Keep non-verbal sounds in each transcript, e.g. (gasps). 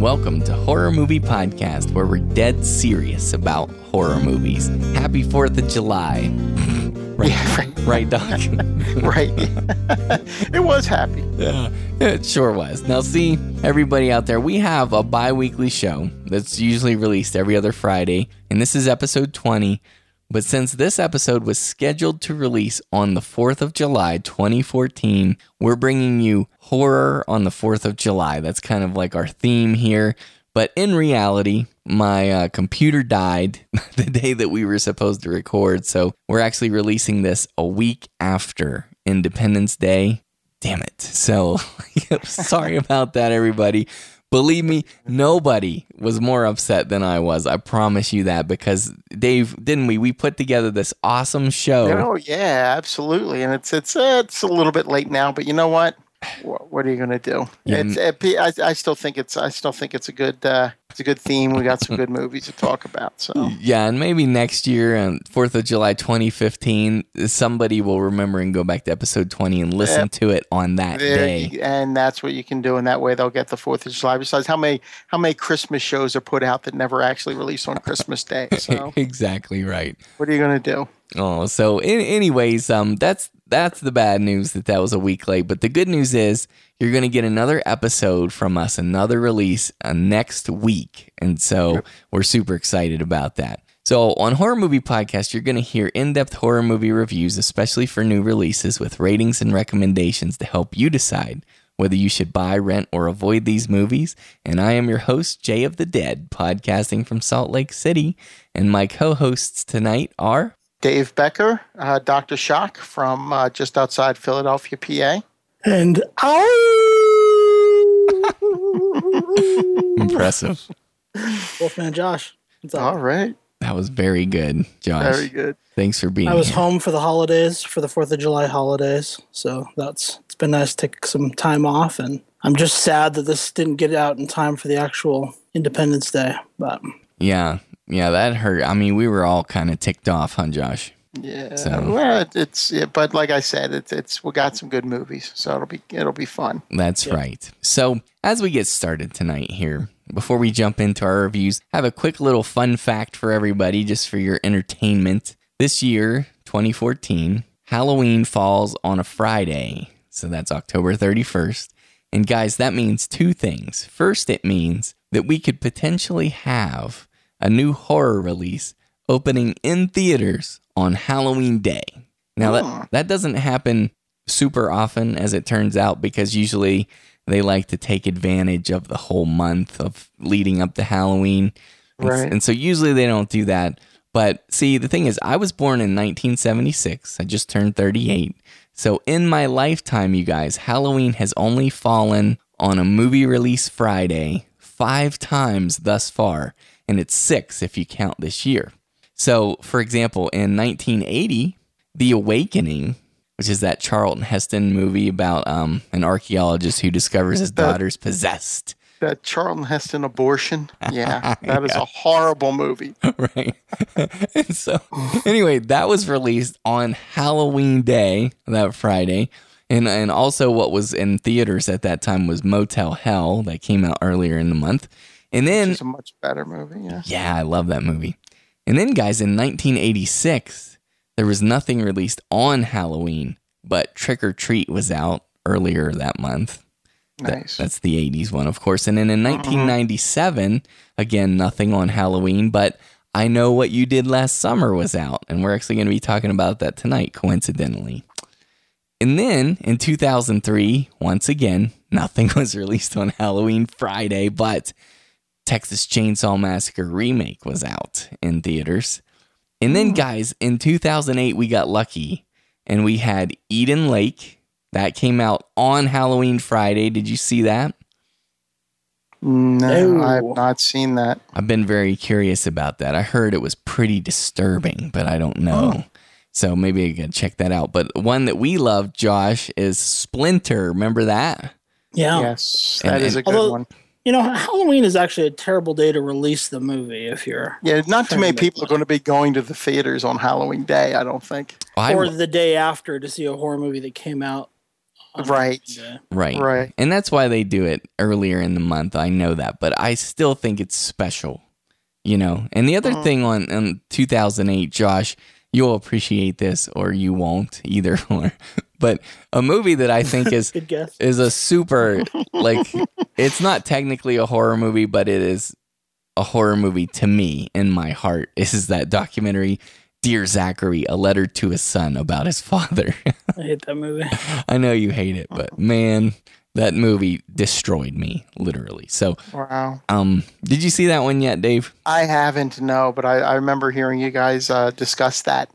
and welcome to Horror Movie Podcast, where we're dead serious about horror movies. Happy 4th of July. (laughs) right, Yeah, right. right, Doc? (laughs) right. (laughs) it was happy. Yeah, it sure was. Now, see, everybody out there, we have a bi weekly show that's usually released every other Friday, and this is episode 20. But since this episode was scheduled to release on the 4th of July, 2014, we're bringing you horror on the 4th of July. That's kind of like our theme here. But in reality, my uh, computer died (laughs) the day that we were supposed to record. So we're actually releasing this a week after Independence Day. Damn it. So (laughs) sorry about that, everybody. Believe me, nobody was more upset than I was. I promise you that because Dave, didn't we? We put together this awesome show. Oh yeah, absolutely. And it's it's uh, it's a little bit late now, but you know what? What, what are you going to do? Yeah. It's, it, I, I still think it's I still think it's a good uh, it's a good theme. We got some good (laughs) movies to talk about. So Yeah, and maybe next year on Fourth of July, 2015, somebody will remember and go back to episode 20 and listen Yep. to it on that there, day. and that's what you can do. And that way they'll get the Fourth of July. Besides, how many how many Christmas shows are put out that never actually release on Christmas Day? So (laughs) exactly right. what are you going to do? Oh, so in, anyways, um, that's that's the bad news that that was a week late. But the good news is you're going to get another episode from us, another release uh, next week, and so we're super excited about that. So on Horror Movie Podcast, you're going to hear in-depth horror movie reviews, especially for new releases, with ratings and recommendations to help you decide whether you should buy, rent, or avoid these movies. And I am your host, Jay of the Dead, podcasting from Salt Lake City, and my co-hosts tonight are. Dave Becker, uh, Doctor Shock from uh, just outside Philadelphia, PA. And ow! (laughs) Impressive. Wolfman Josh. What's up? All right, That was very good, Josh. very good. Thanks for being I was here. home for the holidays, for the Fourth of July holidays. So that's it's been nice to take some time off, and I'm just sad that this didn't get out in time for the actual Independence Day. But Yeah, yeah, that hurt. I mean, we were all kind of ticked off, huh, Josh? Yeah, So- well, it's yeah, but like I said, it's it's we got some good movies, so it'll be it'll be fun. That's right. So, as we get started tonight here, before we jump into our reviews, I have a quick little fun fact for everybody just for your entertainment. This year, 2014, Halloween falls on a Friday. So that's October 31st. And guys, that means two things. First, it means that we could potentially have a new horror release opening in theaters on Halloween Day. Now, that, that doesn't happen super often, as it turns out, because usually they like to take advantage of the whole month of leading up to Halloween. And, Right. and so usually they don't do that. But see, the thing is, I was born in 1976. I just turned 38. So in my lifetime, you guys, Halloween has only fallen on a movie release Friday five times thus far, and it's six if you count this year. So, for example, in 1980, The Awakening, which is that Charlton Heston movie about um, an archaeologist who discovers his (laughs) That- daughter's possessed, That Charlton Heston abortion, (laughs) yeah, that is a horrible movie. (laughs) right? and so, anyway, that was released on Halloween Day, that Friday. And, and also, what was in theaters at that time was Motel Hell, that came out earlier in the month. And then It's a much better movie. Yeah, Yeah, I love that movie. And then, guys, in 1986, there was nothing released on Halloween, but Trick or Treat was out earlier that month. That- nice. that's the 80s one, of course. And then in mm-hmm. 1997, again, nothing on Halloween, but I Know What You Did Last Summer was out. And we're actually going to be talking about that tonight, coincidentally. And then in 2003, once again, (laughs) nothing was released on Halloween Friday, but Texas Chainsaw Massacre remake was out in theaters. And then, hmm. guys, in 2008, we got lucky and we had Eden Lake. That came out on Halloween Friday. Did you see that? no, No. I've not seen that. I've been very curious about that. I heard it was pretty disturbing, but I don't know. Oh. So maybe I could check that out. But one that we love, Josh, is Splinter. Remember that? yeah, Yes, And- that is and- a good Although- one. You know, Halloween is actually a terrible day to release the movie if you're Yeah, not too many people are going to be going to the theaters on Halloween Day. I don't think. I or w- the day after to see a horror movie that came out Right. Right. Right. And that's why they do it earlier in the month. I know that, but I still think it's special, you know. And the other Mhm. thing on, on 2008, Josh, you'll appreciate this or you won't, either (laughs) or. But a movie that I think is (laughs) is a super (laughs) like it's not technically a horror movie, but it is a horror movie to me in my heart. Is that documentary Dear Zachary, a letter to his son about his father. I hate that movie. I know you hate it, but man, that movie destroyed me literally. So, Wow. um, did you see that one yet, Dave? I haven't, no, but I, I remember hearing you guys uh, discuss that.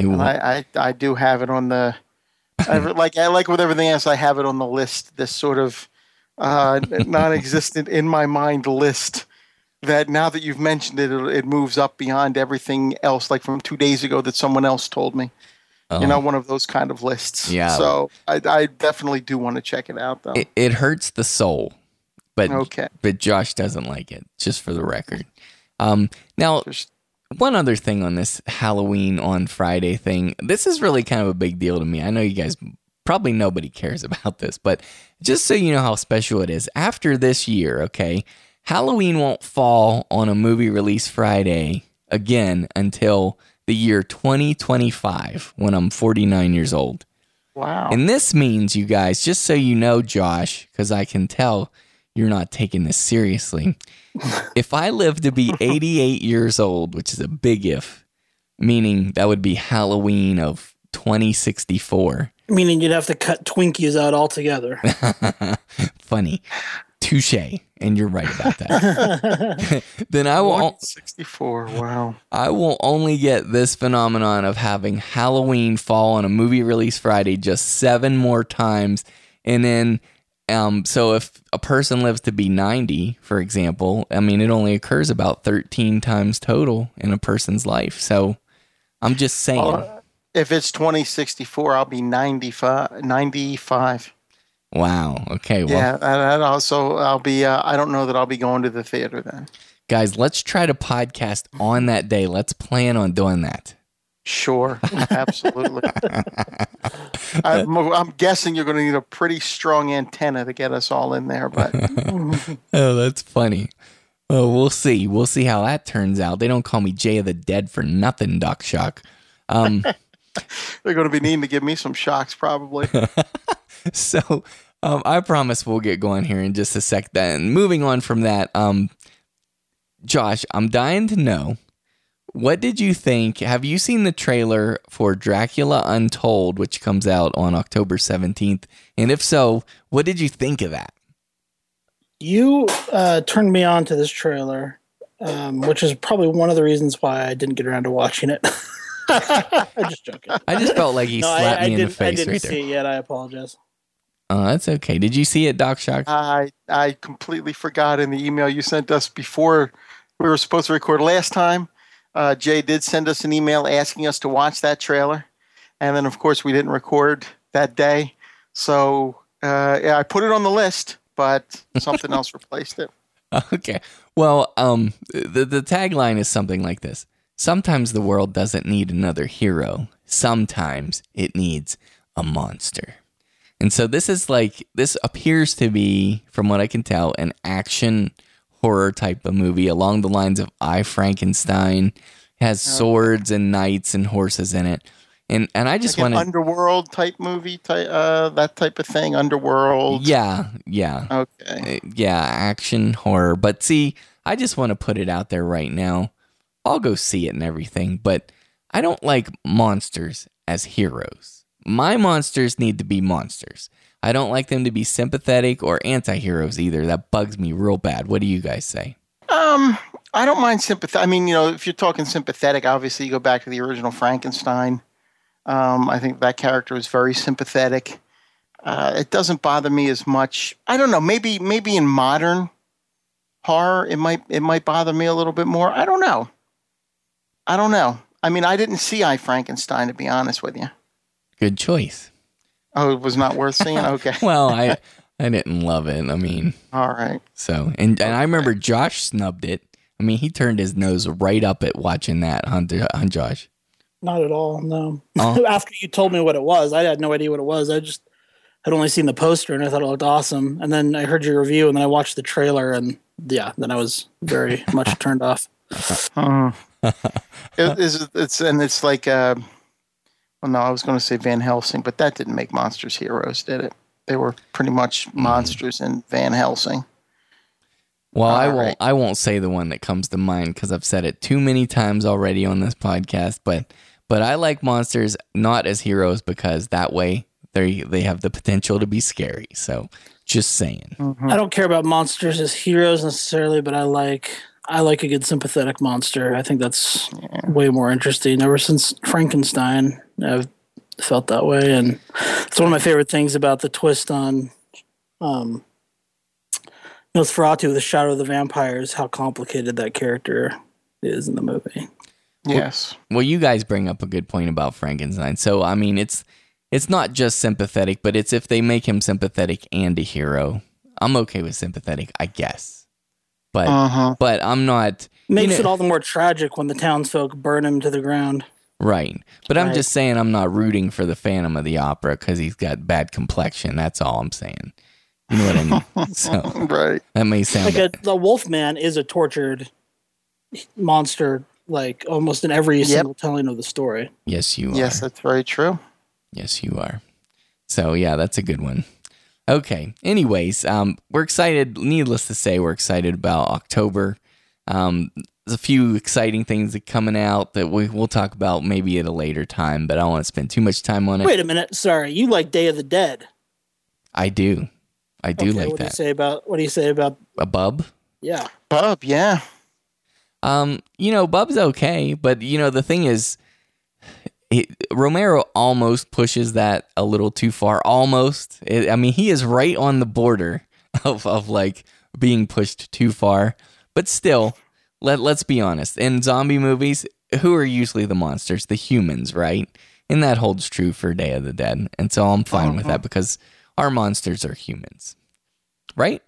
I, I, I do have it on the, like I like with everything else, I have it on the list. This sort of uh, non-existent in my mind list that now that you've mentioned it, it, it moves up beyond everything else, like from two days ago that someone else told me. Oh, You know, one of those kind of lists. Yeah. So I, I definitely do want to check it out, though. it, it hurts the soul, but okay. but Josh doesn't like it. Just for the record. Um, now Just- one other thing on this Halloween on Friday thing. This is really kind of a big deal to me. I know you guys probably nobody cares (laughs) about this, but just so you know how special it is, after this year, okay, Halloween won't fall on a movie release Friday again until the year 2025 when I'm 49 years old. Wow. And this means, you guys, just so you know, Josh, because I can tell you're not taking this seriously. (laughs) if I live to be 88 years old, which is a big if, meaning that would be Halloween of 2064. Meaning you'd have to cut Twinkies out altogether. (laughs) Funny. Touche. And you're right about that. (laughs) then I will. 164. Wow. I will only get this phenomenon of having Halloween fall on a movie release Friday just seven more times. And then, um, so if a person lives to be 90, for example, I mean, it only occurs about 13 times total in a person's life. So I'm just saying. Uh, if it's 2064, I'll be 95. 95. Wow. Okay. Well, yeah. And also, I'll be, uh, I don't know that I'll be going to the theater then. guys, let's try to podcast on that day. Let's plan on doing that. Sure. Absolutely. (laughs) I'm, I'm guessing you're going to need a pretty strong antenna to get us all in there, but (laughs) Oh, that's funny. Oh, we'll see. We'll see how that turns out. They don't call me Jay of the Dead for nothing, Doc Shock. Um, (laughs) they're going to be needing to give me some shocks probably. (laughs) so um, I promise we'll get going here in just a sec. Then moving on from that, um, Josh, I'm dying to know what did you think? Have you seen the trailer for Dracula Untold, which comes out on October 17th? And if so, what did you think of that? You uh, turned me on to this trailer, um, which is probably one of the reasons why I didn't get around to watching it. (laughs) I'm just joking. I just felt like he no, slapped I, I me in the didn't. I didn't right see there. it yet. I apologize. Oh, that's okay. Did you see it, Doc Shock? I I completely forgot in the email you sent us before we were supposed to record last time. Uh, Jay did send us an email asking us to watch that trailer, and then of course we didn't record that day. So uh, yeah, I put it on the list, but something else (laughs) replaced it. Okay. Well, um, the the tagline is something like this: Sometimes the world doesn't need another hero. Sometimes it needs a monster. And so this is like this appears to be, from what I can tell, an action horror type of movie along the lines of I Frankenstein. It has swords and knights and horses in it. And and I just Like an want to underworld type movie, type, uh, that type of thing. Underworld. Yeah, yeah. Okay. Uh, yeah, action horror. But see, I just want to put it out there right now. I'll go see it and everything, but I don't like monsters as heroes. My monsters need to be monsters. I don't like them to be sympathetic or anti-heroes either. That bugs me real bad. What do you guys say? Um, I don't mind sympathy. I mean, you know, if you're talking sympathetic, obviously you go back to the original Frankenstein. Um, I think that character is very sympathetic. Uh, it doesn't bother me as much. I don't know. Maybe maybe in modern horror, it might it might bother me a little bit more. I don't know. I don't know. I mean, I didn't see I Frankenstein to be honest with you. Good choice. Oh, it was not worth seeing. (laughs) Okay, Well, I I didn't love it. I mean, all right. so and and I remember Josh snubbed it. I mean, he turned his nose right up at watching that, huh, huh, Josh? Not at all. No. Oh. (laughs) After you told me what it was, I had no idea what it was. I just had only seen the poster and I thought it looked awesome. And then I heard your review and then I watched the trailer and yeah, then I was very (laughs) much turned off. Uh, it, it's, it's and it's like uh, well, no, I was going to say Van Helsing, but that didn't make monsters heroes, did it? They were pretty much Hmm. monsters in Van Helsing. Well, I won't. right. I won't say the one that comes to mind because I've said it too many times already on this podcast. But but I like monsters not as heroes because that way they they have the potential to be scary. So just saying. I don't care about monsters as heroes necessarily, but I like I like a good sympathetic monster. I think that's way more interesting. Ever since Frankenstein, I've felt that way, and it's one of my favorite things about the twist on um, Nosferatu, the Shadow of the Vampires, how complicated that character is in the movie. Yes. Well, you guys bring up a good point about Frankenstein. So I mean, it's it's not just sympathetic, but it's if they make him sympathetic and a hero. I'm okay with sympathetic, I guess. But Uh huh. but I'm not Makes you know- it all the more tragic when the townsfolk burn him to the ground. Right. But I'm Right. just saying I'm not rooting for the Phantom of the Opera because he's got bad complexion. That's all I'm saying. You know what I mean? (laughs) so Right. that may sound like a, the Wolfman is a tortured monster, like almost in every single telling of the story. yes, you are. Yes, that's very true. Yes, you are. So yeah, that's a good one. Okay. Anyways, um, we're excited. Needless to say, we're excited about October. Um, there's a few exciting things that coming out that we we'll talk about maybe at a later time, but I don't want to spend too much time on it. Wait a minute, sorry, you like Day of the Dead? I do. I do Okay, like what do you that. say about what do you say about? A bub. Yeah, Bub, yeah. Um, you know, Bub's okay, but you know the thing is, he, Romero almost pushes that a little too far. Almost, It- I mean, he is right on the border of of like being pushed too far. But still, let let's be honest. In zombie movies, who are usually the monsters? The humans, right? And that holds true for Day of the Dead. And so I'm fine with that because our monsters are humans, right?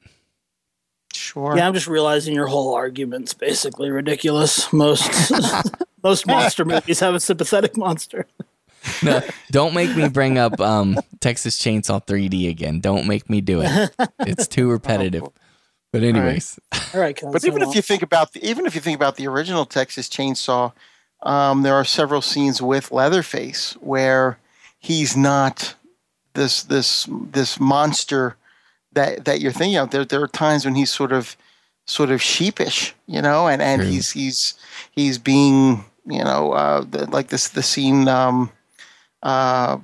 Sure. yeah. I'm just realizing your whole argument's basically ridiculous. Most (laughs) most monster movies have a sympathetic monster. No, don't make me bring up um, Texas Chainsaw 3D again. Don't make me do it. It's too (laughs) repetitive. But anyways, All right, Ken, But so even if you think about the, even if you think about the original Texas Chainsaw, um, there are several scenes with Leatherface where he's not this this this monster that that you're thinking of. There there are times when he's sort of sort of sheepish, you know, and and True. he's he's he's being you know uh, the, like this the scene. Um, uh,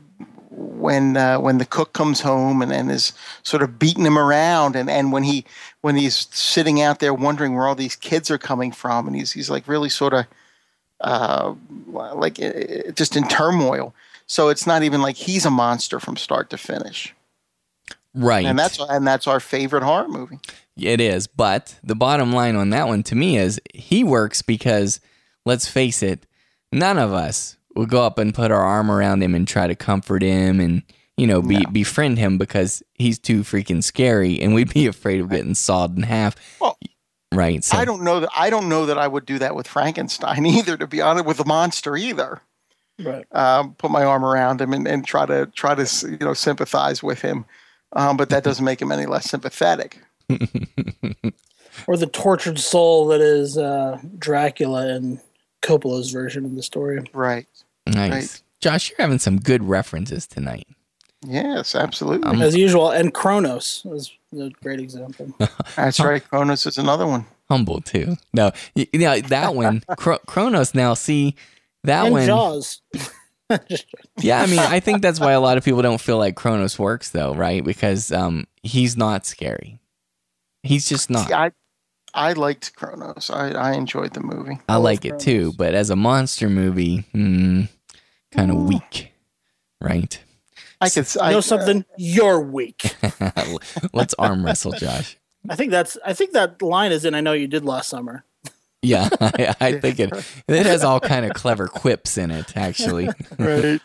when uh, when the cook comes home and, and is sort of beating him around and, and when he when he's sitting out there wondering where all these kids are coming from and he's he's like really sort of uh, like uh, just in turmoil. So it's not even like he's a monster from start to finish, right. and that's and that's our favorite horror movie. It is, but the bottom line on that one to me is he works because let's face it, none of us would go up and put our arm around him and try to comfort him and you know be, befriend him because he's too freaking scary and we'd be (laughs) afraid of getting sawed in half. Well, right. So I don't know that I don't know that I would do that with Frankenstein (laughs) either. To be honest, with the monster either. right. um, put my arm around him and, and try to try to you know sympathize with him. Um, but that doesn't make him any less sympathetic. (laughs) or the tortured soul that is uh, Dracula in Coppola's version of the story. Right. nice. right. Josh, you're having some good references tonight. Yes, absolutely. Um, As usual, and Cronos is a great example. (laughs) That's right. Cronos is another one. Humble too. No, y- you know, that one, (laughs) Chro- Cronos. Now, see that and one. Jaws. (laughs) Yeah, I mean, I think that's why a lot of people don't feel like Cronos works, though, right? Because um, he's not scary. He's just not. See, I I liked Cronos. I, I enjoyed the movie. I love like it too, but as a monster movie, hmm, kind of weak, right? I could you I, know uh, something? You're weak. (laughs) Let's arm wrestle, Josh. I think that's. I think that line is in. I know you did last summer. Yeah, (laughs) I, I think it (laughs) it has all kind of clever quips in it. Actually, Right.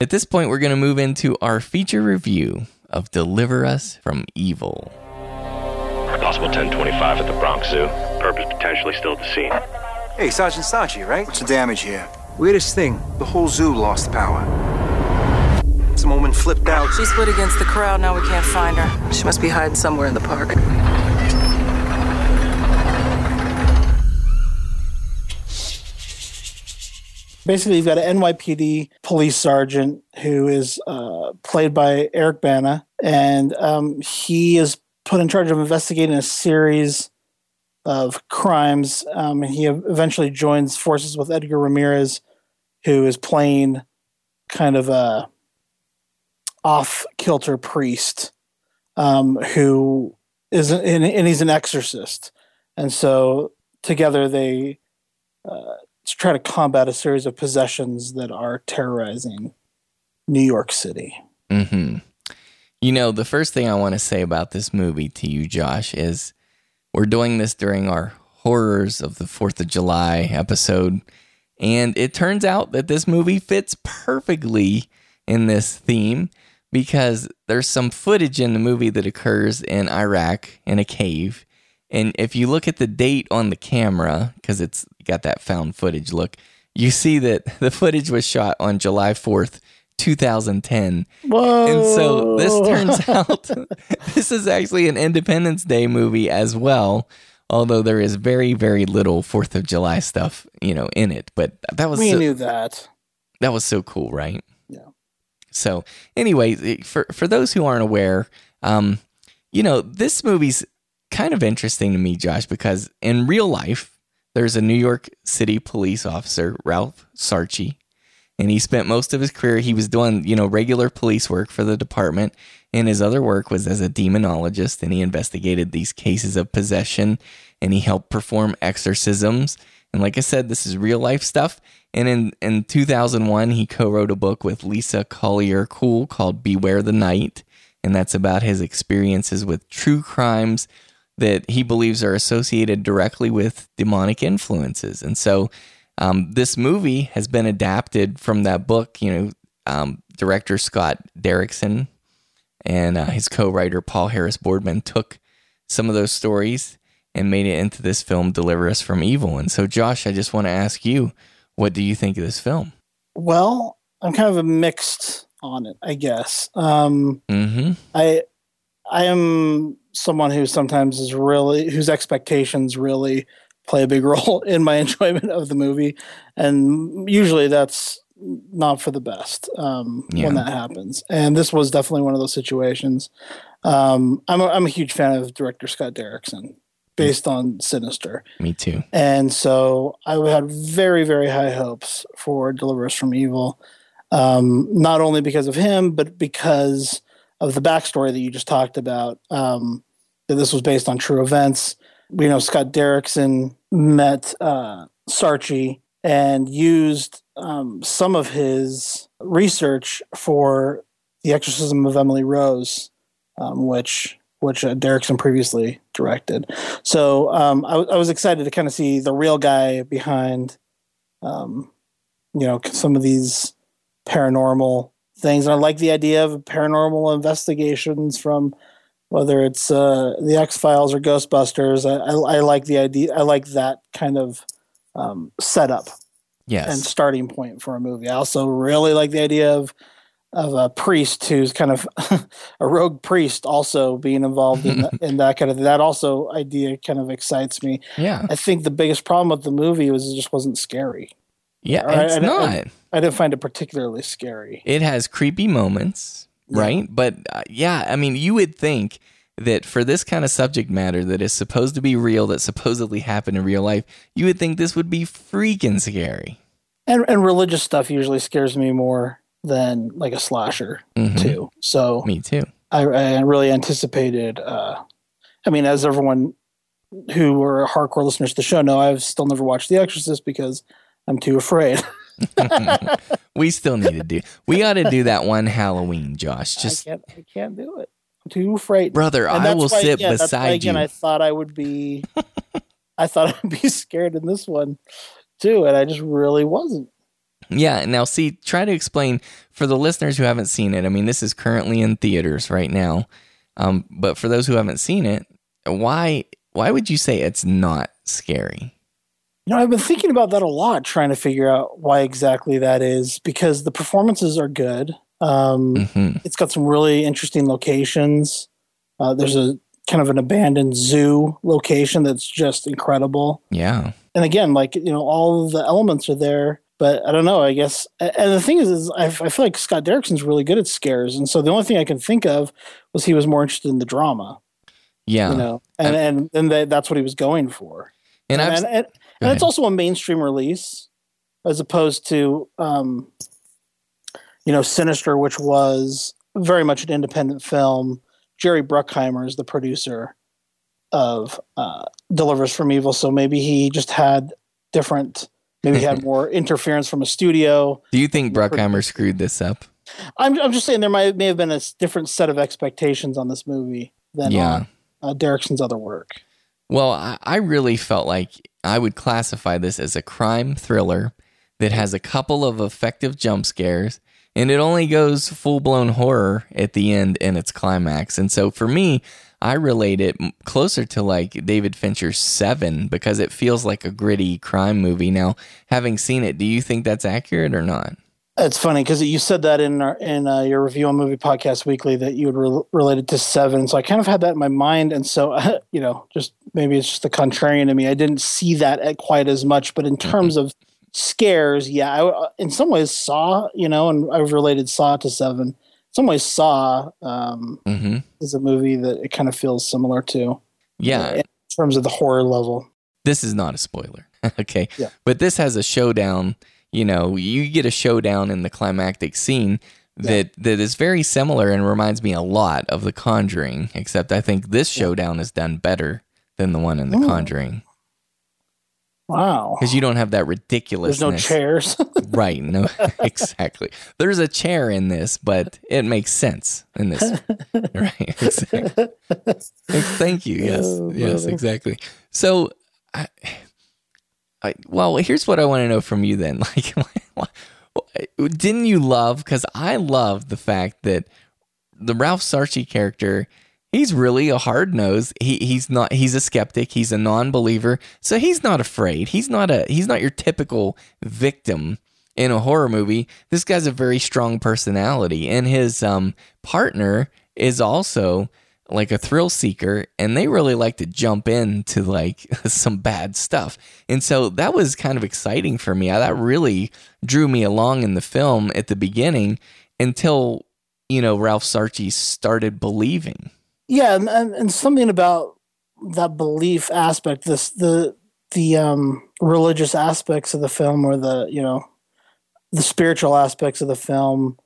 at this point, we're going to move into our feature review of "Deliver Us from Evil." Possible 1025 at the Bronx Zoo. Purpose potentially still at the scene. Hey, Sergeant Sarchie, right? What's the damage here? Weirdest thing, the whole zoo lost power. Some woman flipped out. She split against the crowd. Now we can't find her. She must be hiding somewhere in the park. Basically, you've got an NYPD police sergeant who is uh, played by Eric Bana, and um, he is put in charge of investigating a series of crimes. Um, and he eventually joins forces with Edgar Ramirez, who is playing kind of a off kilter priest um, who is and, and he's an exorcist, and so together they uh, try to combat a series of possessions that are terrorizing New York City. hmm You know, the first thing I want to say about this movie to you, Josh, is we're doing this during our horrors of the 4th of July episode. And it turns out that this movie fits perfectly in this theme because there's some footage in the movie that occurs in Iraq in a cave. And if you look at the date on the camera, because it's got that found footage look, you see that (laughs) the footage was shot on July 4th, 2010. Whoa! And so this turns (laughs) out (laughs) this is actually an Independence Day movie as well. Although there is very, very little Fourth of July stuff, you know, in it. But that was we so, knew that. that was so cool, right? So, anyway, for for those who aren't aware, um, you know, this movie's kind of interesting to me, Josh, because in real life, there's a New York City police officer, Ralph Sarchie, and he spent most of his career he was doing, you know, regular police work for the department, and his other work was as a demonologist, and he investigated these cases of possession, and he helped perform exorcisms. And like I said, this is real life stuff. And in, in 2001, he co wrote a book with Lisa Collier Cool called Beware the Night. And that's about his experiences with true crimes that he believes are associated directly with demonic influences. And so um, this movie has been adapted from that book. You know, um, director Scott Derrickson and uh, his co writer Paul Harris Boardman took some of those stories and made it into this film, Deliver Us from Evil. And so, Josh, I just want to ask you, what do you think of this film? Well, I'm kind of a mixed on it, I guess. Um, Mm-hmm. I I am someone who sometimes is really whose expectations really play a big (laughs) role in my enjoyment of the movie, and usually that's not for the best um, Yeah. when that happens. And this was definitely one of those situations. Um, I'm a, I'm a huge fan of director Scott Derrickson, based on Sinister. Me too. And so I had very, very high hopes for Deliver Us from Evil, um, not only because of him, but because of the backstory that you just talked about, um, that this was based on true events. We know Scott Derrickson met uh, Sarchie and used um, some of his research for The Exorcism of Emily Rose, um, which which uh, Derrickson previously directed. So um, I, w- I was excited to kind of see the real guy behind, um, you know, some of these paranormal things. And I like the idea of paranormal investigations from whether it's uh, the X Files or Ghostbusters. I, I, I like the idea. I like that kind of um, setup Yes. and starting point for a movie. I also really like the idea of of a priest who's kind of (laughs) a rogue priest also being involved in, (laughs) that, in that kind of that also idea kind of excites me. yeah. I think the biggest problem with the movie was it just wasn't scary. Yeah. I- It's I- I- not. I didn't find it particularly scary. It has creepy moments, right? But uh, yeah, I mean, you would think that for this kind of subject matter that is supposed to be real, that supposedly happened in real life, you would think this would be freaking scary. And and religious stuff usually scares me more than like a slasher Mhm. too. So Me too. I, I really anticipated. Uh, I mean, as everyone who were hardcore listeners to the show know, I've still never watched The Exorcist because I'm too afraid. (laughs) (laughs) we still need to do. We got to do that one Halloween, Josh. Just I can't. I can't do it. I'm too afraid. brother, I will why- sit yeah, that's why, again, you. I thought I would be. I thought (laughs) I'd be scared in this one too, and I just really wasn't. Yeah. Now, see, try to explain for the listeners who haven't seen it. I mean, this is currently in theaters right now. Um, but for those who haven't seen it, why why would you say it's not scary? You know, I've been thinking about that a lot, trying to figure out why exactly that is. Because the performances are good. Um, hmm It's got some really interesting locations. Uh, there's a kind of an abandoned zoo location that's just incredible. Yeah. And again, like you know, all the elements are there. But I don't know. I guess, and the thing is, is I, I feel like Scott Derrickson's really good at scares, and so the only thing I can think of was he was more interested in the drama, Yeah. you know, and and and that, that's what he was going for. and I've and, and, and it's also a mainstream release as opposed to um you know sinister which was very much an independent film jerry bruckheimer is the producer of uh deliver us from evil so maybe he just had different maybe he had (laughs) more interference from a studio Do you think Bruckheimer screwed this up? i'm, I'm just saying there might may have been a different set of expectations on this movie than Yeah. on uh, derrickson's other work Well, I, I really felt like I would classify this as a crime thriller that has a couple of effective jump scares, and it only goes full blown horror at the end in its climax. And so for me, I relate it closer to like David Fincher's Seven because it feels like a gritty crime movie. Now, having seen it, do you think that's accurate or not? It's funny because you said that in our, in uh, your review on Movie Podcast Weekly that you would re- relate it to Seven. So I kind of had that in my mind, and so (laughs) you know, just maybe it's just the contrarian to me. I didn't see that at quite as much, but in terms of scares, yeah, I, uh, in some ways Saw, you know, and I've related Saw to Seven. Some ways, Saw um, Mm-hmm. is a movie that it kind of feels similar to Yeah, in terms of the horror level. this is not a spoiler. (laughs) okay. Yeah. But this has a showdown, you know, you get a showdown in the climactic scene that that is very similar and reminds me a lot of The Conjuring, except I think this showdown is done better than the one in The Ooh. Conjuring Wow, because you don't have that ridiculousness. there's no chairs. (laughs) Right. No, (laughs) exactly. There's a chair in this, but it makes sense in this. (laughs) right. Exactly. Thank you. Yes. Oh, yes, brother. exactly. So, I, I, well, here's what I want to know from you then. Like, didn't you love, because I love the fact that the Ralph Sarchie character, he's really a hard nose. He he's not he's a skeptic, he's a non-believer. So he's not afraid. He's not a he's not your typical victim in a horror movie. This guy's a very strong personality and his um partner is also like a thrill seeker and they really like to jump into like (laughs) some bad stuff. And so that was kind of exciting for me. That really drew me along in the film at the beginning until you know Ralph Sarchie started believing. Yeah and, and, something about that belief aspect this the the um religious aspects of the film or the you know the spiritual aspects of the film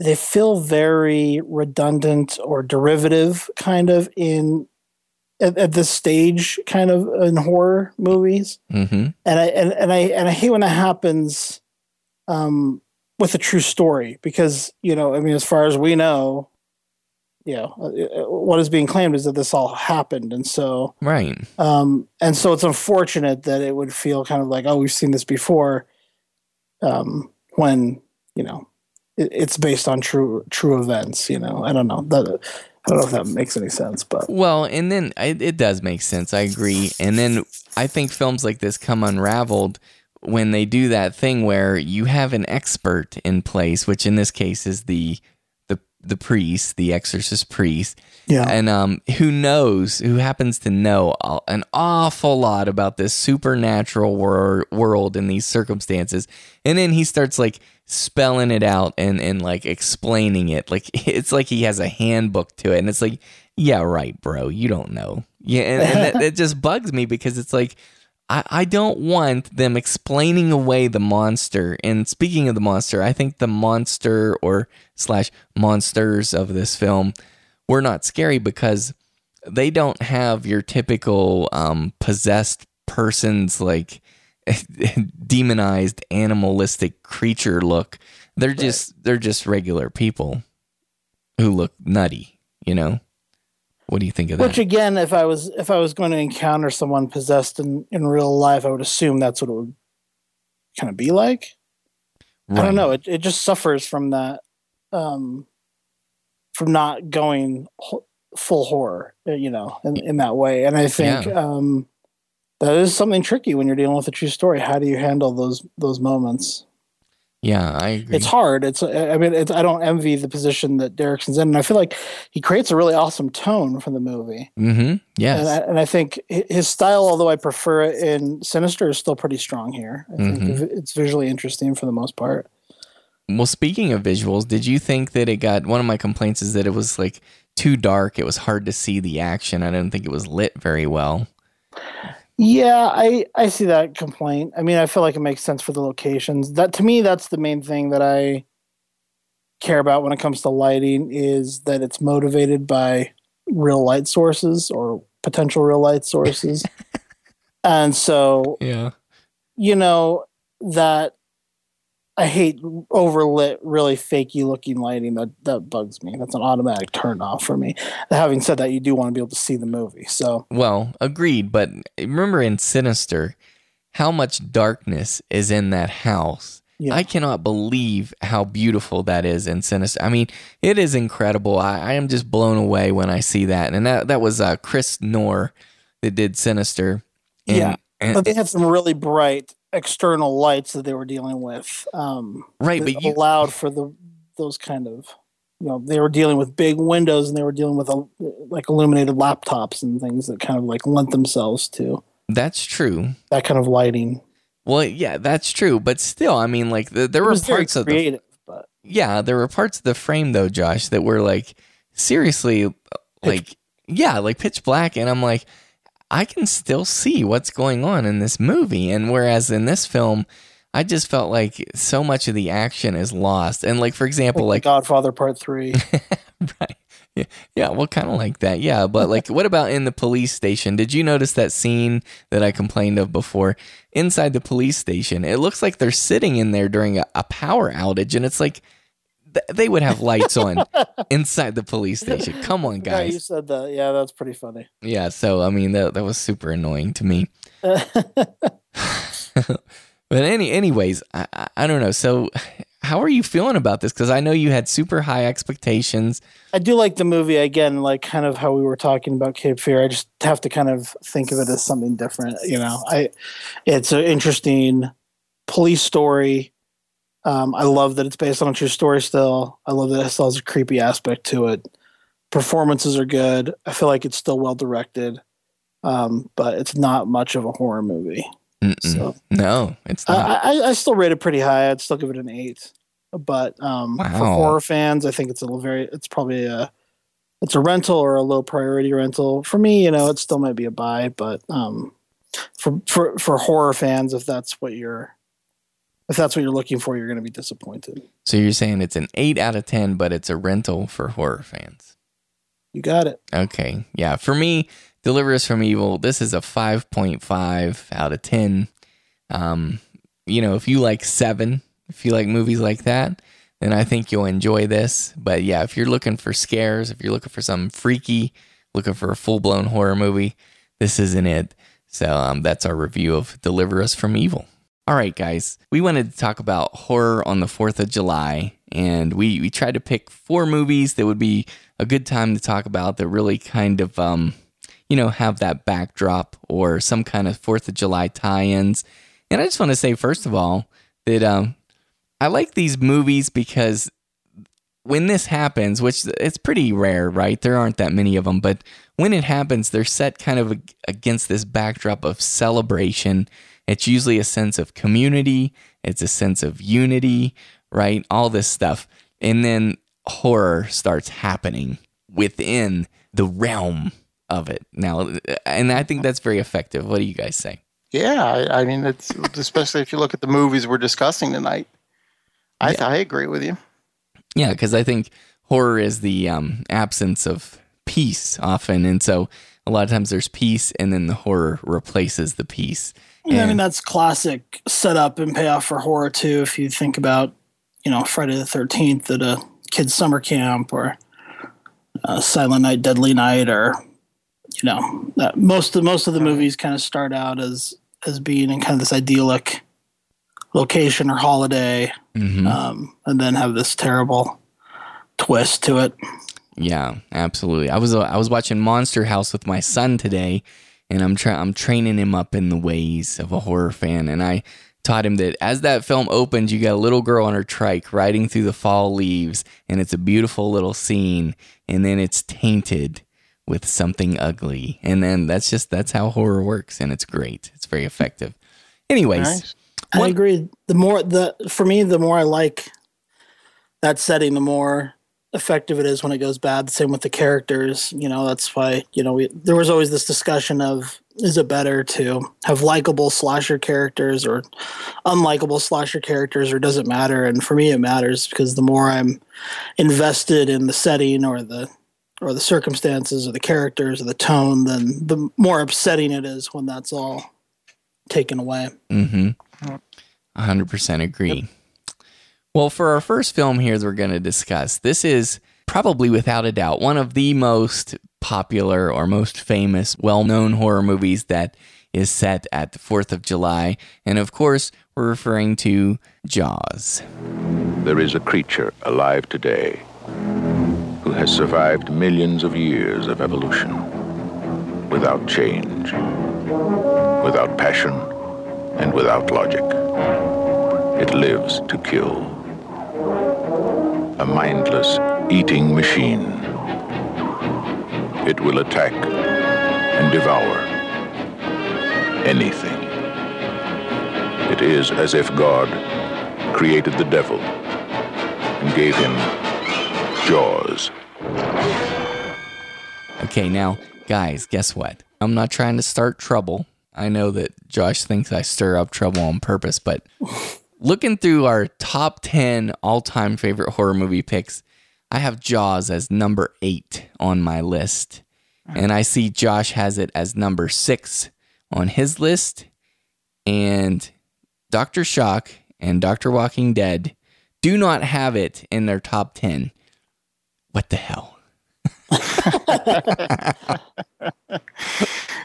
they feel very redundant or derivative kind of in at, at this stage kind of in horror movies. Hmm and I and, and I and I hate when that happens um, with a true story because you know I mean as far as we know, you know uh, uh, what is being claimed is that this all happened, and so Right. um, and so it's unfortunate that it would feel kind of like oh we've seen this before, um, when you know it, it's based on true true events. You know I don't know that I don't know if that makes any sense, but Well, and then it, it does make sense. I agree. And then I think films like this come unraveled when they do that thing where you have an expert in place, which in this case is the the priest, the exorcist priest, yeah, and um, who knows, who happens to know an awful lot about this supernatural wor- world in these circumstances, and then he starts like spelling it out and and like explaining it, like (laughs) it's like he has a handbook to it, and it's like, yeah, right, bro, you don't know, yeah, and, and that just bugs me because it's like. I, I don't want them explaining away the monster. And speaking of the monster, I think the monster or slash monsters of this film were not scary because they don't have your typical um, possessed person's like (laughs) demonized animalistic creature look. They're just they're just regular people who look nutty. You know. What do you think of that? Which again, if I was if I was going to encounter someone possessed in in real life, I would assume that's what it would kind of be like. I don't know. It it just suffers from that, um, from not going full horror, uh, you know, in, in that way. And I think Yeah. um, that is something tricky when you're dealing with a true story. How do you handle those those moments? Yeah, I agree. It's hard. It's I mean, it's, I don't envy the position that Derrickson's in, and I feel like he creates a really awesome tone for the movie. mm-hmm. Yes. And I, and I think his style, although I prefer it in Sinister, is still pretty strong here. I think Mhm. it's visually interesting for the most part. Well, speaking of visuals, did you think that it got one of my complaints is that it was like too dark? It was hard to see the action. I didn't think it was lit very well. Yeah, I I see that complaint. I mean, I feel like it makes sense for the locations. That to me, that's the main thing that I care about when it comes to lighting is that it's motivated by real light sources or potential real light sources. (laughs) and so, Yeah. you know, that I hate overlit, really fakey looking lighting. That that bugs me. That's an automatic turn off for me. Having said that, you do want to be able to see the movie. So Well, agreed. But remember in Sinister, how much darkness is in that house. yeah, I cannot believe how beautiful that is in Sinister. I mean, it is incredible. I, I am just blown away when I see that. And that that was uh, Chris Norr that did Sinister. And, Yeah. and- but they had some really bright external lights that they were dealing with. Um, right, but you allowed for the those kind of you know they were dealing with big windows and they were dealing with a, like illuminated laptops and things that kind of like lent themselves to that's true. that kind of lighting. Well, yeah, that's true. But still, I mean, like the, there It were parts of the but yeah, there were parts of the frame though, Josh, that were like seriously like yeah, like pitch black and I'm like I can still see what's going on in this movie and whereas in this film I just felt like so much of the action is lost. And like for example, like, like Godfather Part Three. (laughs) right. Yeah, yeah, well kind of like that. Yeah, but like what about in the police station? Did you notice that scene that I complained of before? Inside the police station, it looks like they're sitting in there during a, a power outage and it's like th- they would have lights on (laughs) inside the police station. Come on, (laughs) guys. Yeah, you said that. Yeah, that's pretty funny. Yeah, so I mean that that was super annoying to me. (laughs) But any anyways, I, I, I don't know. So how are you feeling about this? Because I know you had super high expectations. I do like the movie again, like kind of how we were talking about Cape Fear. I just have to kind of think of it as something different. You know, I it's an interesting police story. Um, I love that it's based on a true story. Still, I love that it still has a creepy aspect to it. Performances are good. I feel like it's still well directed, um, but it's not much of a horror movie. So No, it's not. I, I, I still rate it pretty high. I'd still give it an eight. But um, for horror fans, I think it's a little very. It's probably a it's a rental or a low priority rental. For me, you know, it still might be a buy. But um, for for for horror fans, if that's what you're if that's what you're looking for, you're going to be disappointed. so you're saying it's an eight out of ten, but it's a rental for horror fans. You got it. Okay, yeah. For me, Deliver Us from Evil. This is a five point five out of ten. Um, you know, if you like seven, if you like movies like that, then I think you'll enjoy this. But yeah, if you're looking for scares, if you're looking for something freaky, looking for a full blown horror movie, this isn't it. So um, that's our review of Deliver Us from Evil. All right, guys, we wanted to talk about horror on the 4th of July, and we, we tried to pick four movies that would be a good time to talk about that really kind of, um, you know, have that backdrop or some kind of 4th of July tie ins. And I just want to say, first of all, that um, I like these movies because when this happens, which it's pretty rare, right? There aren't that many of them, but when it happens, they're set kind of against this backdrop of celebration. It's usually a sense of community, it's a sense of unity, right? All this stuff. And then horror starts happening within the realm of it. Now, and I think that's very effective. What do you guys say? Yeah, I, I mean, it's especially if you look at the movies we're discussing tonight. I, I agree with you. Yeah, because I think horror is the um, absence of peace often, and so a lot of times there's peace, and then the horror replaces the peace. Yeah, I mean that's classic setup and payoff for horror too. If you think about, you know, Friday the Thirteenth at a kid's summer camp, or uh, Silent Night, Deadly Night, or you know, uh, most of most of the movies kind of start out as as being in kind of this idyllic location or holiday, Mhm. um, and then have this terrible twist to it. Yeah, absolutely. I was uh, I was watching Monster House with my son today, and I'm trying I'm training him up in the ways of a horror fan, and I taught him that as that film opens, you got a little girl on her trike riding through the fall leaves, and it's a beautiful little scene, and then it's tainted with something ugly. And then that's just that's how horror works, and it's great. It's very effective. Anyways, Nice. I agree. The more the for me, the more I like that setting, the more effective it is when it goes bad. The same with the characters. You know, that's why you know we, there was always this discussion of is it better to have likable slasher characters or unlikable slasher characters, or does it matter? And for me, it matters because the more I'm invested in the setting or the or the circumstances or the characters or the tone, then the more upsetting it is when that's all taken away. Mm-hmm. 100% agree. Well, for our first film here that we're going to discuss, this is probably without a doubt one of the most popular or most famous, well known horror movies that is set at the 4th of July. And of course, we're referring to Jaws. There is a creature alive today who has survived millions of years of evolution without change, without passion, and without logic. It lives to kill. A mindless eating machine. It will attack and devour anything. It is as if God created the devil and gave him jaws. Okay, now, guys, guess what? I'm not trying to start trouble. I know that Josh thinks I stir up trouble on purpose, but looking through our top 10 all time favorite horror movie picks, I have Jaws as number eight on my list. Hmm. And I see Josh has it as number six on his list. And Dr. Shock and Dr. Walking Dead do not have it in their top 10. What the hell? (laughs)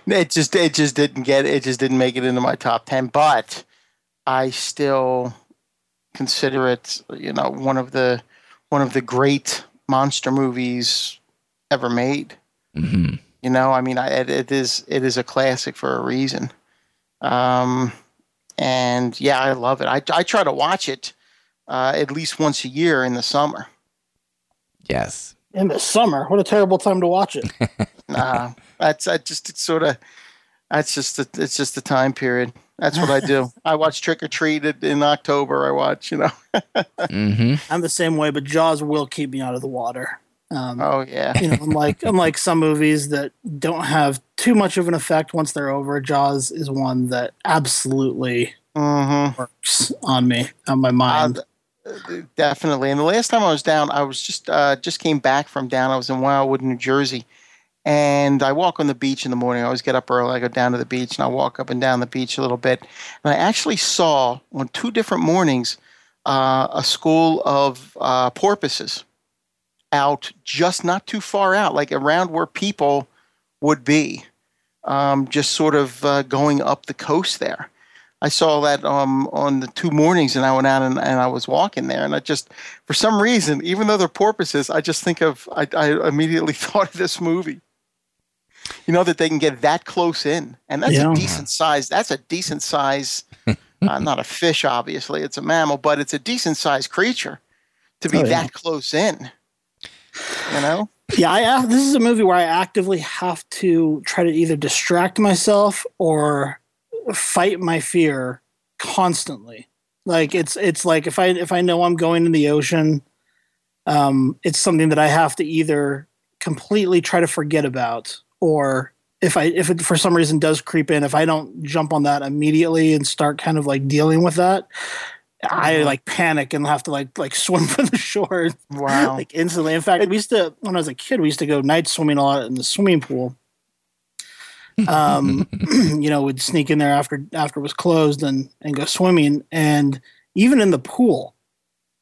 It just it just didn't get it just didn't make it into my top ten, but I still consider it you know one of the one of the great monster movies ever made. hmm You know, I mean, I, it, it is it is a classic for a reason. Um, and yeah, I love it. I I try to watch it uh, at least once a year in the summer. Yes. In the summer, what a terrible time to watch it. (laughs) Nah, that's I just it's sort of that's just the, it's just the time period. That's what I do. I watch Trick or Treat in- in October. I watch, you know. (laughs) hmm I'm the same way, but Jaws will keep me out of the water. Um, Oh yeah, you know, unlike (laughs) unlike some movies that don't have too much of an effect once they're over, Jaws is one that absolutely hmm works on me, on my mind. definitely. And the last time I was down, I was just uh, just came back from down. I was in Wildwood, New Jersey, and I walk on the beach in the morning. I always get up early. I go down to the beach and I walk up and down the beach a little bit. And I actually saw on two different mornings uh, a school of uh, porpoises out just not too far out, like around where people would be, um, just sort of uh, going up the coast there. I saw that um, on the two mornings, and I went out and, and I was walking there, and I just, for some reason, even though they're porpoises, I just think of, I, I immediately (laughs) thought of this movie. You know that they can get that close in, and that's Yeah. a decent size. That's a decent size. (laughs) uh, not a fish, obviously, it's a mammal, but it's a decent sized creature to be Oh, yeah. that close in. You know, Yeah, I ac- this is a movie where I actively have to try to either distract myself or fight my fear constantly. Like it's it's like if I if I know I'm going in the ocean, um, it's something that I have to either completely try to forget about or if I if it for some reason does creep in, if I don't jump on that immediately and start kind of like dealing with that, I like panic and have to like like (laughs) swim for the shore wow. like instantly. In fact, we used to when I was a kid, we used to go night swimming a lot in the swimming pool. Um, (laughs) (clears throat) you know, would sneak in there after after it was closed and and go swimming. And even in the pool,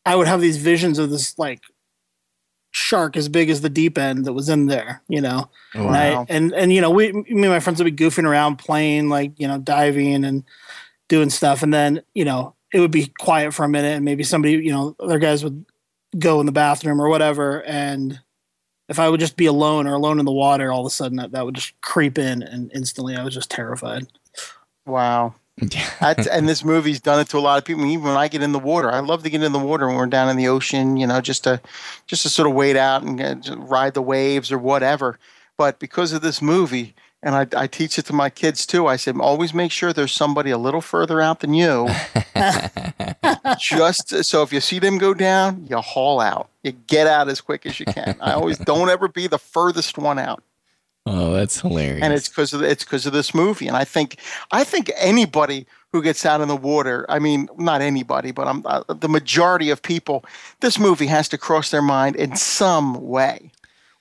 I would have these visions of this like shark as big as the deep end that was in there. You know, oh, and, I, and and you know, we me and my friends would be goofing around, playing like you know, diving and doing stuff, and then you know, it would be quiet for a minute, and maybe somebody, you know, other guys would go in the bathroom or whatever, and if I would just be alone or alone in the water, all of a sudden that, that would just creep in, and instantly I was just terrified. Wow. That's, (laughs) and this movie's done it to a lot of people. Even when I get in the water, I love to get in the water when we're down in the ocean. You know, just to just to sort of wade out and uh, ride the waves or whatever. But because of this movie, and I, I teach it to my kids too. I said, always make sure there's somebody a little further out than you. (laughs) Just so if you see them go down, you haul out. You get out as quick as you can. I always don't ever be the furthest one out Oh, that's hilarious. and it's because of it's because of this movie. And I think I think anybody who gets out in the water, I mean, not anybody, but I'm, uh, the majority of people, this movie has to cross their mind in some way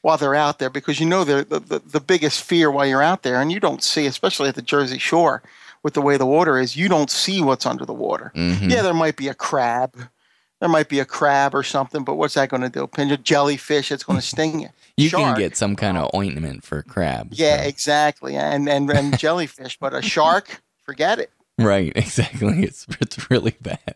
while they're out there because you know they're the, the, the biggest fear while you're out there, and you don't see, especially at the Jersey Shore, with the way the water is, you don't see what's under the water. Mhm. Yeah, there might be a crab. There might be a crab or something, but what's that going to do? Pinch a jellyfish, it's going to sting you. You Shark. can get some kind of um, ointment for crabs. Yeah, so- exactly. And and and (laughs) jellyfish, but a shark, forget it. right. (laughs) Exactly. It's it's really bad.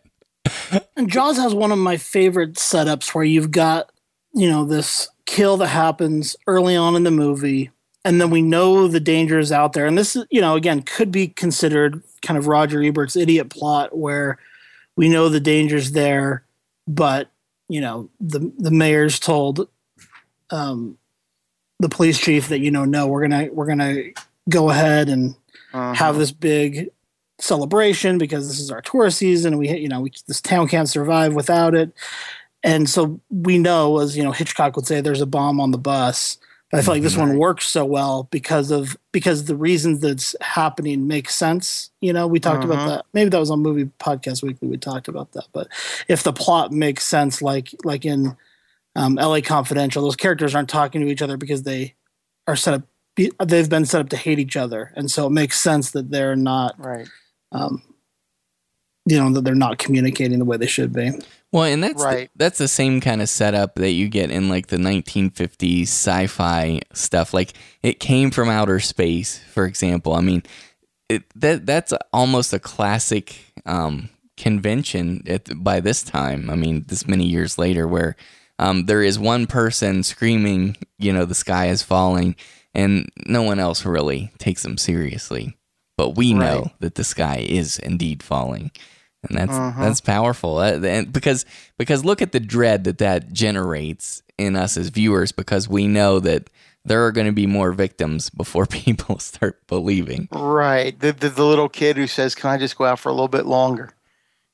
And Jaws has one of my favorite setups where you've got, you know, this kill that happens early on in the movie, and then we know the danger is out there. And this, is, you know, again, could be considered kind of Roger Ebert's idiot plot where we know the danger's there, but you know, the the mayor's told um, the police chief that you know, no, we're gonna we're gonna go ahead and Uh-huh. have this big celebration because this is our tourist season and we you know we, this town can't survive without it. And so we know as you know hitchcock would say there's a bomb on the bus. But i feel like this one works so well because of because the reasons that's happening make sense you know? We talked about Mhm. that. Maybe that was on movie podcast weekly we talked about that. But if the plot makes sense like like in um, la confidential those characters aren't talking to each other because they are set up they've been set up to hate each other and so it makes sense that they're not Right. um, you know that they're not communicating the way they should be. Well, and that's the- Right. that's the same kind of setup that you get in like the 1950s sci-fi stuff. Like it came from outer space, for example. I mean, it, that that's almost a classic um, convention at, by this time. I mean, this many years later, where um, there is one person screaming, you know, the sky is falling, and no one else really takes them seriously. But we know that the sky is indeed falling and that's Mhm. that's powerful. Uh, and because because look at the dread that that generates in us as viewers, because we know that there are going to be more victims before (laughs) people start believing. Right. The, the the little kid who says, "Can I just go out for a little bit longer?"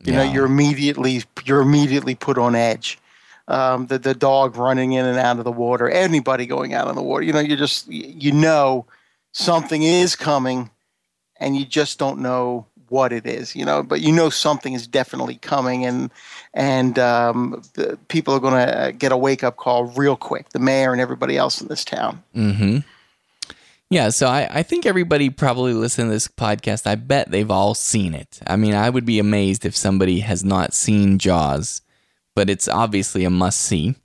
You know, you're immediately you're immediately put on edge. Um, the the dog running in and out of the water, anybody going out on the water. You know, you just you know something is coming, and you just don't know what it is. You know, but you know something is definitely coming, and and um, people are going to get a wake up call real quick. The mayor and everybody else in this town. hmm Yeah, so I, I think everybody probably listening to this podcast, I bet they've all seen it. I mean, I would be amazed if somebody has not seen Jaws, but it's obviously a must see.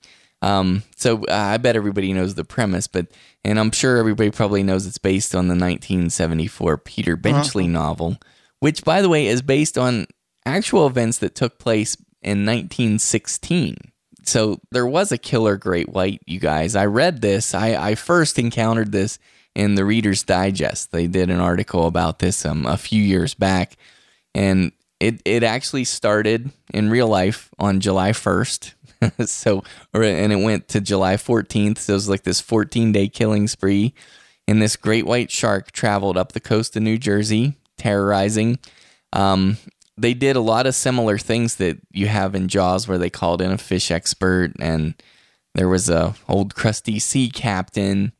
Um, so uh, I bet everybody knows the premise, but and I'm sure everybody probably knows it's based on the 1974 Peter Benchley novel, which, by the way, is based on actual events that took place in 1916. So there was a killer great white, you guys. I read this. I, I first encountered this in the Reader's Digest. They did an article about this um, a few years back, and it it actually started in real life on July 1st. (laughs) so, or and it went to July 14th. So it was like this 14 day killing spree. And this great white shark traveled up the coast of New Jersey, terrorizing. Um, they did a lot of similar things that you have in Jaws, where they called in a fish expert, and there was a old crusty sea captain.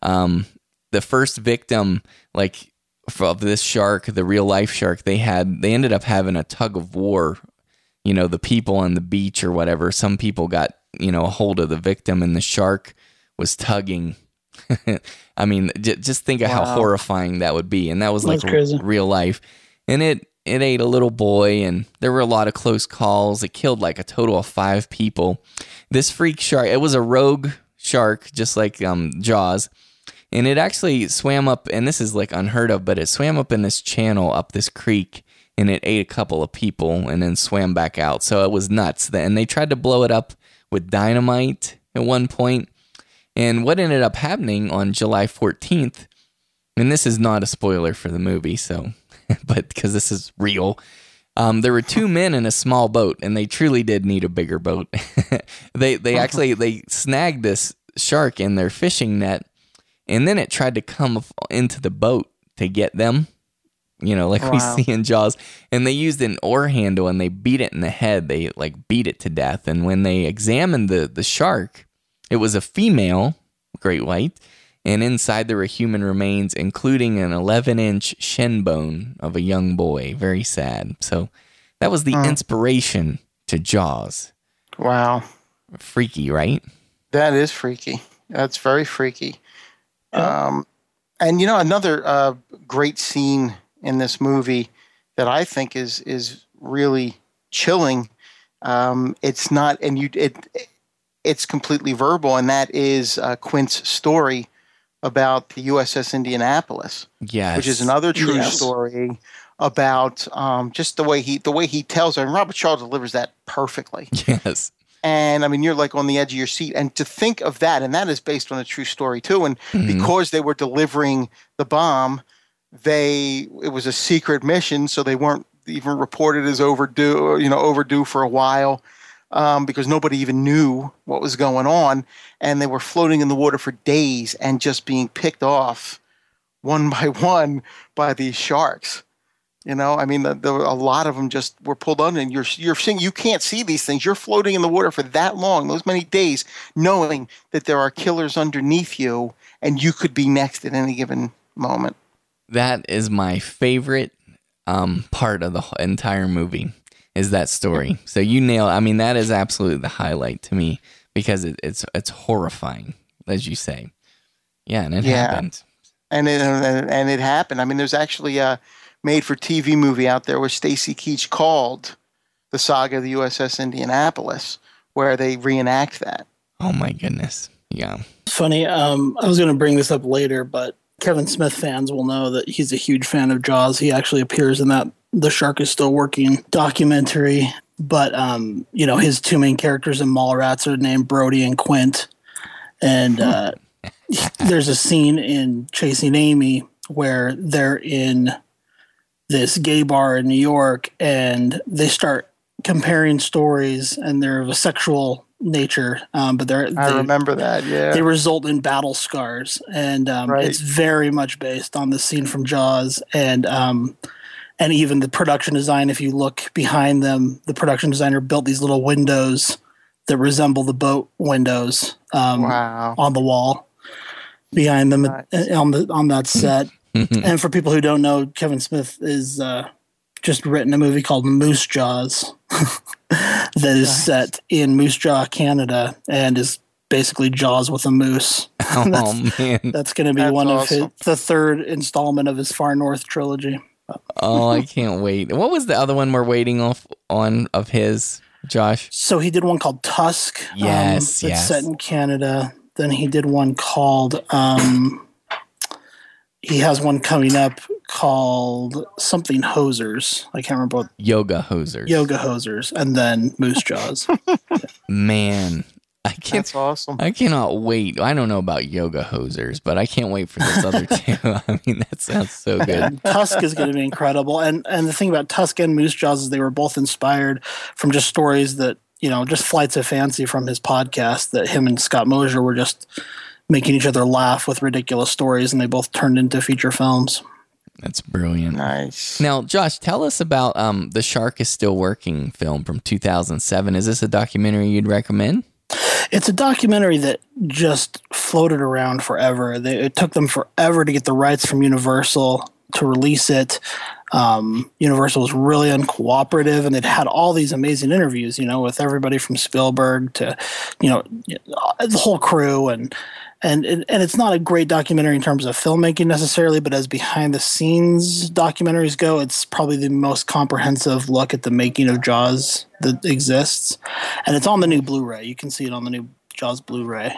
Um, the first victim, like of this shark, the real life shark, they had they ended up having a tug of war. You know, the people on the beach or whatever. Some people got you know a hold of the victim, and the shark was tugging. (laughs) I mean, j- just think of how horrifying that would be, and that was like crazy. real life. And it it ate a little boy, and there were a lot of close calls. It killed like a total of five people. This freak shark, it was a rogue shark, just like um, Jaws, and it actually swam up. And this is like unheard of, but it swam up in this channel up this creek, and it ate a couple of people, and then swam back out. So it was nuts. And they tried to blow it up with dynamite at one point. And what ended up happening on July 14th, and this is not a spoiler for the movie, so (laughs) but because this is real. Um, there were two men in a small boat, and they truly did need a bigger boat. (laughs) they they actually they snagged this shark in their fishing net, and then it tried to come into the boat to get them. You know, like Wow. we see in Jaws, and they used an oar handle and they beat it in the head. They like beat it to death. And when they examined the the shark, it was a female great white, and inside there were human remains, including an 11 inch shin bone of a young boy. Very sad. So that was the inspiration to Jaws. Wow. Freaky, right? That is freaky. That's very freaky. Um, and you know another uh, great scene in this movie that I think is is really chilling. Um, it's not, and you it it's completely verbal, and that is uh, Quint's story about the USS Indianapolis Yes. which is another true Yes. story about um, just the way he the way he tells it. And Robert Shaw delivers that perfectly. (laughs) Yes. And I mean, you're like on the edge of your seat. And to think of that, and that is based on a true story too. And Mhm. because they were delivering the bomb, they it was a secret mission, so they weren't even reported as overdue. You know, overdue for a while. Um, because nobody even knew what was going on, and they were floating in the water for days and just being picked off one (laughs) by one by these sharks. You know, I mean, the, the, a lot of them just were pulled under, and you're you're seeing you can't see these things. You're floating in the water for that long, those many days, knowing that there are killers underneath you, and you could be next at any given moment. That is my favorite um, part of the entire movie is that story. (laughs) So you nail. I mean, that is absolutely the highlight to me because it, it's it's horrifying, as you say. Yeah, and it Yeah. happened. and it and, and it happened. I mean, there's actually a made-for-TV movie out there where Stacy Keach called the saga of the USS Indianapolis, where they reenact that. Oh my goodness. Yeah. Funny. Um, I was going to bring this up later, but Kevin Smith fans will know that he's a huge fan of Jaws. He actually appears in that The Shark is Still Working documentary. But um, you know, his two main characters in Mallrats are named Brody and Quint, and uh, (laughs) there's a scene in Chasing Amy where they're in this gay bar in New York, and they start comparing stories, and they're of a sexual nature, um, but they're I they- remember that. Yeah. they result in battle scars and um, Right. it's very much based on the scene from jaws and um, and even the production design if you look behind them the production designer built these little windows that resemble the boat windows um, wow. on the wall behind them Nice. uh, on the on that set and for people who don't know kevin smith is uh, just written a movie called moose jaws (laughs) that is Nice. set in moose jaw canada and is basically jaws with a moose (laughs) Oh (laughs) man. that's going to be That's one awesome. of his, the third installment of his far north trilogy Oh, I can't wait. What was the other one we're waiting off on of his, Josh? so he did one called tusk um, Yes, that's yes. set in canada then he did one called um, he has one coming up called something hosers i can't remember what Yoga hosers. yoga hosers and then moose jaws (laughs) Man, I can't. That's awesome. I cannot wait. I don't know about yoga hosers, but I can't wait for this other (laughs) two. (laughs) I mean, that sounds so good. And Tusk is going to be incredible. And and the thing about Tusk and Moose Jaws is they were both inspired from just stories that you know, just flights of fancy from his podcast that him and Scott Mosier were just making each other laugh with ridiculous stories, and they both turned into feature films. That's brilliant. Nice. Now, Josh, tell us about um, the Shark is Still Working film from 2007. Is this a documentary you'd recommend? It's a documentary that just floated around forever. They, it took them forever to get the rights from Universal to release it. Um, Universal was really uncooperative, and it had all these amazing interviews, you know, with everybody from Spielberg to, you know, the whole crew, and and and and it's not a great documentary in terms of filmmaking necessarily, but as behind the scenes documentaries go, it's probably the most comprehensive look at the making of Jaws that exists, and it's on the new Blu-ray. You can see it on the new Jaws Blu-ray,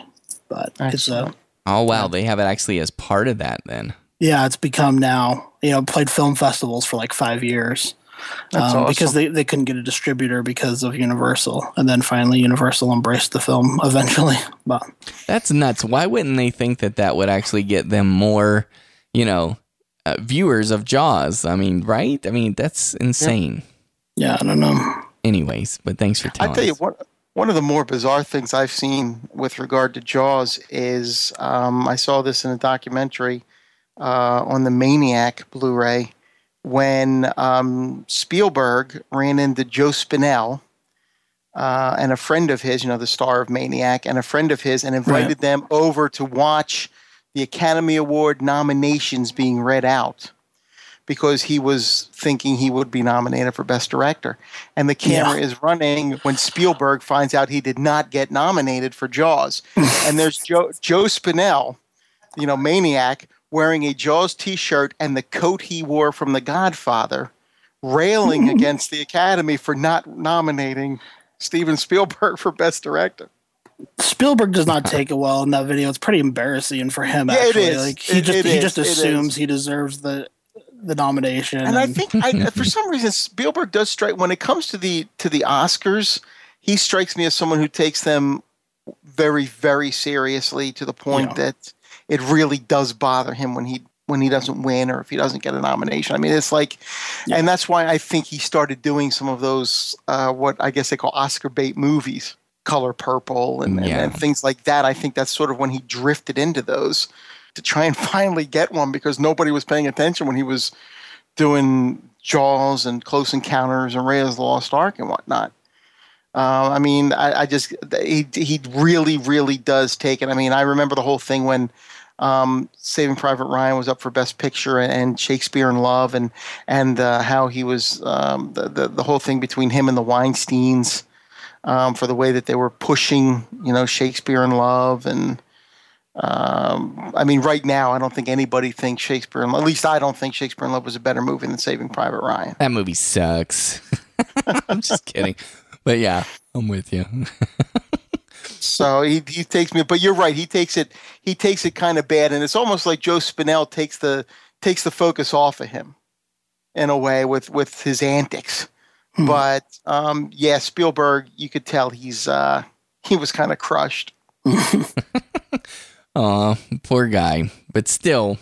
but it's a uh, Oh, wow. They have it actually as part of that then. yeah, it's become now you know played film festivals for like five years. That's um, because they, they couldn't get a distributor because of Universal, and then finally Universal embraced the film (laughs) eventually. But That's nuts. Why wouldn't they think that that would actually get them more, you know, uh, viewers of Jaws. I mean, right? I mean, that's insane. Yeah, I don't know. Anyways, but thanks for telling. I telling tell you us. what. One of the more bizarre things I've seen with regard to Jaws is um, I saw this in a documentary uh, on the Maniac Blu-ray when um, Spielberg ran into Joe Spinell uh, and a friend of his, you know, the star of Maniac, and a friend of his, and invited Right. them over to watch the Academy Award nominations being read out because he was thinking he would be nominated for Best Director. And the camera Yeah. is running when Spielberg finds out he did not get nominated for Jaws. (laughs) and there's Joe, Joe Spinell, you know, Maniac, wearing a Jaws t shirt and the coat he wore from The Godfather, railing (laughs) against the Academy for not nominating Steven Spielberg for Best Director. Spielberg does not (laughs) take it well in that video. It's pretty embarrassing for him. Yeah, it Actually, is. like he It- just it he is. just assumes he deserves the the nomination. and I think I, (laughs) for some reason Spielberg does strike when it comes to the to the Oscars, he strikes me as someone who takes them very very seriously to the point Yeah. that it really does bother him when he when he doesn't win or if he doesn't get a nomination. I mean, it's like, and that's why I think he started doing some of those uh, what I guess they call Oscar bait movies, Color Purple and, and- Yeah. and things like that. I think that's sort of when he drifted into those to try and (laughs) finally get one because nobody was paying attention when he was doing Jaws and Close Encounters and Raiders of the Lost Ark and whatnot. Uh, I mean, I, I just he he really really does take it. I mean, I remember the whole thing when um, Saving Private Ryan was up for Best Picture and Shakespeare in Love and and uh, how he was um, the, the the whole thing between him and the Weinstein's um, for the way that they were pushing you know Shakespeare in Love and um, I mean, right now, I don't think anybody thinks Shakespeare in Love. At least I don't think Shakespeare in Love was a better movie than Saving Private Ryan. That movie sucks. (laughs) I'm just kidding. But yeah, I'm with you. (laughs) So he, he takes me, but you're right. He takes it. He takes it kind of bad, and it's almost like Joe Spinell takes the takes the focus off of him, in a way with with his antics. Hmm. But um, yeah, Spielberg, you could tell he's uh, he was kind of crushed. (laughs) Aw, poor guy. But still,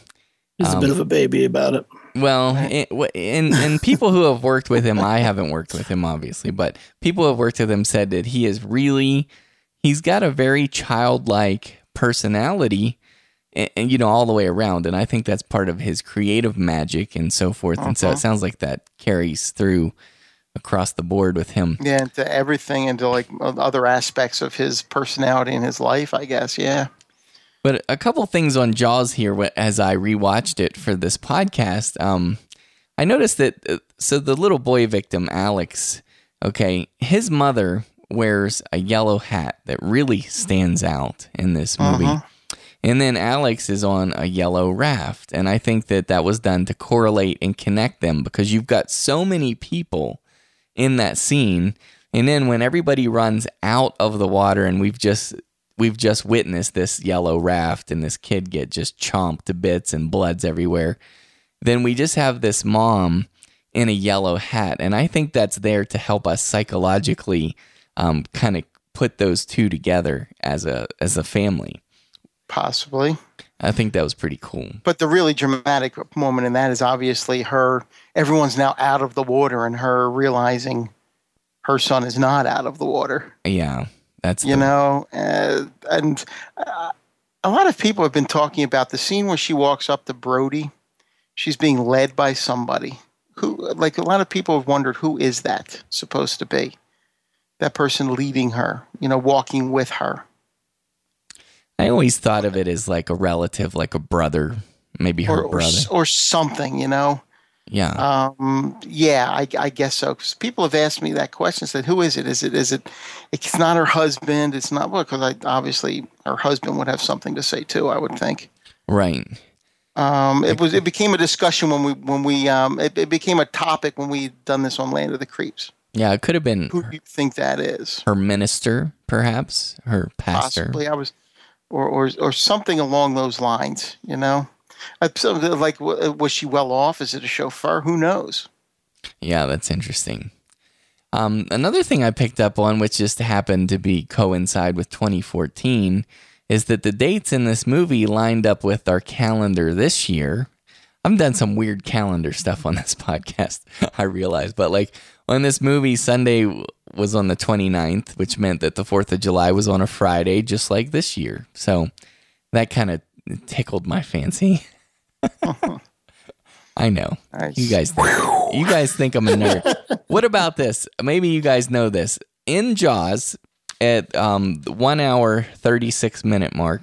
he's um, a bit of a baby about it. Well, it, and and people who have worked with him, I haven't worked with him obviously, but people who have worked with him said that he is really, he's got a very childlike personality, and, and you know all the way around, and I think that's part of his creative magic and so forth. And so Uh-huh. it sounds like that carries through across the board with him. Yeah, into everything, into like other aspects of his personality and his life. I guess. Yeah. But a couple things on Jaws here as I rewatched it for this podcast. Um, I noticed that uh, so the little boy victim Alex, okay, his mother wears a yellow hat that really stands out in this movie. Uh-huh. And then Alex is on a yellow raft, and I think that that was done to correlate and connect them because you've got so many people in that scene. And then when everybody runs out of the water and we've just we've just witnessed this yellow raft and this kid get just chomped to bits and blood's everywhere, then we just have this mom in a yellow hat. And I think that's there to help us psychologically um, kind of put those two together as a as a family. Possibly. I think that was pretty cool. But the really dramatic moment in that is obviously her. Everyone's now out of the water, and her realizing her son is not out of the water. Yeah, that's You the- know, uh, and uh, a lot of people have been talking about the scene where she walks up to Brody. She's being led by somebody who, like, a lot of people have wondered who is that supposed to be? That person leading her, you know, walking with her. I always thought of it as like a relative, like a brother, maybe her or, or, brother. s- or something, you know. yeah, Um, yeah, I, I guess so. 'Cause people have asked me that question. Said, "Who is it? Is it? Is it? It's not her husband. It's not well, because I obviously her husband would have something to say too. I would think. right. Um, it was. It became a discussion when we when we um, it, it became a topic when we done this on Land of the Creeps. Yeah, it could have been Who do you think that is? her minister, perhaps her pastor. Possibly, I was, or or or something along those lines. You know, Uh, like was she well off? Is it a chauffeur? Who knows? Yeah, that's interesting. Um, another thing I picked up on, which just happened to be coincide with 2014, is that the dates in this movie lined up with our calendar this year. I've done some weird calendar stuff on this (laughs) podcast, I realize. But like on this movie, Sunday was on the 29th, which meant that the 4th of July was on a Friday, just like this year. So that kind of tickled my fancy. (laughs) (laughs) I know. Nice. You guys think, you guys think I'm a nerd. (laughs) what about this? Maybe you guys know this. In Jaws, at um, the one hour, 36 minute mark,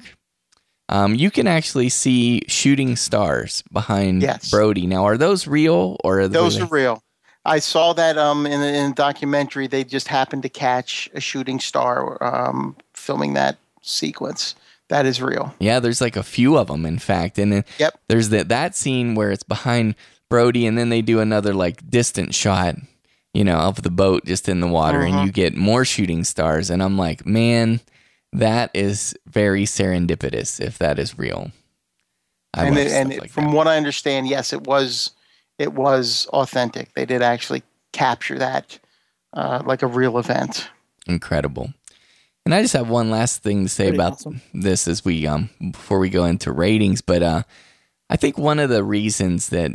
um, you can actually see shooting stars behind Yes. Brody. Now, are those real or are Those they- are real. I saw that um, in, a, in a documentary. They just happened to catch a shooting star um, filming that sequence. That is real. Yeah, there's like a few of them, in fact. And then Yep. there's that that scene where it's behind Brody, and then they do another like distant shot, you know, of the boat just in the water, and Uh-huh. you get more shooting stars. And I'm like, man, that is very serendipitous if that is real. I and it, and it- like from that. what I understand, yes, it was it was authentic. They did actually capture that uh, like a real event. incredible. And I just have one last thing to say Pretty about awesome. this as we um before we go into ratings, but uh I think one of the reasons that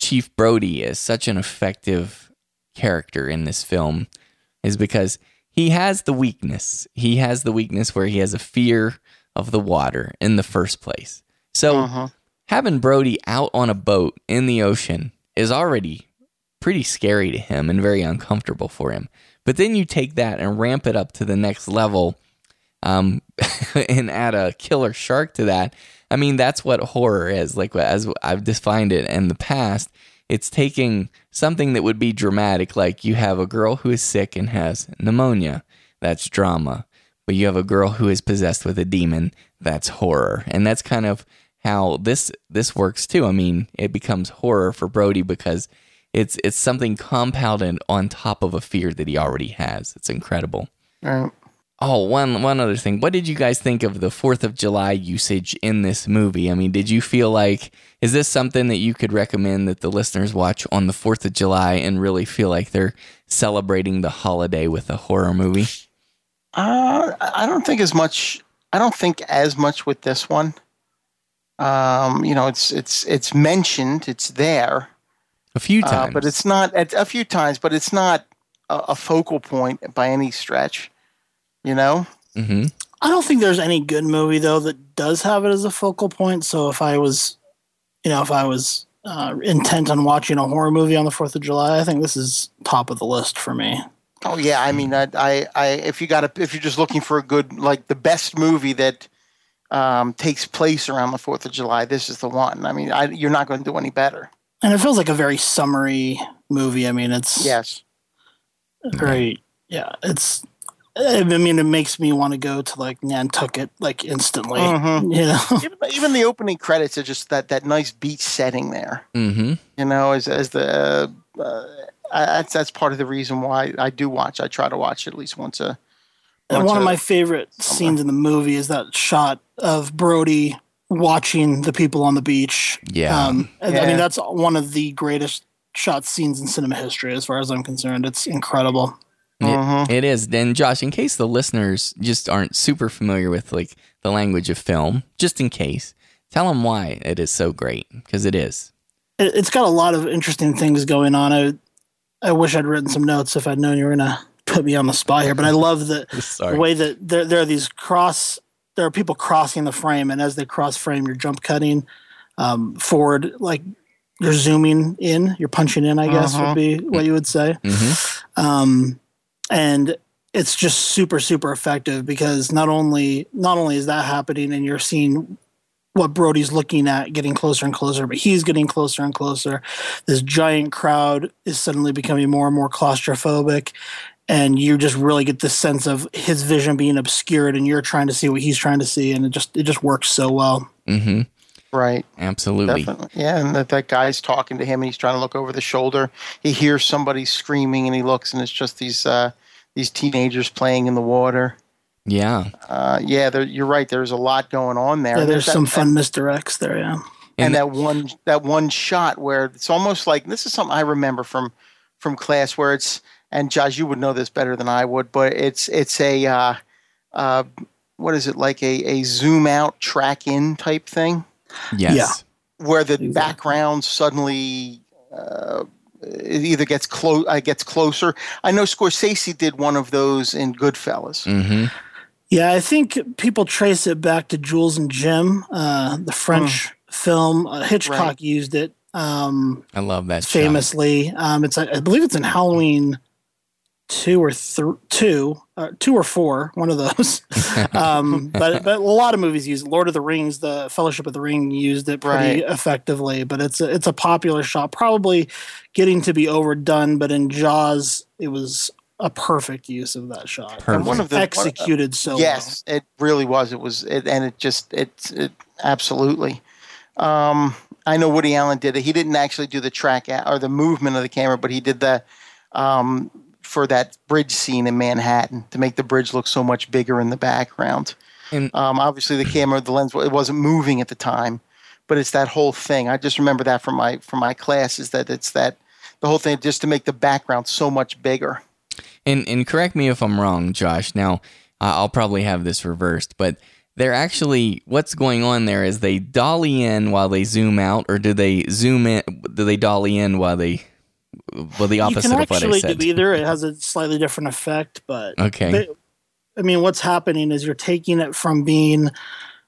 Chief Brody is such an effective character in this film is because he has the weakness. He has the weakness where he has a fear of the water in the first place. So Uh-huh. having Brody out on a boat in the ocean is already pretty scary to him and very uncomfortable for him. But then you take that and ramp it up to the next level um, (laughs) and add a killer shark to that. I mean, that's what horror is. Like, as I've defined it in the past, it's taking something that would be dramatic, like you have a girl who is sick and has pneumonia. That's drama. But you have a girl who is possessed with a demon. That's horror. And that's kind of how this this works too. I mean, it becomes horror for Brody because it's it's something compounded on top of a fear that he already has. It's incredible. Right. Oh, one one other thing. What did you guys think of the Fourth of July usage in this movie? I mean, did you feel like is this something that you could recommend that the listeners watch on the Fourth of July and really feel like they're celebrating the holiday with a horror movie? Uh, I I don't think as much. I don't think as much with this one. Um, you know, it's it's it's mentioned, it's there, A few uh, times, but it's not at, a few times, but it's not a, a focal point by any stretch. You know, hmm I don't think there's any good movie though that does have it as a focal point. So if I was, you know, if I was uh, intent on watching a horror movie on the Fourth of July, I think this is top of the list for me. Oh yeah, I mean, I, I, I if you got to, if you're just looking for a good, like the best movie that um, takes place around the Fourth of July, this is the one. I mean, I, you're not going to do any better. And it feels like a very summery movie. I mean, it's Yes. very yeah. It's I mean, it makes me want to go to like Nantucket like instantly. Mhm. You know, (laughs) even, even the opening credits are just that that nice beach setting there. hmm You know, as as the uh, uh, that's that's part of the reason why I do watch. I try to watch it at least once a. And once one of my favorite scenes in the movie is that shot of Brody watching the people on the beach. Yeah. Um, and I mean, that's one of the greatest shot scenes in cinema history, as far as I'm concerned. It's incredible. Mhm. It is. Then, Josh, in case the listeners just aren't super familiar with like the language of film, just in case, tell them why it is so great because it is. It, it's got a lot of interesting things going on. I I wish I'd written some notes if I'd known you were gonna put me on the spot here. But I love the, (laughs) the way that there there are these cross. There are people crossing the frame, and as they cross frame, you're jump cutting um, forward, like you're zooming in. You're punching in. I guess Uh-huh. would be what you would say. Mhm. um, and it's just super super effective because not only not only is that happening and you're seeing what Brody's looking at getting closer and closer, but he's getting closer and closer. This giant crowd is suddenly becoming more and more claustrophobic. And you just really get this sense of his vision being obscured, and you're trying to see what he's trying to see, and it just it just works so well. hmm Right. Absolutely. Definitely. Yeah, and that, that guy's talking to him and he's trying to look over the shoulder. He hears somebody screaming and he looks and it's just these uh, these teenagers playing in the water. Yeah. Uh, yeah, there, you're right. There's a lot going on there. Yeah, there's that- some that- fun misdirects there. Yeah, and that one that one shot where it's almost like this is something I remember from from class where it's and Josh, you would know this better than I would, but it's it's a uh, uh, what is it like a, a zoom out track in type thing? Yes. Yeah. where the Exactly. background suddenly uh, it either gets close, uh, gets closer. I know Scorsese did one of those in Goodfellas. hmm Yeah, I think people trace it back to Jules and Jim, uh, the French film. Uh, Hitchcock Right. used it um, I love that. shot. famously. Um, it's I believe it's in Halloween two or th- two, uh, two or four, one of those. (laughs) um, but but a lot of movies use it. Lord of the Rings, the Fellowship of the Ring used it pretty Right. effectively. But it's a, it's a popular shot, probably getting to be overdone. But in Jaws, it was a perfect use of that shot. Perfect. one of the- executed so well. yes, it really was. It was, it, and it just it, it absolutely. Um, I know Woody Allen did it. He didn't actually do the track or the movement of the camera, but he did the um, for that bridge scene in Manhattan to make the bridge look so much bigger in the background. And- um, obviously, the camera, the lens, it wasn't moving at the time, but it's that whole thing. I just remember that from my from my classes that it's that the whole thing just to make the background so much bigger. And and correct me if I'm wrong, Josh. Now I'll probably have this reversed, but they're actually what's going on there is they dolly in while they zoom out, or do they zoom in? Do they dolly in while they? Well, the opposite of what I actually said. do either. It has a slightly different effect, but Okay. they- I mean, what's happening is you're taking it from being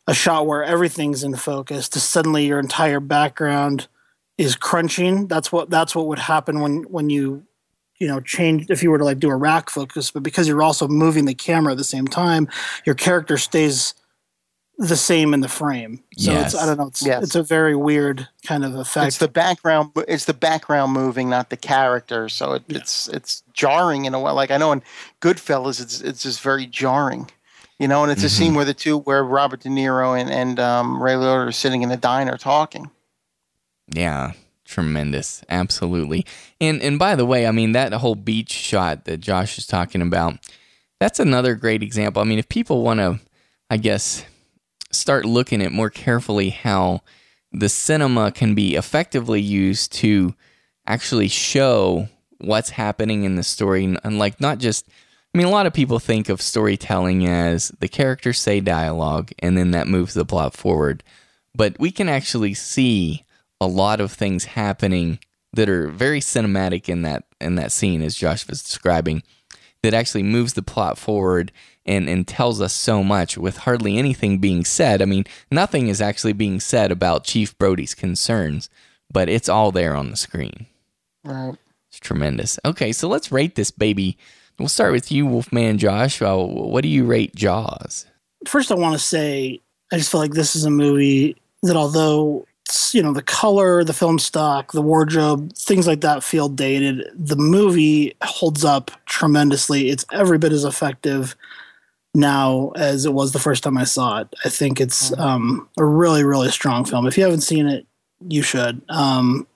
a shot where everything's in focus to suddenly your entire background is crunching. That's what that's what would happen when when you you know change if you were to like do a rack focus, but because you're also moving the camera at the same time, your character stays the same in the frame. So Yes. it's I don't know. It's Yes. it's a very weird kind of effect. It's the background. It's the background moving, not the character. So it, it's it's jarring in a way. Like I know in Goodfellas, it's it's just very jarring, you know. And it's a Mm-hmm. scene where the two, where Robert De Niro and and um, Ray Liotta are sitting in a diner talking. Yeah, tremendous, absolutely. And and by the way, I mean that whole beach shot that Josh is talking about, that's another great example. I mean, if people want to, I guess, start looking at more carefully how the cinema can be effectively used to actually show what's happening in the story. And, like not just I mean a lot of people think of storytelling as the characters say dialogue and then that moves the plot forward. But we can actually see a lot of things happening that are very cinematic in that in that scene as Josh was describing that actually moves the plot forward and and tells us so much with hardly anything being said. I mean, nothing is actually being said about Chief Brody's concerns, but it's all there on the screen. Right. It's tremendous. Okay, so let's rate this baby. We'll start with you, Wolfman Josh. Uh, what do you rate Jaws? first I want to say I just feel like this is a movie that although you know the color, the film stock, the wardrobe, things like that feel dated, the movie holds up tremendously. It's every bit as effective now as it was the first time I saw it. I think it's um, a really really strong film. If you haven't seen it, you should. Um,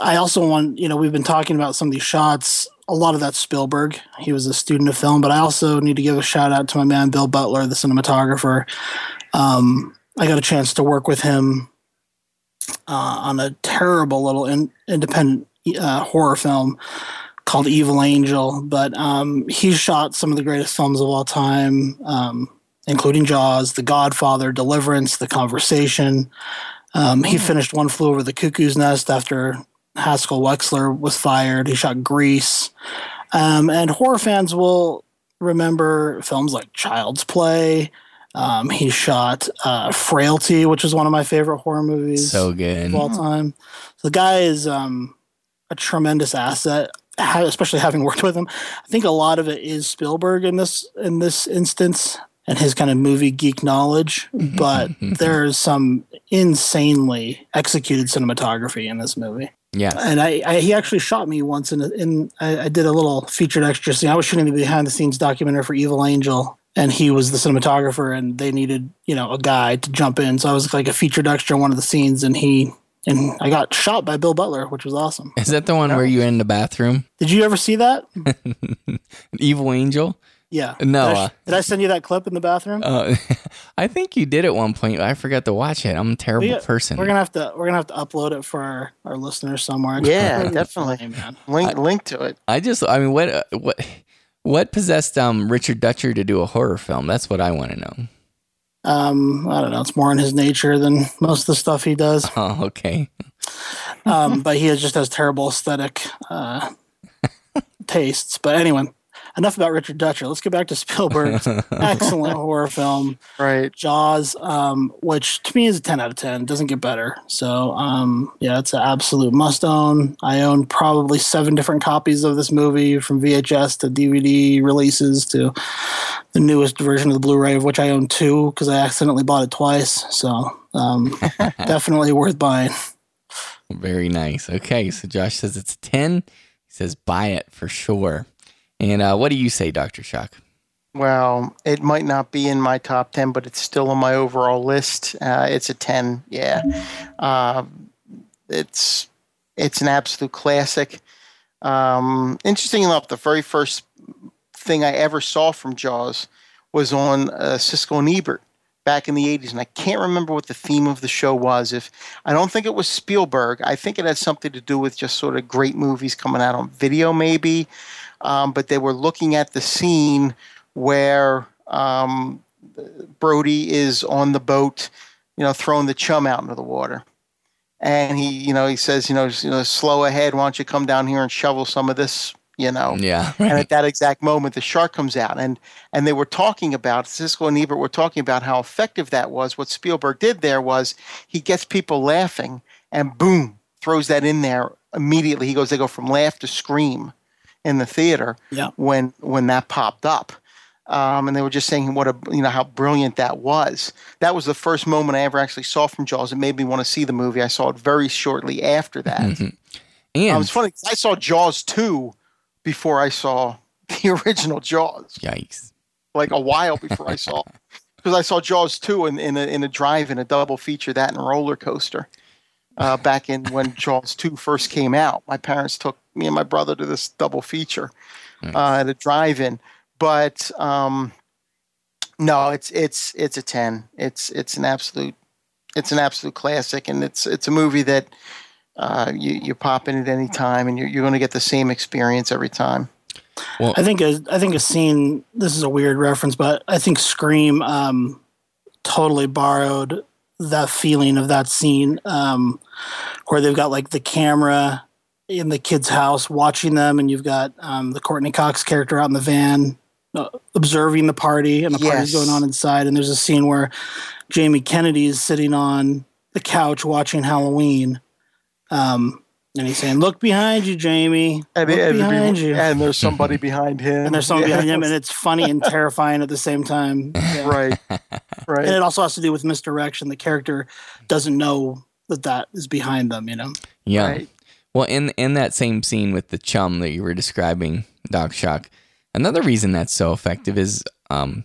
I also want, you know, we've been talking about some of these shots. A lot of that's Spielberg. He was a student of film, but I also need to give a shout out to my man Bill Butler, the cinematographer. Um, I got a chance to work with him uh, on a terrible little in, independent uh, horror film called Evil Angel, but um, he shot some of the greatest films of all time, um, including Jaws, The Godfather, Deliverance, The Conversation. Um, he finished One Flew Over the Cuckoo's Nest after Haskell Wexler was fired. He shot Grease. Um, and horror fans will remember films like Child's Play. Um, he shot uh, Frailty, which is one of my favorite horror movies So good. of all time. So the guy is um, a tremendous asset, ha- especially having (laughs) worked with him. I think a lot of it is Spielberg in this in this instance and his kind of movie geek knowledge, mm-hmm. but mm-hmm. mm-hmm. there's some insanely executed cinematography in this movie. Yeah, And I, I he actually shot me once in, a, in I, I did a little featured extra scene. I was shooting the behind the scenes documentary for Evil Angel, and he was the cinematographer, and they needed you know a guy to jump in. So I was like a featured extra in one of the scenes, and he and I got shot by Bill Butler, which was awesome. Is that the one where you in the bathroom? Did you ever see that? An (laughs) Evil Angel? Yeah. No, Did I, uh, did I send you that clip in the bathroom? Uh, (laughs) I think you did at one point. I forgot to watch it. I'm a terrible We- person. We're gonna have to we're gonna have to upload it for our, our listeners somewhere. It's Yeah, (laughs) definitely. funny, man. Link link to it. I just, I mean, what, uh, what, what possessed um Richard Dutcher to do a horror film? That's what I want to know. Um, I don't know. It's more in his nature than (laughs) most of the stuff he does. (laughs) Oh, okay. Um, but he just has terrible aesthetic uh, (laughs) tastes. But anyway, enough about Richard Dutcher. Let's get back to Spielberg's (laughs) excellent horror film, Right. Jaws, um, which to me is a 10 out of 10. Doesn't get better. So, um, yeah, it's an absolute must own. I own probably seven different copies of this movie from VHS to DVD releases to the newest version of the Blu ray, of which I own two because I accidentally bought it twice. So, um, (laughs) definitely worth buying. Very nice. Okay, so Josh says it's a 10. He says buy it for sure. And uh, what do you say, Dr. Shock? Well, it might not be in my top 10, but it's still on my overall list. Uh, it's a 10. Yeah. Uh, it's it's an absolute classic. Um, interesting enough, the very first thing I ever saw from Jaws was on uh, and Ebert back in the 80s, and I can't remember what the theme of the show was. If I don't think it was Spielberg, I think it had something to do with just sort of great movies coming out on video, maybe. Um, but they were looking at the scene where um, Brody is on the boat, you know, throwing the chum out into the water. And he, you know, he says, you know, just, you know, slow ahead. Why don't you come down here and shovel some of this, you know? Yeah. (laughs) And at that exact moment, the shark comes out, and and they were talking about Siskel and Ebert were talking about how effective that was. What Spielberg did there was he gets people laughing, and boom, throws that in there immediately. He goes, they go from laugh to scream in the theater Yeah. when when that popped up. Um, and they were just saying what a you know how brilliant that was. That was the first moment I ever actually saw from Jaws. It made me want to see the movie. I saw it very shortly after that. Mhm. Um, And it's funny I saw Jaws two before I saw (laughs) the original Jaws, yikes. like a while before I saw, because (laughs) I saw Jaws two in, in a in a drive in a double feature that and roller coaster. Uh, back in when Jaws two first came out, my parents took me and my brother to this double feature uh, at a drive-in. But um, no, it's it's it's a ten. It's it's an absolute it's an absolute classic, and it's it's a movie that uh, you you pop in at any time, and you're you're going to get the same experience every time. Well, I think a, I think a scene. This is a weird reference, but I think Scream um, totally borrowed that feeling of that scene um, where they've got like the camera in the kid's house watching them, and you've got um, the Courtney Cox character out in the van uh, observing the party, and the party's Yes. going on inside. And there's a scene where Jamie Kennedy is sitting on the couch watching Halloween. Um, and he's saying, "Look behind you, Jamie. And, Look and, behind you." (laughs) and there's somebody behind him, and there's someone Yeah. behind him, and it's funny and terrifying at the same time. (laughs) Yeah. right, right. And it also has to do with misdirection. The character doesn't know that that is behind them. You know. Yeah. Right. Well, in in that same scene with the chum that you were describing, Doc Shock, another reason that's so effective is um,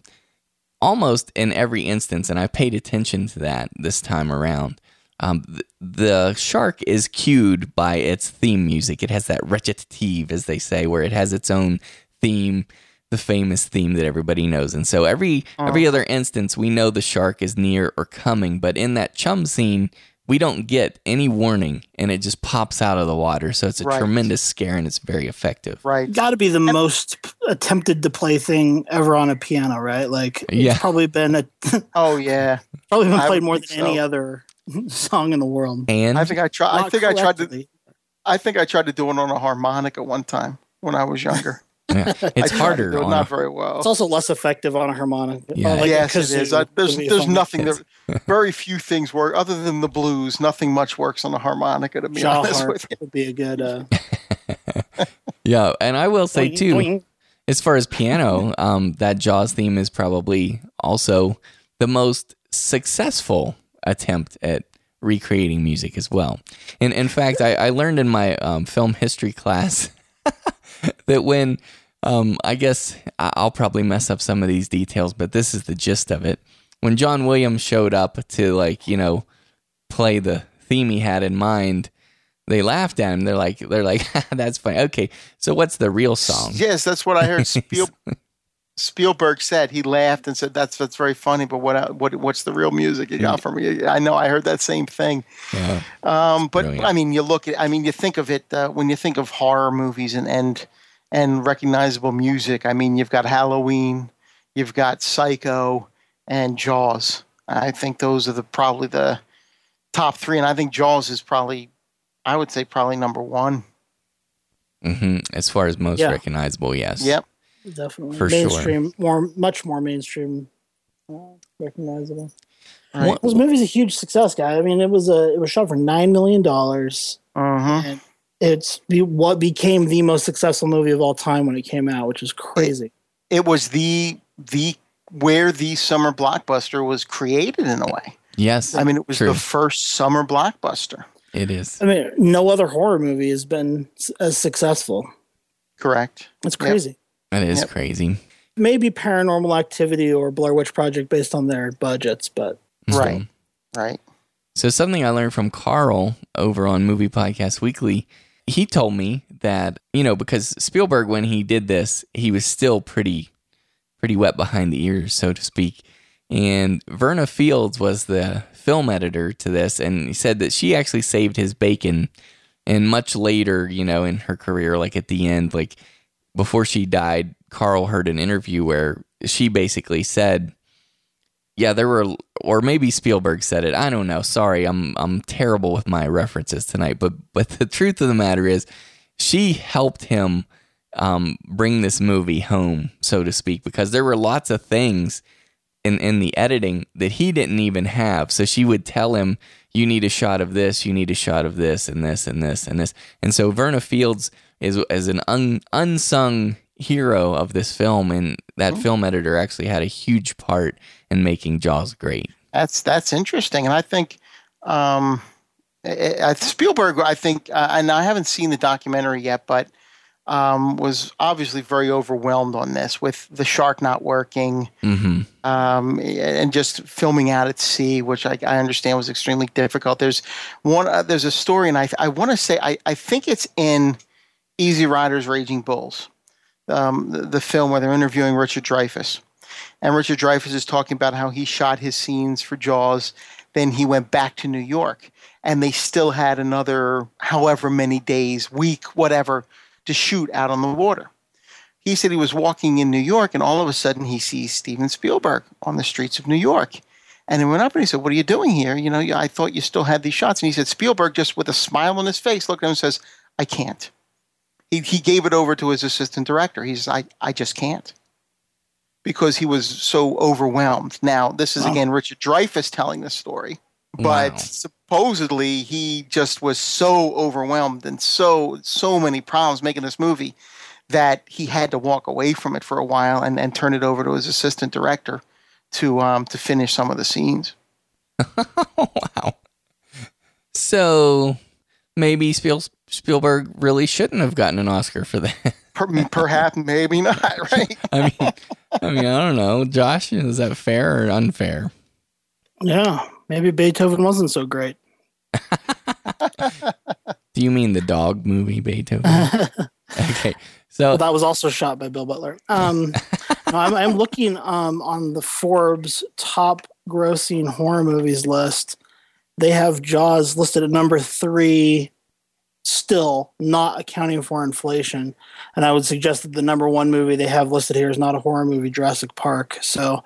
almost in every instance, and I paid attention to that this time around. Um, th- the shark is cued by its theme music. It has that recitative, as they say, where it has its own theme, the famous theme that everybody knows. And so every every other instance, we know the shark is near or coming. But in that chum scene, we don't get any warning, and it just pops out of the water. So it's a Right. tremendous scare, and it's very effective. right. Got to be the most attempted to play thing ever on a piano, right? Like, Yeah. it's probably been a (laughs) Oh yeah. (laughs) probably been played more than think any other (laughs) song in the world. And I think I tried. I think I tried to. I think I tried to do it on a harmonica one time when I was younger. yeah, it's tried harder. it not a- very well. It's also less effective on a harmonica. Oh, yeah. Or like a yes, it is. I, there's would be a there's nothing. There, very few things work other than the blues. Nothing much works on a harmonica. To be Jaw honest harp with you. would be a good. Uh, (laughs) yeah, and I will say too. as far as piano, um, that Jaws theme is probably also the most successful attempt at recreating music as well. And in fact, I, I learned in my um, film history class (laughs) that when um, I guess I'll probably mess up some of these details, but this is the gist of it. When John Williams showed up to like you know play the theme he had in mind, they laughed at him. They're like, they're like, (laughs) that's funny. Okay, so what's the real song? Yes, that's what I heard. (laughs) Spiel, Spielberg said he laughed and said that's that's very funny. But what what what's the real music you got for me? I know I heard that same thing. Yeah. Um, but Brilliant. I mean, you look at I mean, you think of it uh, when you think of horror movies and and and recognizable music. I mean, you've got Halloween, you've got Psycho, and Jaws. I think those are the probably the top three, and I think Jaws is probably, I would say, probably number one. hmm As far as most Yeah. recognizable, yes. Yep. Definitely For sure. mainstream, more much more mainstream, uh, recognizable. Right. What- This movie's a huge success, guy. I mean, it was a it was shot for nine million dollars. hmm It's the, what became the most successful movie of all time when it came out, which is crazy. It was the the where the summer blockbuster was created in a way. Yes. I mean, it was True. the first summer blockbuster. it is. I mean, no other horror movie has been as successful. Correct. It's Yep. crazy. It is Yep. crazy. Maybe Paranormal Activity or Blair Witch Project based on their budgets, but mm-hmm. Right. Right. So something I learned from Carl over on Movie Podcast Weekly, he told me that, you know, because Spielberg when he did this, he was still pretty pretty wet behind the ears, so to speak. And Verna Fields was the film editor to this and he said that she actually saved his bacon and much later, you know, in her career like at the end like before she died, Carl heard an interview where she basically said yeah, there were, or maybe Spielberg said it. I don't know. Sorry, I'm I'm terrible with my references tonight. But but the truth of the matter is, she helped him um, bring this movie home, so to speak, because there were lots of things in in the editing that he didn't even have. So she would tell him, "You need a shot of this. You need a shot of this, and this, and this, and this." And so Verna Fields is is an un, unsung hero of this film, and that film editor actually had a huge part in making Jaws great. That's that's interesting, and I think um, I- I- Spielberg. I think, uh, and I haven't seen the documentary yet, but um, was obviously very overwhelmed on this with the shark not working hmm um, and just filming out at sea, which I, I understand was extremely difficult. There's one. Uh, there's a story, and I I want to say I I think it's in Easy Riders, Raging Bulls, um, the, the film where they're interviewing Richard Dreyfuss, and Richard Dreyfuss is talking about how he shot his scenes for Jaws, then he went back to New York, and they still had another however many days, week, whatever, to shoot out on the water he said he was walking in New York and all of a sudden he sees Steven Spielberg on the streets of New York. And he went up and he said, What are you doing here? You know, I thought you still had these shots. And he said, Spielberg, just with a smile on his face, looked at him and says, I can't. He, he gave it over to his assistant director. He says, I, I just can't. Because he was so overwhelmed. Now, this is Wow. again Richard Dreyfuss telling this story. But Wow. Supposedly he just was so overwhelmed and so so many problems making this movie that he had to walk away from it for a while and, and turn it over to his assistant director to um, to finish some of the scenes. (laughs) wow. So maybe Spiel, Spielberg really shouldn't have gotten an Oscar for that. Per- Perhaps, maybe not, (laughs) right? I mean, I mean, I don't know. Josh, is that fair or unfair? yeah, maybe Beethoven wasn't so great. Do you mean the dog movie Beethoven? (laughs) okay. So Well, that was also shot by Bill Butler. Um, (laughs) no, I'm, I'm looking um, on the Forbes top grossing horror movies list. They have Jaws listed at number three, still not accounting for inflation. And I would suggest that the number one movie they have listed here is not a horror movie, Jurassic Park. So,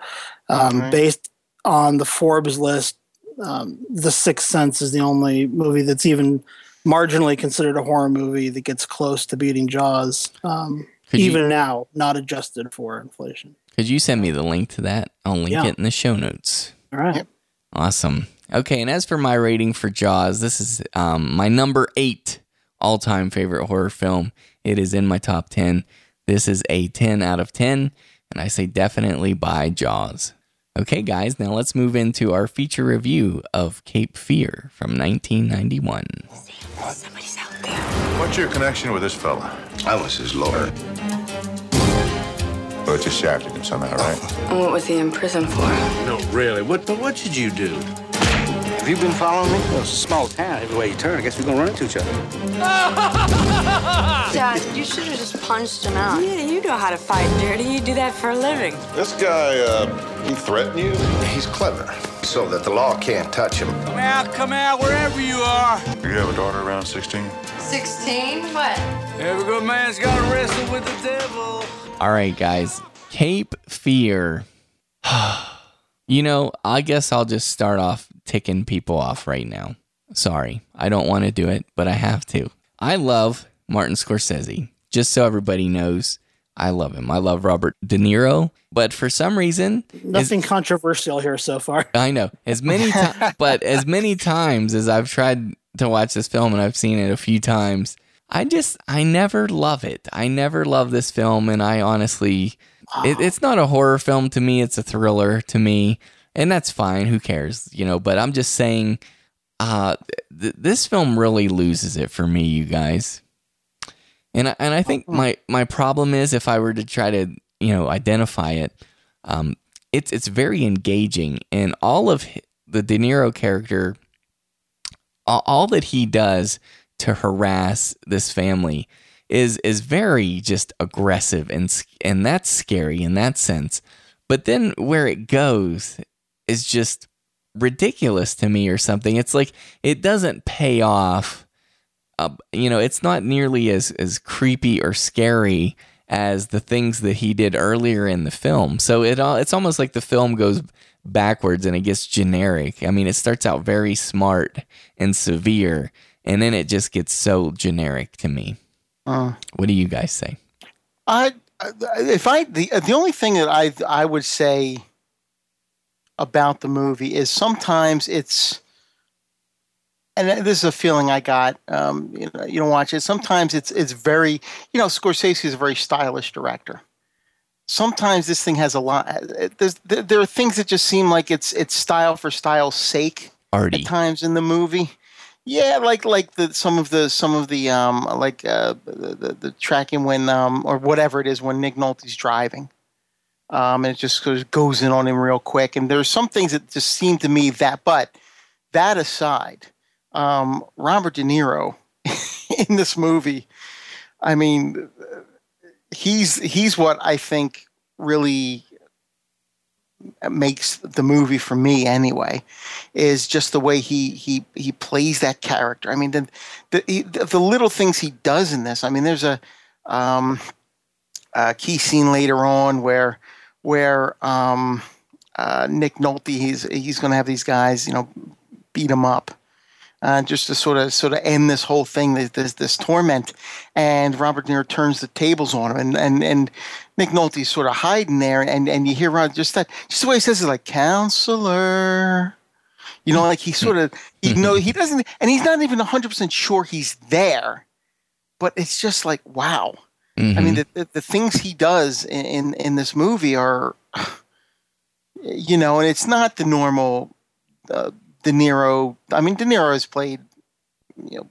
um, Okay. based on the Forbes list, um, The Sixth Sense is the only movie that's even marginally considered a horror movie that gets close to beating Jaws. Um, Could you- even now, not adjusted for inflation. could you send me the link to that? I'll link Yeah. it in the show notes. All right. Awesome. Okay, and as for my rating for Jaws, this is um, my number eight all time favorite horror film. It is in my top 10. This is a 10 out of 10, and I say definitely buy Jaws. Okay, guys, now let's move into our feature review of Cape Fear from 1991. Somebody's out there. What's your connection with this fella? I was his lawyer. Oh, just shafted him somehow, right? And what was he in prison for? No, really. What? But what did you do? Have you been following me? Well, it's a small town. Every way you turn, I guess we're gonna run into each other. (laughs) Dad, you should have just punched him out. Yeah, you know how to fight dirty. You do that for a living. This guy, uh, he threatened you? He's clever, so that the law can't touch him. Come out, come out, wherever you are. You have a daughter around 16? 16? What? Every good man's got to wrestle with the devil. All right, guys. Cape Fear. (sighs) You know, I guess I'll just start off ticking people off right now. Sorry, I don't want to do it, but I have to. I love Martin Scorsese. Just so everybody knows, I love him. I love Robert De Niro, but for some reason, Nothing controversial here so far. (laughs) I know as many times, (laughs) but as many times as I've tried to watch this film and I've seen it a few times, I just I never love it. I never love this film, and I honestly, it, it's not a horror film to me. It's a thriller to me, and that's fine. Who cares, you know? But I'm just saying, uh, th- this film really loses it for me, you guys. And I, and I think my my problem is if I were to try to you know identify it, um, it's it's very engaging, and all of the De Niro character, all, all that he does to harass this family is is very just aggressive and and that's scary in that sense. But then where it goes is just ridiculous to me or something. It's like it doesn't pay off. Uh, you know, it's not nearly as as creepy or scary as the things that he did earlier in the film. So it all it's almost like the film goes backwards and it gets generic. I mean, it starts out very smart and severe and then it just gets so generic to me. Uh, What do you guys say? I if I the the only thing that I I would say about the movie is sometimes it's and this is a feeling I got. Um, you know, you don't watch it. Sometimes it's it's very you know Scorsese is a very stylish director. Sometimes this thing has a lot. There's, there there are things that just seem like it's it's style for style's sake Arty. at times in the movie. Yeah, like like the some of the some of the um like uh the the, the tracking when um or whatever it is when Nick Nolte's driving. Um and it just goes goes in on him real quick and there's some things that just seem to me that but that aside, um Robert De Niro (laughs) in this movie, I mean he's he's what I think really makes the movie for me anyway is just the way he he he plays that character. I mean the the the, little things he does in this. I mean there's a um a key scene later on where where um uh Nick Nolte he's he's going to have these guys, you know, beat him up. Uh, just to sort of sort of end this whole thing, this this, this torment, and Robert De Niro turns the tables on him, and and and Nick Nolte's sort of hiding there, and and you hear Rod just that just the way he says it, like counselor, you know, like he sort of he know he doesn't, and he's not even hundred percent sure he's there, but it's just like wow. I mean, the, the the things he does in, in in this movie are, you know, and it's not the normal. Uh, De Niro. I mean, De Niro has played, you know,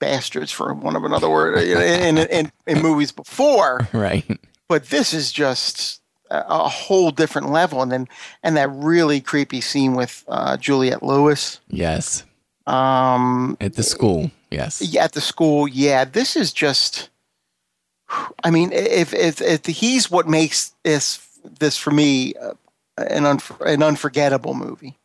bastards for one of another word in, in, in movies before, (laughs) right? But this is just a, a whole different level, and then and that really creepy scene with uh, Juliette Lewis. Yes. Um, At the school. Yes. yeah, at the school. Yeah, this is just. I mean, if if, if he's what makes this this for me uh, an unf- an unforgettable movie.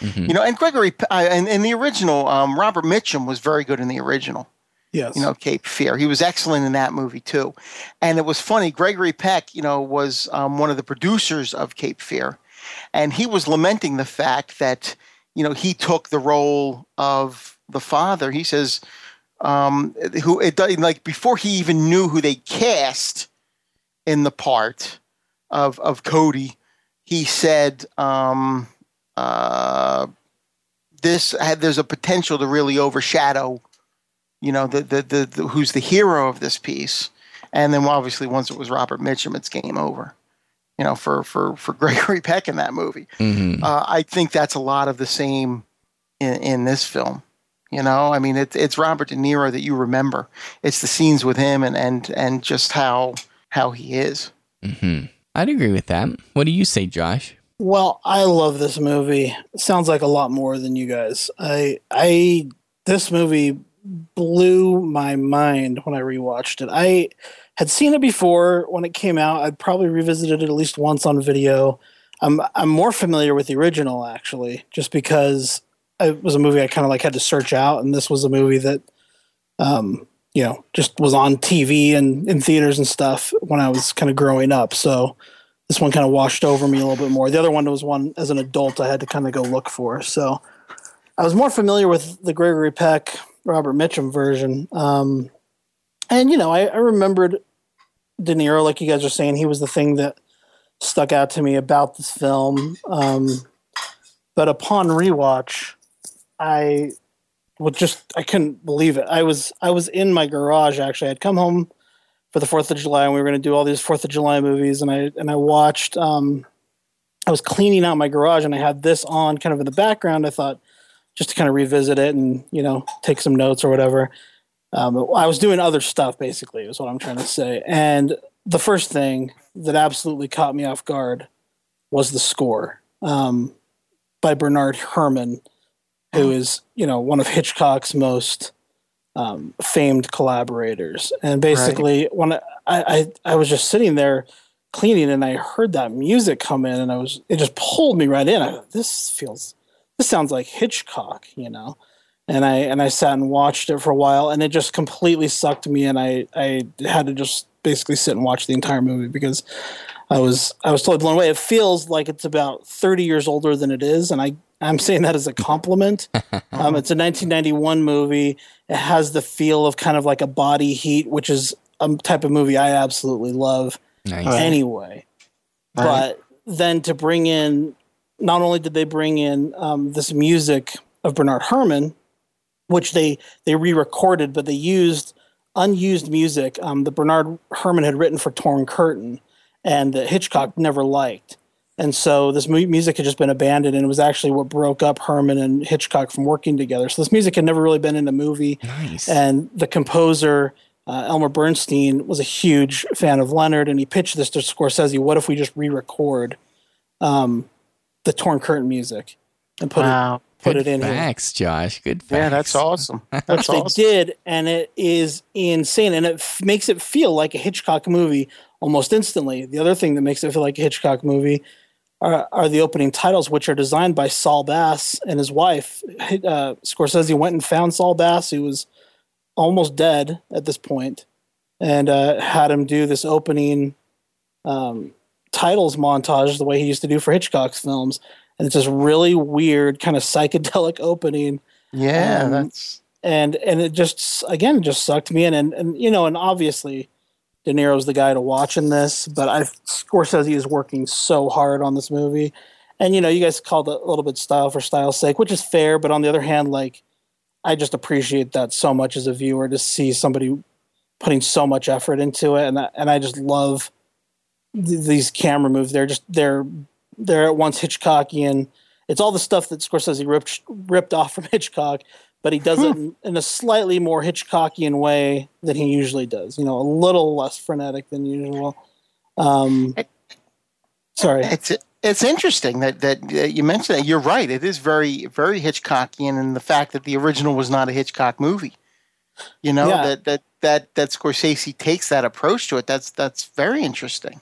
Mm-hmm. You know, and Gregory uh, and in the original, um, Robert Mitchum was very good in the original. Yes. You know, Cape Fear. He was excellent in that movie too. And it was funny. Gregory Peck, you know, was um, one of the producers of Cape Fear, and he was lamenting the fact that you know he took the role of the father. He says, um, who it like before he even knew who they cast in the part of of Cady, he said. Um, uh, this had there's a potential to really overshadow, you know, the, the the, the who's the hero of this piece, and then obviously once it was Robert Mitchum, it's game over, you know, for for for (laughs) Gregory Peck in that movie. Mm-hmm. Uh, I think that's a lot of the same in, in this film. You know, I mean, it's it's Robert De Niro that you remember. It's the scenes with him and and and just how how he is. Mm-hmm. I'd agree with that. What do you say, Josh? Well, I love this movie. It sounds like a lot more than you guys. I I this movie blew my mind when I rewatched it. I had seen it before when it came out. I'd probably revisited it at least once on video. I'm I'm more familiar with the original actually, just because it was a movie I kind of like had to search out, and this was a movie that, um, you know, just was on TV and in theaters and stuff when I was kind of growing up. So this one kind of washed over me a little bit more. The other one was one as an adult I had to kind of go look for. So I was more familiar with the Gregory Peck, Robert Mitchum version. Um, and, you know, I, I remembered De Niro, like you guys are saying, he was the thing that stuck out to me about this film. Um, but upon rewatch, I would just I couldn't believe it. I was I was in my garage actually. I'd come home for the Fourth of July, and we were going to do all these Fourth of July movies, and I and I watched. Um, I was cleaning out my garage, and I had this on kind of in the background. I thought just to kind of revisit it and you know take some notes or whatever. Um, I was doing other stuff basically, is what I'm trying to say. And the first thing that absolutely caught me off guard was the score um, by Bernard Herrmann, who is you know one of Hitchcock's most um, famed collaborators. And basically, right. when I, I I was just sitting there cleaning and I heard that music come in, and I was it just pulled me right in. I, this feels this sounds like Hitchcock, you know. And I and I sat and watched it for a while, and it just completely sucked me, and I I had to just basically sit and watch the entire movie because I was I was totally blown away. It feels like it's about 30 years older than it is, and I I'm saying that as a compliment. (laughs) um, it's a 1991 movie. It has the feel of kind of like a body heat, which is a type of movie I absolutely love. Nice. Anyway, right. but then to bring in, not only did they bring in um, this music of Bernard Herrmann, which they they re-recorded, but they used unused music um, that Bernard Herrmann had written for Torn Curtain, and that Hitchcock never liked. And so this mu- music had just been abandoned, and it was actually what broke up Herrmann and Hitchcock from working together. So this music had never really been in a movie. Nice. And the composer uh, Elmer Bernstein was a huge fan of Leonard, and he pitched this to Scorsese. What if we just re-record um, the Torn Curtain music and put wow. it put Good it in facts, here. Josh. Good facts. Yeah, that's awesome. (laughs) That's Which awesome. they did, and it is insane, and it f- makes it feel like a Hitchcock movie almost instantly. The other thing that makes it feel like a Hitchcock movie are, are the opening titles, which are designed by Saul Bass and his wife. Uh, Scorsese went and found Saul Bass, who was almost dead at this point, and uh, had him do this opening um, titles montage the way he used to do for Hitchcock's films. And it's this really weird, kind of psychedelic (laughs) opening. Yeah, um, that's and and it just again just sucked me in, and and you know, and obviously De Niro's the guy to watch in this, but I Scorsese is working so hard on this movie. And you know, you guys called it a little bit style for style's sake, which is fair, but on the other hand, like I just appreciate that so much as a viewer to see somebody putting so much effort into it and I, and I just love th- these camera moves. They're just they're they're at once Hitchcockian. It's all the stuff that Scorsese ripped ripped off from (laughs) Hitchcock, but he does it in, a slightly more Hitchcockian way than he usually does. You know, a little less frenetic than usual. Um, sorry, it's it's interesting that, that you mentioned that. You're right. It is very very Hitchcockian in the fact that the original was not a Hitchcock movie. You know yeah. that that that that Scorsese takes that approach to it. That's that's very interesting.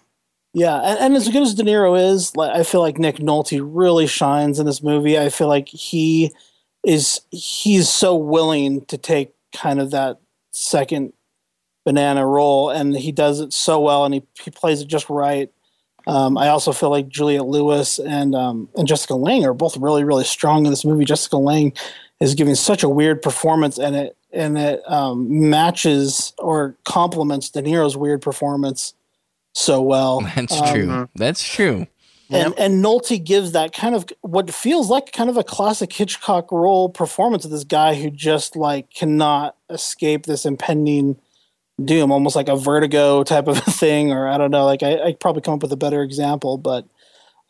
Yeah, and, and, as good as De Niro is, like, I feel like Nick Nolte really shines in this movie. I feel like he is he's so willing to take kind of that second banana role, and he does it so well, and he, he plays it just right. Um, I also feel like Juliette Lewis and um, and Jessica Lange are both really really strong in this movie. Jessica Lange is giving such a weird performance, and it and it um, matches or complements De Niro's weird performance so well. (laughs) That's true. Um, That's true. And, yep. and Nolte gives that kind of what feels like kind of a classic Hitchcock role performance of this guy who just like cannot escape this impending doom, almost like a vertigo type of (laughs) a thing, or I don't know. Like I, I probably come up with a better example, but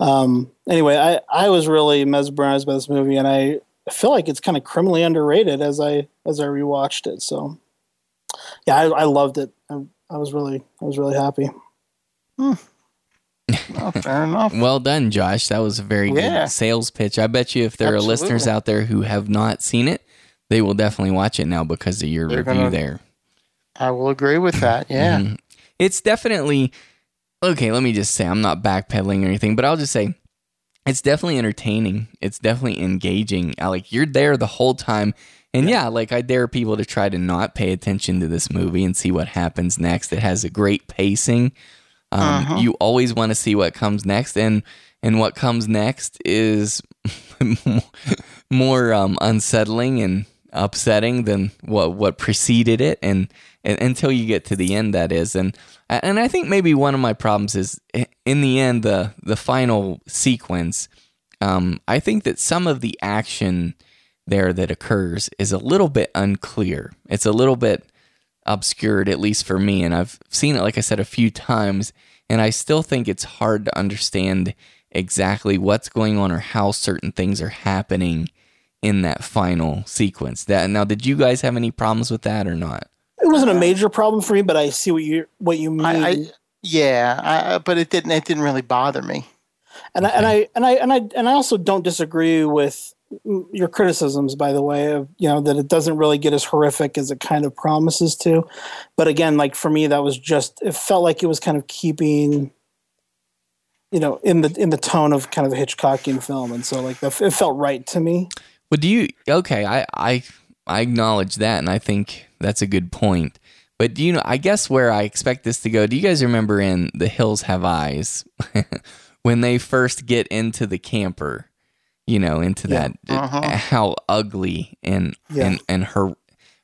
um, anyway, I I was really mesmerized by this movie, and I feel like it's kind of criminally underrated as I as I rewatched it. So yeah, I, I loved it. I, I was really I was really happy. Hmm. Oh, fair enough. (laughs) well done, Josh. That was a very yeah. good sales pitch. I bet you if there Absolutely. are listeners out there who have not seen it, they will definitely watch it now because of your They're review gonna, there. I will agree with that. Yeah. Mm-hmm. It's definitely okay. Let me just say, I'm not backpedaling or anything, but I'll just say it's definitely entertaining. It's definitely engaging. Like you're there the whole time. And yeah. yeah, like I dare people to try to not pay attention to this movie and see what happens next. It has a great pacing Um, Mhm. You always want to see what comes next, and and what comes next is (laughs) more um, unsettling and upsetting than what what preceded it, and, and until you get to the end, that is, and and I think maybe one of my problems is in the end the the final sequence. Um, I think that some of the action there that occurs is a little bit unclear. It's a little bit obscured, at least for me. And I've seen it, like I said, a few times, and I still think it's hard to understand exactly what's going on or how certain things are happening in that final sequence. That now, did you guys have any problems with that or not? It wasn't a major problem for me, but I see what you what you mean. I, I yeah, I, but it didn't. It didn't really bother me. and I, and I and I and I and I also don't disagree with your criticisms by the way of you know that it doesn't really get as horrific as it kind of promises to but again like for me that was just it felt like it was kind of keeping you know in the in the tone of kind of a hitchcockian film and so like the, it felt right to me Well, do you? Okay, I I I acknowledge that, and I think that's a good point. But do you know? I guess where I expect this to go. Do you guys remember in The Hills Have Eyes (laughs) when they first get into the camper? You know, into Yeah. that Uh-huh. how ugly and Yeah. and and her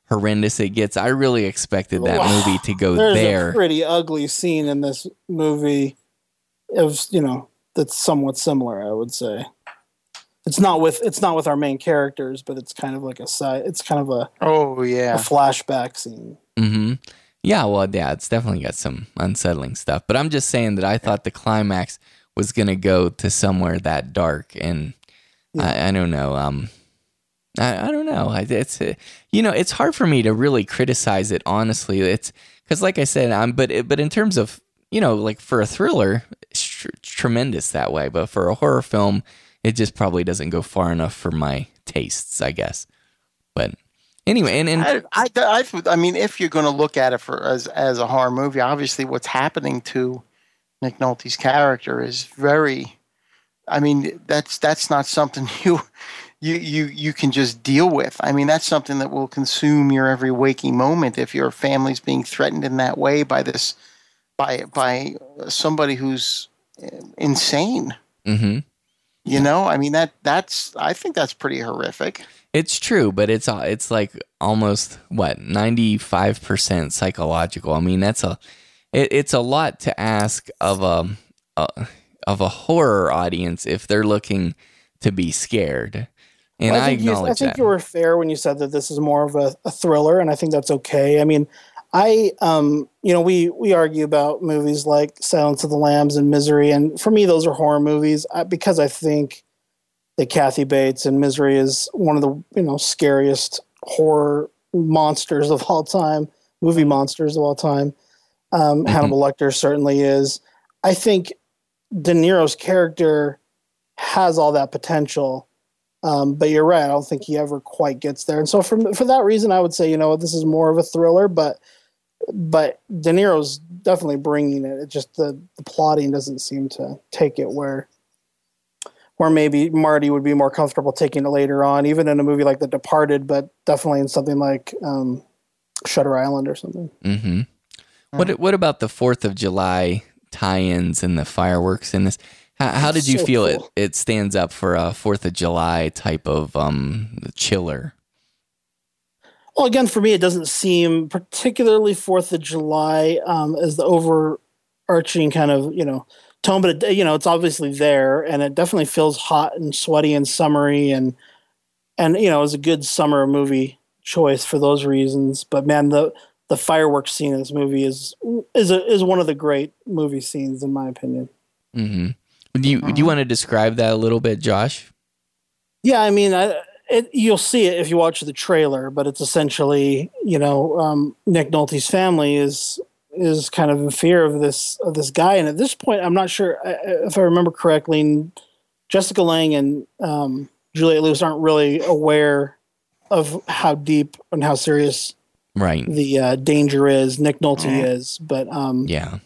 horrendous it gets. I really expected that Wow. movie to go there's there. a pretty ugly scene in this movie of you know that's somewhat similar i would say it's not with it's not with our main characters but it's kind of like a side it's kind of a, Oh a yeah. flashback scene hmm Yeah, well, yeah, it's definitely got some unsettling stuff. But I'm just saying that I thought the climax was going to go to somewhere that dark, and I, I don't know. Um, I, I don't know. I, it's uh, you know, it's hard for me to really criticize it honestly. It's because, like I said, I'm but it- but in terms of you know, like for a thriller, it's tr- tremendous that way. But for a horror film, it just probably doesn't go far enough for my tastes, I guess. But anyway, and, and I, I, I, I mean, if you're going to look at it for as as a horror movie, obviously what's happening to Nick Nolte's character is very. I mean, that's that's not something (laughs) you you you you can just deal with. I mean, that's something that will consume your every waking moment if your family's being threatened in that way by this by by somebody who's uh, insane. mhm. You know, I mean that that's I think that's pretty horrific. It's true, but it's uh, it's like almost what ninety five percent psychological. I mean, that's a it, it's a lot to ask of a, a of a horror audience if they're looking to be scared, and Well, I, think you- acknowledge I think that. you were fair when you said that this is more of a, a thriller, and I think that's okay. I mean, I, um, you know, we we argue about movies like Silence of the Lambs and Misery, and for me, those are horror movies because I think that Kathy Bates and Misery is one of the you know scariest horror monsters of all time, movie monsters of all time. Um, Hannibal Lecter certainly is. I think De Niro's character has all that potential. Um, but you're right. I don't think he ever quite gets there. And so for for that reason, I would say you know this is more of a thriller. But but De Niro's definitely bringing it. It just the, the plotting doesn't seem to take it where where maybe Marty would be more comfortable taking it later on, even in a movie like The Departed, but definitely in something like um, Shutter Island or something. Mm-hmm. What what about the Fourth of July tie-ins and the fireworks in this? How, how did you So feel cool. it it stands up for a Fourth of July type of um chiller? Well, again, for me, it doesn't seem particularly Fourth of July um, as the overarching kind of you know tone, but it, you know it's obviously there, and it definitely feels hot and sweaty and summery, and and you know it's a good summer movie choice for those reasons. But man, the the fireworks scene in this movie is is a, is one of the great movie scenes in my opinion. hmm Do you do you want to describe that a little bit, Josh? Yeah, I mean, I, it, you'll see it if you watch the trailer, but it's essentially, you know, um, Nick Nolte's family is is kind of in fear of this of this guy, and at this point, I'm not sure I- I- if I remember correctly. Jessica Lange and um, Juliette Lewis aren't really aware of how deep and how serious Right. the uh, danger is. Nick Nolte is, but um, Yeah.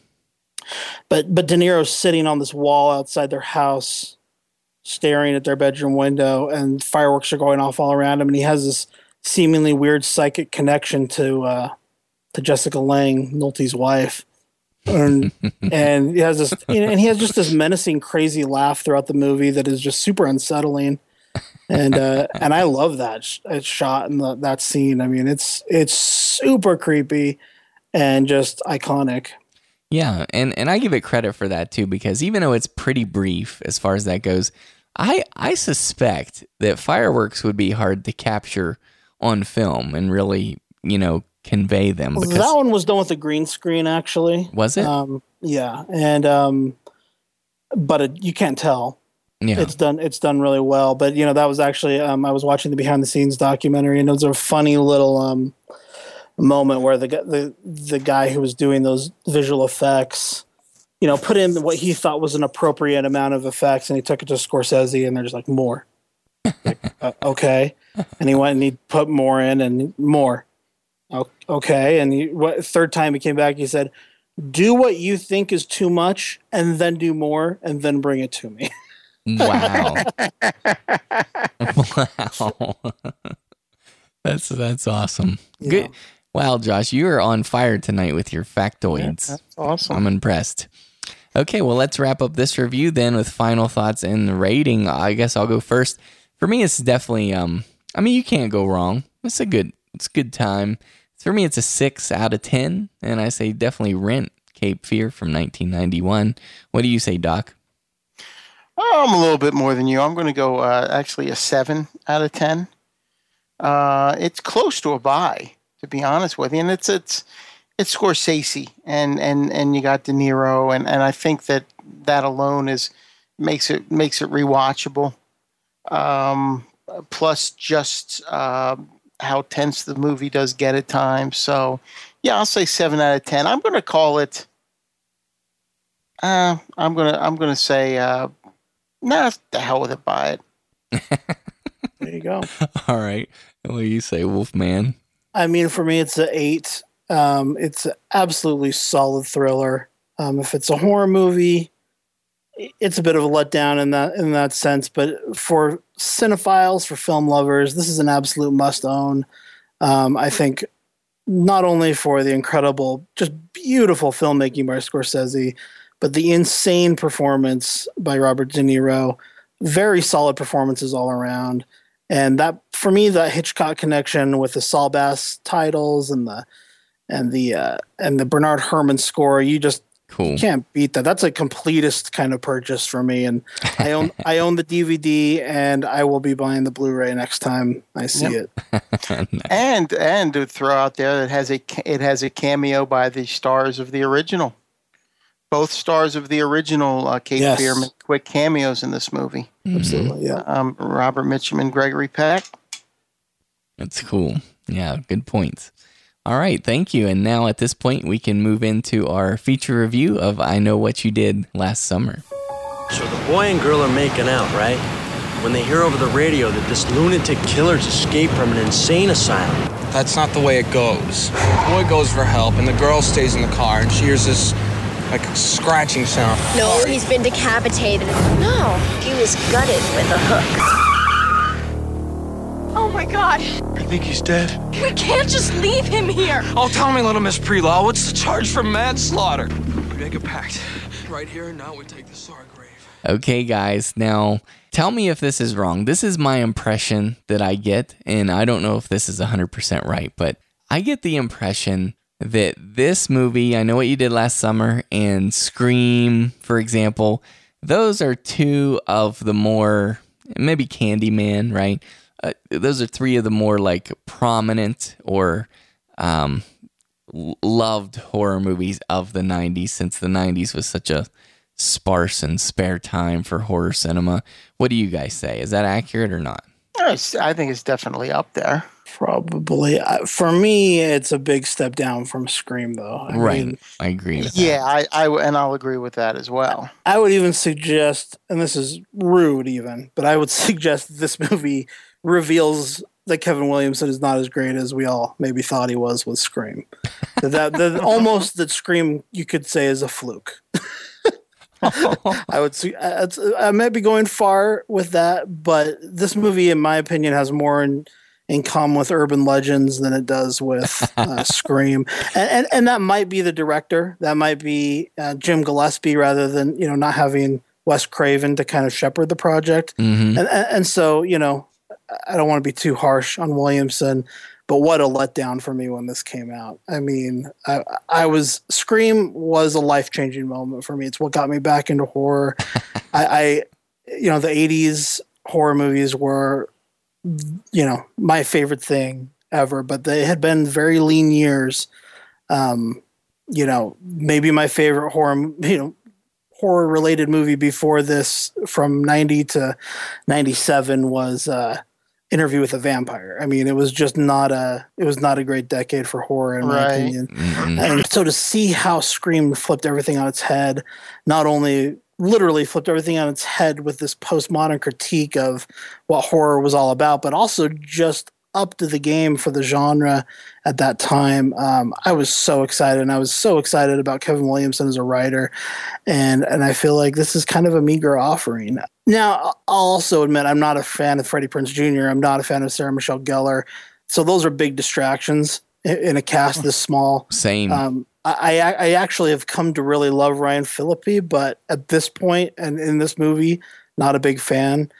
but but De Niro's sitting on this wall outside their house, staring at their bedroom window, and fireworks are going off all around him, and he has this seemingly weird psychic connection to uh, to Jessica Lange, Nolte's wife. and (laughs) and he has this you know, and he has just this menacing crazy laugh throughout the movie that is just super unsettling and uh (laughs) and i love that sh- shot and the, that scene. I mean it's it's super creepy and just iconic. Yeah, and and I give it credit for that too because even though it's pretty brief as far as that goes, I I suspect that fireworks would be hard to capture on film and really, you know, convey them because that one was done with a green screen actually. Was it? um yeah and um but it, you can't tell yeah. it's done it's done really well but you know that was actually um, i was watching the behind the scenes documentary and it was a funny little um, moment where the, the the guy who was doing those visual effects you know put in what he thought was an appropriate amount of effects and he took it to scorsese and they're just like more. Like, (laughs) uh, okay. And he went and he put more in and more. Okay and he, what third time he came back he said do what you think is too much and then do more and then bring it to me (laughs) Wow. (laughs) wow. (laughs) that's that's awesome. Good. Wow, Josh, you are on fire tonight with your factoids. That's awesome. I'm impressed. Okay, well, let's wrap up this review then with final thoughts and rating. I guess I'll go first. For me, it's definitely um. I mean, you can't go wrong. It's a good. It's a good time. For me, it's a six out of ten, and I say definitely rent Cape Fear from 1991. What do you say, Doc? Oh, I'm a little bit more than you. I'm going to go uh, actually a seven out of ten. Uh, it's close to a buy, to be honest with you, and it's it's it's Scorsese, and and and you got De Niro, and and I think that that alone is makes it makes it rewatchable. Um, plus, just uh, how tense the movie does get at times. So, yeah, I'll say seven out of ten. I'm going to call it. Uh, I'm gonna I'm gonna say uh, Nah, the hell with it. Buy it. (laughs) there you go. All right. What do you say, Wolfman? I mean, for me, it's an eight. Um, it's an absolutely solid thriller. Um, if it's a horror movie, it's a bit of a letdown in that in that sense. But for cinephiles, for film lovers, this is an absolute must own. Um, I think not only for the incredible, just beautiful filmmaking by Scorsese, but the insane performance by Robert De Niro. Very solid performances all around. And that for me, that Hitchcock connection with the Saul Bass titles and the and the uh, and the Bernard Herrmann score, you just Cool. can't beat that. That's a completist kind of purchase for me. And I own (laughs) I own the DVD and I will be buying the Blu-ray next time I see Yep. it. (laughs) And and to throw out there, it has a it has a cameo by the stars of the original. Both stars of the original uh, Cape Yes. Fear make quick cameos in this movie. Absolutely, yeah. Um, Robert Mitchum and Gregory Peck. That's cool. Yeah, good points. All right, thank you. And now at this point, we can move into our feature review of I Know What You Did Last Summer. So the boy and girl are making out, right? When they hear over the radio that this lunatic killer's escaped from an insane asylum. That's not the way it goes. The boy goes for help, and the girl stays in the car, and she hears this, like, a scratching sound. No, he's been decapitated. No, he was gutted with a hook. Oh my god. I think he's dead. We can't just leave him here. Oh, tell me, little Miss Prelaw, what's the charge for manslaughter? We make a pact. Right here and now we take the to our grave. Okay, guys, now tell me if this is wrong. This is my impression that I get, and I don't know if this is 100% right, but I get the impression that this movie, I Know What You Did Last Summer, and Scream, for example, those are two of the more, maybe Candyman, right? Uh, those are three of the more like prominent or um, loved horror movies of the 90s since the 90s was such a sparse and spare time for horror cinema. What do you guys say? Is that accurate or not? I think it's definitely up there. Probably. Uh, For me, it's a big step down from Scream, though. I right. mean, I agree with Yeah, I, I and I'll agree with that as well. I would even suggest, and this is rude even, but I would (laughs) suggest this movie reveals that Kevin Williamson is not as great as we all maybe thought he was with Scream. that, that, that (laughs) almost that Scream you could say is a fluke. (laughs) I would see. uh, it's- I might be going far with that, but this movie, in my opinion, has more in in common with Urban Legends than it does with (laughs) uh, Scream, and, and and that might be the director. That might be uh, Jim Gillespie rather than you know not having Wes Craven to kind of shepherd the project. Mhm. And, and and so you know, I don't want to be too harsh on Williamson, but what a letdown for me when this came out. I mean, I, I was Scream was a life changing moment for me. It's what got me back into horror. (laughs) I, I, you know, the '80s horror movies were, you know, my favorite thing ever. But they had been very lean years. Um, you know, maybe my favorite horror, you know, horror related movie before this from 90 to 97 was uh interview with a vampire i mean it was just not a it was not a great decade for horror in my opinion Mm-hmm. and so to see how scream flipped everything on its head not only literally flipped everything on its head with this postmodern critique of what horror was all about but also just up to the game for the genre at that time. Um, i was so excited and i was so excited about kevin williamson as a writer and and i feel like this is kind of a meager offering. Now i'll also admit i'm not a fan of freddie prinze jr i'm not a fan of sarah michelle gellar. So those are big distractions in, a cast this small. Same. um, I, I I actually have come to really love Ryan Phillippe, but at this point and in this movie, not a big fan.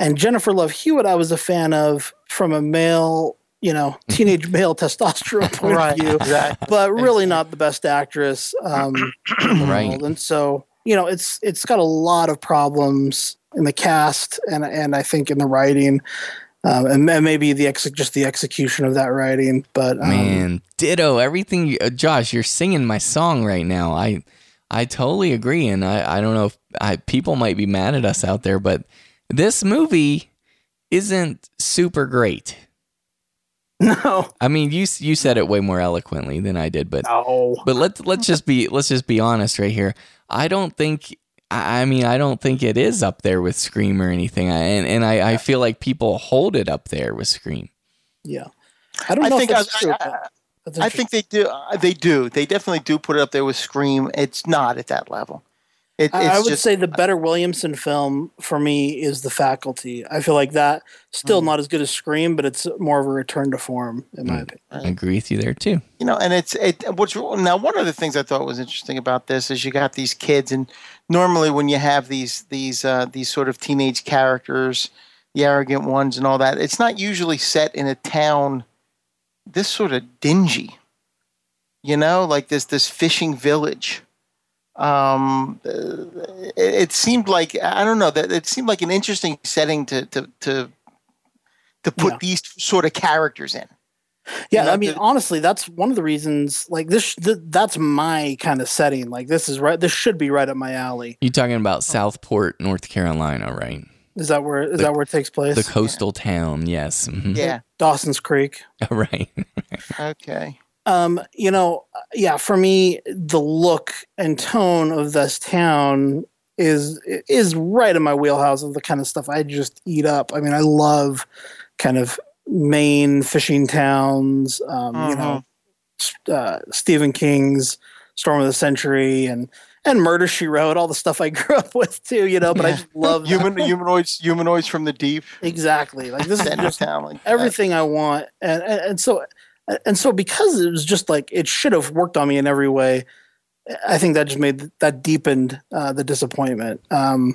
And Jennifer Love Hewitt, I was a fan of from a male, you know, (laughs) teenage male testosterone (laughs) point Right, of view, exactly. but really not the best actress. Um, (clears throat) Right. And so, you know, it's it's got a lot of problems in the cast and and I think in the writing. Um, and, and maybe the ex- just the execution of that writing, but um, Man, ditto. Everything, you- uh, Josh. You're singing my song right now. I, I totally agree, and I, I don't know if I, people might be mad at us out there, but this movie isn't super great. (laughs) No, I mean you you said it way more eloquently than I did, but no. but let's let's just be let's just be honest right here. I don't think. I I mean, I don't think it is up there with Scream or anything, I- and and I, I feel like people hold it up there with Scream. Yeah, I don't I know think if I, true. I- but that's I think they do. uh, They do. They definitely do put it up there with Scream. It's not at that level. It, it's I I would just, say the better Williamson film for me is The Faculty. I feel like that still Hmm. not as good as Scream, but it's more of a return to form in my opinion. I agree with you there too. you know, and it's it. What's now one of the things I thought was interesting about this is you got these kids, and normally when you have these these uh, these sort of teenage characters, the arrogant ones, and all that, it's not usually set in a town this sort of dingy. You know, like this this fishing village. Um, uh, it, it seemed like I don't know that it seemed like an interesting setting to to to to put Yeah. these sort of characters in. Yeah, I mean, the- honestly, that's one of the reasons. Like this, th- that's my kind of setting. Like this is right. This should be right up my alley. You talking about Southport, North Carolina, right? Is that where is The- that where it takes place? The coastal town, yes. mhm. Yeah. Dawson's Creek. (laughs) right. Okay. Um, you know, yeah, for me, the look and tone of this town is is right in my wheelhouse of the kind of stuff I just eat up. I mean, I love kind of Maine fishing towns. Um, You know, uh, Stephen King's Storm of the Century and and Murder She Wrote, all the stuff I (laughs) grew up with too. You know, but I just (laughs) love that. Human humanoids humanoids from the deep. exactly like this is just town like that. everything I want, and, and and so and so because it was just like it should have worked on me in every way. I think that just made that deepened uh, the disappointment. Um,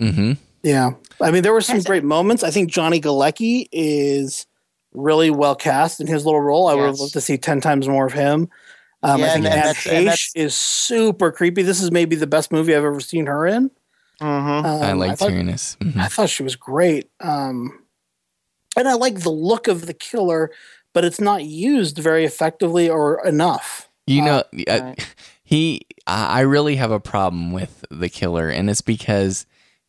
Mm-hmm. Yeah, I mean there were some great moments. I think Johnny Galecki is really well cast in his little role. I would have loved to see ten times more of him. Um, Yeah, I think and Anne that's- and Heche that's- is super creepy. This is maybe the best movie I've ever seen her in. Mhm. Um, I liked thought- hearing this. Mhm. I thought she was great. Um, and I like the look of the killer, but it's not used very effectively or enough. You know, uh, (laughs) he. I I really have a problem with the killer, and it's because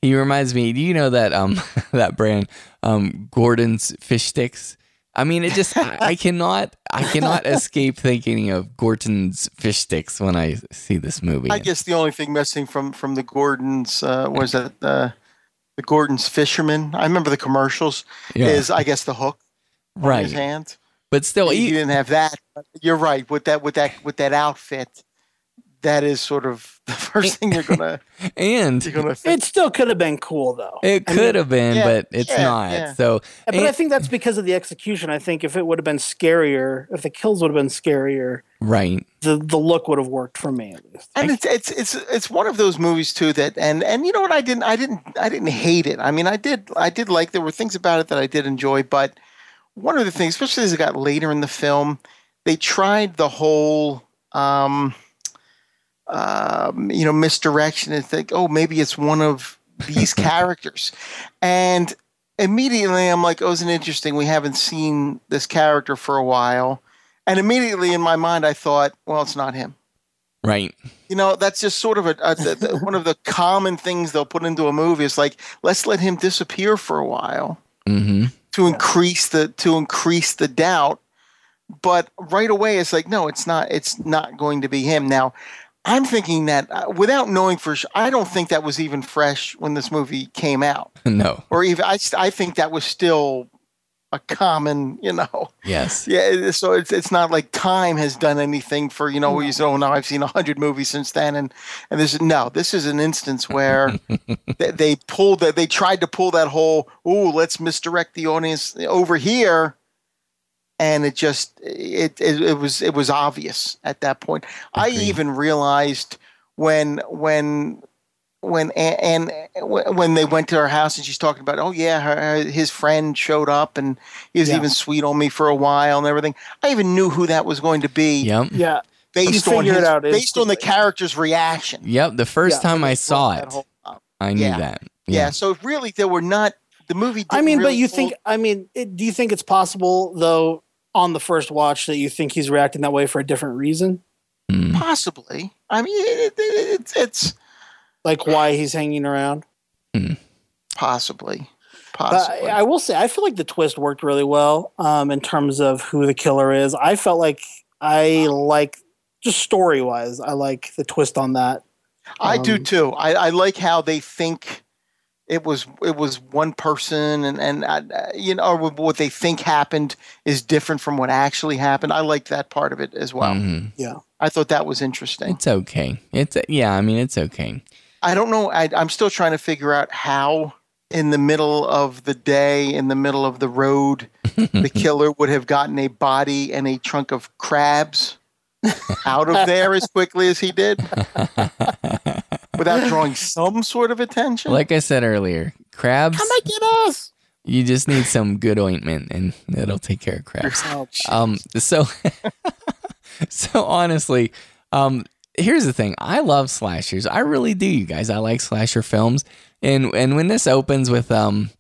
he reminds me. Do you know that um (laughs) that brand um Gorton's fish sticks? I mean, it just I, I cannot I cannot (laughs) escape thinking of Gorton's fish sticks when I see this movie. I guess the only thing missing from from the Gortons uh, was that uh, the Gortons fisherman. I remember the commercials. Yeah. Is I guess the hook on right, his hand. but still, he he, didn't have that. But you're right with that with that with that outfit. That is sort of (laughs) the first thing you're gonna (laughs) and you're gonna think. It still could have been cool though. It I could mean- have been, yeah, but it's yeah, not. yeah. So, But I think that's because of the execution. I think if it would have been scarier, if the kills would have been scarier, right. the the look would have worked for me at least. and it's it's it's it's one of those movies too that and and you know what I didn't I didn't I didn't hate it. I mean I did I did like there were things about it that I did enjoy, but one of the things, especially as it got later in the film, they tried the whole um, um, you know misdirection and think oh maybe it's one of these (laughs) characters, and immediately I'm like oh isn't interesting we haven't seen this character for a while, and immediately in my mind I thought well it's not him. Right. You know, that's just sort of a, a one of the (laughs) common things they'll put into a movie. Is like, let's let him disappear for a while Mm-hmm. to increase the to increase the doubt. But right away, it's like, no, it's not. It's not going to be him. Now, I'm thinking that uh, without knowing for sure, I don't think that was even fresh when this movie came out, (laughs) No. or even I, I think that was still a common, you know. Yes. (laughs) Yeah, so it's it's not like time has done anything for you know. where You say, oh no, I've seen a hundred movies since then, and and this is no, this is an instance where (laughs) they, they pulled that they tried to pull that whole oh let's misdirect the audience over here, and it just it it, it was it was obvious at that point. I even realized when when when and when they went to her house and she's talking about oh yeah her, her- his friend showed up and he was Yeah. even sweet on me for a while and everything i even knew who that was going to be Yep. Yeah, based on his, out based on the character's reaction Yep. The first Yeah. time I saw it, whole- uh, I knew Yeah. that. yeah. so really there were not the movie I didn't mean, but you pull- think? I mean, it, do you think it's possible though on the first watch that you think he's reacting that way for a different reason? Mm. possibly i mean it, it, it's it's Like why he's hanging around? possibly But possibly I, I will say, I feel like the twist worked really well um, in terms of who the killer is. I felt like I like just story wise, I like the twist on that. I do Um, too. I, I like how they think it was it was one person, and and uh, you know or what they think happened is different from what actually happened. I like that part of it as well. Mhm. Yeah. I thought that was interesting. It's okay. It's yeah. I mean, it's okay. I don't know. I, I'm still trying to figure out how, in the middle of the day, in the middle of the road, (laughs) the killer would have gotten a body and a trunk of crabs out of there as quickly as he did (laughs) without (laughs) drawing some sort of attention. Like I said earlier, crabs. Come and get us. You just need some good ointment, and it'll take care of crabs. Oh, Um, so, (laughs) so honestly, um, here's the thing. I love slashers. I really do, you guys. I like slasher films, and and when this opens with um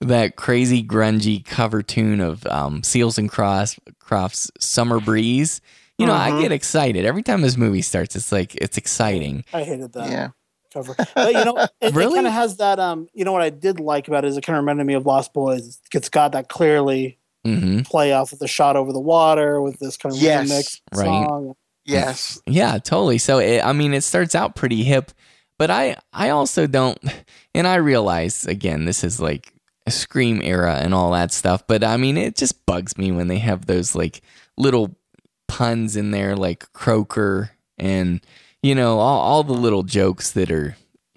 that crazy grungy cover tune of um Seals and Cross Crofts Summer Breeze, you know, I Mhm. get excited every time this movie starts. It's like it's exciting. I hated that. yeah. Cover. But you know, (laughs) it, Really? kind of has that. Um, you know what I did like about it is it kind of reminded me of Lost Boys. It's got that clearly hmm play off of the shot over the water with this kind of Yes. remix Right. song. Yes. Yeah, totally. So it, I mean, it starts out pretty hip, but I I also don't, and I realize again this is like a scream era and all that stuff, but I mean it just bugs me when they have those like little puns in there, like croaker and you know all all the little jokes that are. (laughs)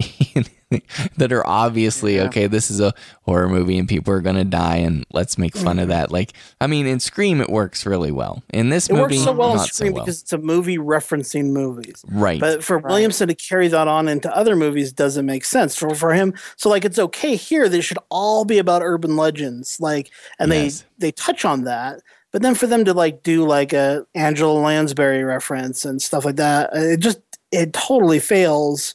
that are obviously Yeah. okay this is a horror movie and people are gonna die and let's make fun of that like i mean in scream it works really well in this It movie works so well in Scream so well because it's a movie referencing movies. right But for Williamson to carry that on into other movies doesn't make sense for for him. So like it's okay here. They should all be about urban legends, like, and Yes. they they touch on that. But then for them to like do like a Angela Lansbury reference and stuff like that, uh, it just it totally fails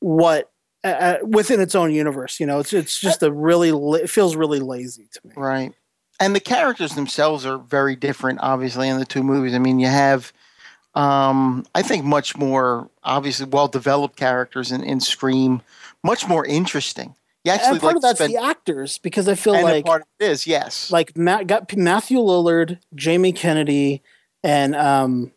what uh, uh, within its own universe. You know, it's it's just a really la- it feels really lazy to me. Right. And the characters themselves are very different, obviously, in the two movies. I mean, you have, um, I think, much more obviously well developed characters in, in Scream, much more interesting. You actually and part like of that's spend, the actors because I feel and like part of it is yes, like Matt got Matthew Lillard, Jamie Kennedy, and um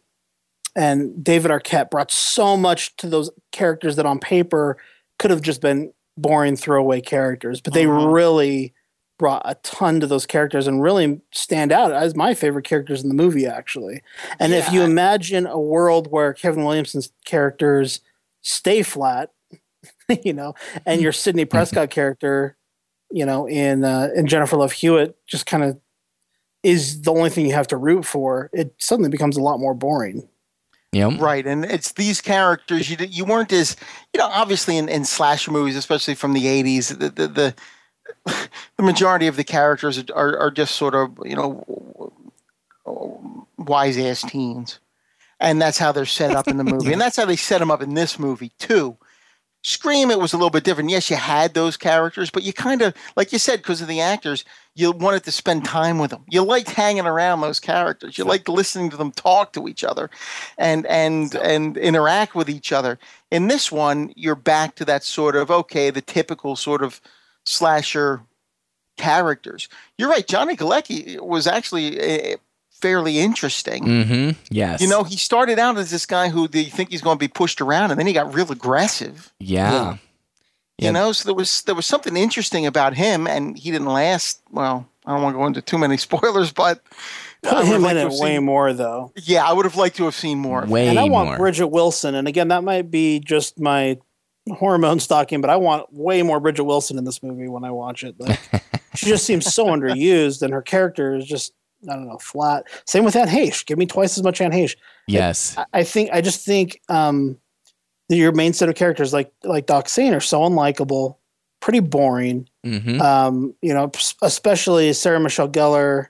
and David Arquette brought so much to those characters that on paper could have just been boring throwaway characters, but they Mhm. really brought a ton to those characters and really stand out as my favorite characters in the movie, actually. And if you imagine a world where Kevin Williamson's characters stay flat, (laughs) you know, and your Sidney Prescott (laughs) character, you know, in uh, in Jennifer Love Hewitt just kind of is the only thing you have to root for, it suddenly becomes a lot more boring. Yeah. Right, and it's these characters you you weren't as you know obviously in, in slasher movies, especially from the '80s, the the, the, (laughs) the majority of the characters are, are just sort of you know wise ass teens, and that's how they're set up in the (laughs) movie, and that's how they set them up in this movie too. Scream, it was a little bit different. Yes, you had those characters, but you kind of, like you said, because of the actors, you wanted to spend time with them. You liked hanging around those characters. You liked listening to them talk to each other, and and and interact with each other. In this one, you're back to that sort of okay, the typical sort of slasher characters. You're right. Johnny Galecki was actually. Eh, eh, Fairly interesting. Mm-hmm. Yes. You know, he started out as this guy who you think he's going to be pushed around, and then he got real aggressive. Yeah. yeah. You know, so there was there was something interesting about him, and he didn't last. Well, I don't want to go into too many (laughs) spoilers, but put him in it way seen, more though. Yeah, I would have liked to have seen more. Way and I want more. Bridgette Wilson, and again, that might be just my hormone stocking, but I want way more Bridgette Wilson in this movie when I watch it. Like, (laughs) she just seems so underused, and her character is just I don't know, flat. Same with Anne Heche. Give me twice as much Anne Heche. Yes. I, I think I just think um, your main set of characters, like like Doc Sane, are so unlikable, pretty boring. Mm-hmm. Um, you know, especially Sarah Michelle Gellar.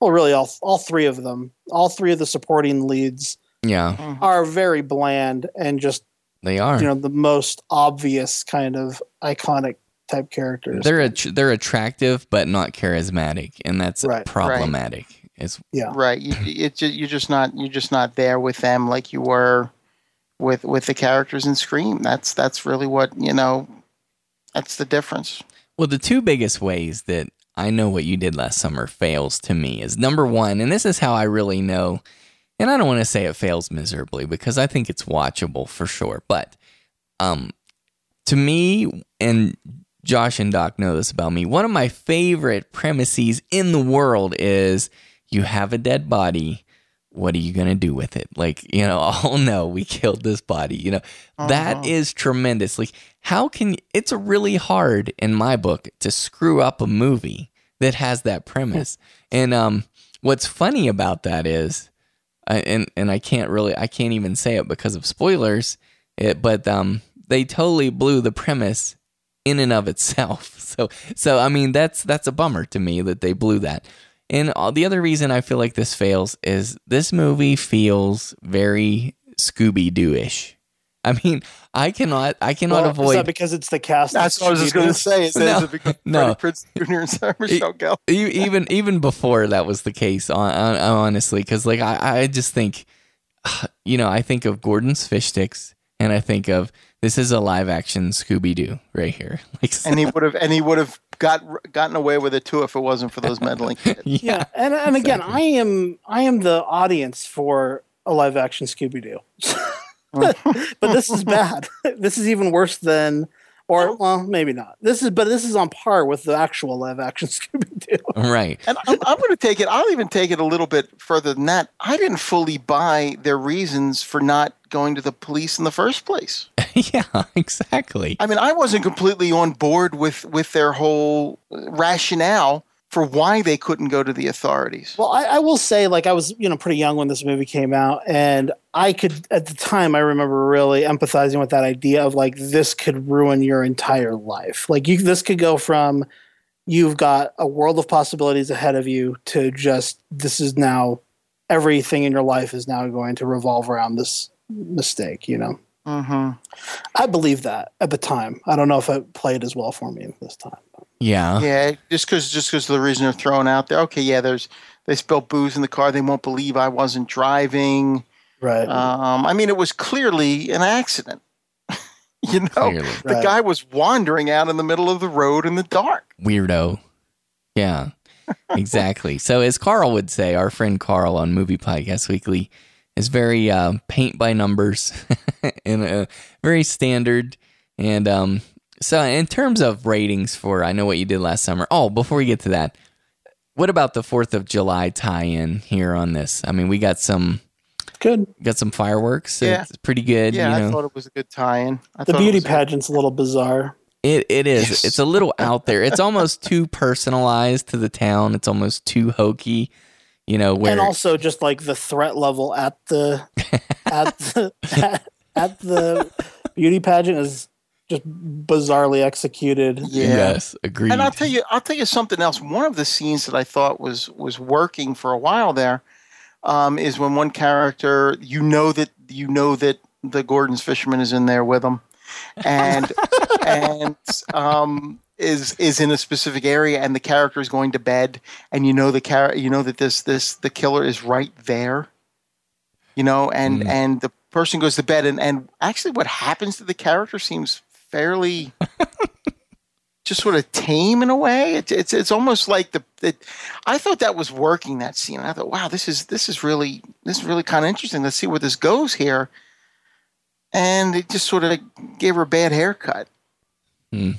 Well, really, all all three of them, all three of the supporting leads, yeah, Mm-hmm. are very bland and just they are. You know, the most obvious kind of iconic type characters. They're a, they're attractive but not charismatic, and that's right. problematic. Right. It's yeah, right. You, it's just, you're just not you're just not there with them like you were with with the characters in Scream. That's that's really what you know. That's the difference. Well, the two biggest ways that I know what you did last summer fails to me is number one, and this is how I really know. And I don't want to say it fails miserably because I think it's watchable for sure. But um, to me, and Josh and Doc know this about me. One of my favorite premises in the world is you have a dead body. What are you going to do with it? Like, you know, (laughs) oh no, we killed this body. You know, uh-huh. that is tremendous. Like, how can it's really hard in my book to screw up a movie that has that premise. and um, what's funny about that is, uh, and and I can't really, I can't even say it because of spoilers. It, but um, they totally blew the premise in and of itself. (laughs) So so I mean that's that's a bummer to me that they blew that. And uh, the other reason I feel like this fails is this movie feels very Scooby Doo ish. I mean, I cannot, I cannot well, avoid. Is that because it's the cast? That's what I was just going to say. Is (laughs) no, it because no. Prinze Jr. and Sarah Michelle Gellar? Even even before that was the case, honestly, because like I, I just think, (sighs) you know, I think of Gorton's fish sticks, and I think of this is a live action Scooby Doo right here. (laughs) Like, and he would have and he would have got gotten away with it too if it wasn't for those meddling kids. (laughs) yeah. yeah, and and again, I am I am the audience for a live action Scooby Doo, (laughs) but this is bad. this is even worse than. Or well, maybe not. This is, but this is on par with the actual live action (laughs) Scooby Doo. Right. And I'm, I'm going to take it. I'll even take it a little bit further than that. I didn't fully buy their reasons for not going to the police in the first place. (laughs) yeah, exactly. I mean, I wasn't completely on board with with their whole uh, rationale for why they couldn't go to the authorities. Well, I, I, will say, like, I was, you know, pretty young when this movie came out, and I could, at the time, I remember really empathizing with that idea of like this could ruin your entire life. Like, you, this could go from you've got a world of possibilities ahead of you to just this is now everything in your life is now going to revolve around this mistake. You know. Mm-hmm. I believe that at the time. I don't know if it played as well for me this time. Yeah. Yeah, just because just because the reason they're throwing out there. Okay, yeah, there's they spilled booze in the car. They won't believe I wasn't driving. Right. Um, I mean, it was clearly an accident. (laughs) you know, Clearly. the Right. guy was wandering out in the middle of the road in the dark. Weirdo. Yeah. (laughs) exactly. So as Carl would say, our friend Carl on Movie Podcast Weekly is very uh, paint by numbers (laughs) and uh, very standard. And um, So, in terms of ratings for I Know What You Did Last Summer, oh, before we get to that, what about the 4th of July tie in here on this? I mean, we got some. Good. Got some fireworks. Yeah. It's pretty good. Yeah, you know. I thought it was a good tie-in. The beauty was a- pageant's a little bizarre. It it is. Yes. It's a little out there. It's almost too personalized to the town. It's almost too hokey. You know where and also just like the threat level at the at the at, (laughs) at the beauty pageant is just bizarrely executed. Yeah. yes, agreed. And I'll tell you, I'll tell you something else. One of the scenes that I thought was was working for a while there um, is when one character, you know that you know that the Gorton's fisherman is in there with him, and (laughs) and um, is is in a specific area, and the character is going to bed, and you know the char- you know that this this the killer is right there, you know, and Mm. and the person goes to bed, and and actually what happens to the character seems fairly (laughs) just sort of tame in a way. It's it's it's almost like the it, I thought that was working that scene. I thought, wow, this is this is really this is really kind of interesting. Let's see where this goes here. And it just sort of gave her a bad haircut. Hmm.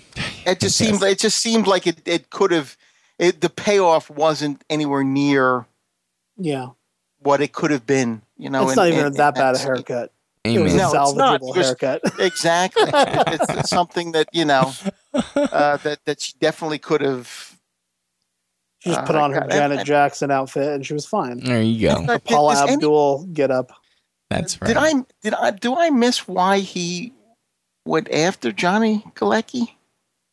It just seemed it just seemed like it it could have it, the payoff wasn't anywhere near Yeah. what it could have been. You know, it's in- not even in- in that bad a scene. Haircut. It was a No, it's not, salvageable because- haircut. (laughs) Exactly. it's, it's something that you know (laughs) uh, that that she definitely could have. She just Uh, put on her Janet and- Jackson outfit and she was fine. There you go. Did- Paula is any- Abdul get up. That's right. Did I did I do I miss why he went after Johnny Galecki?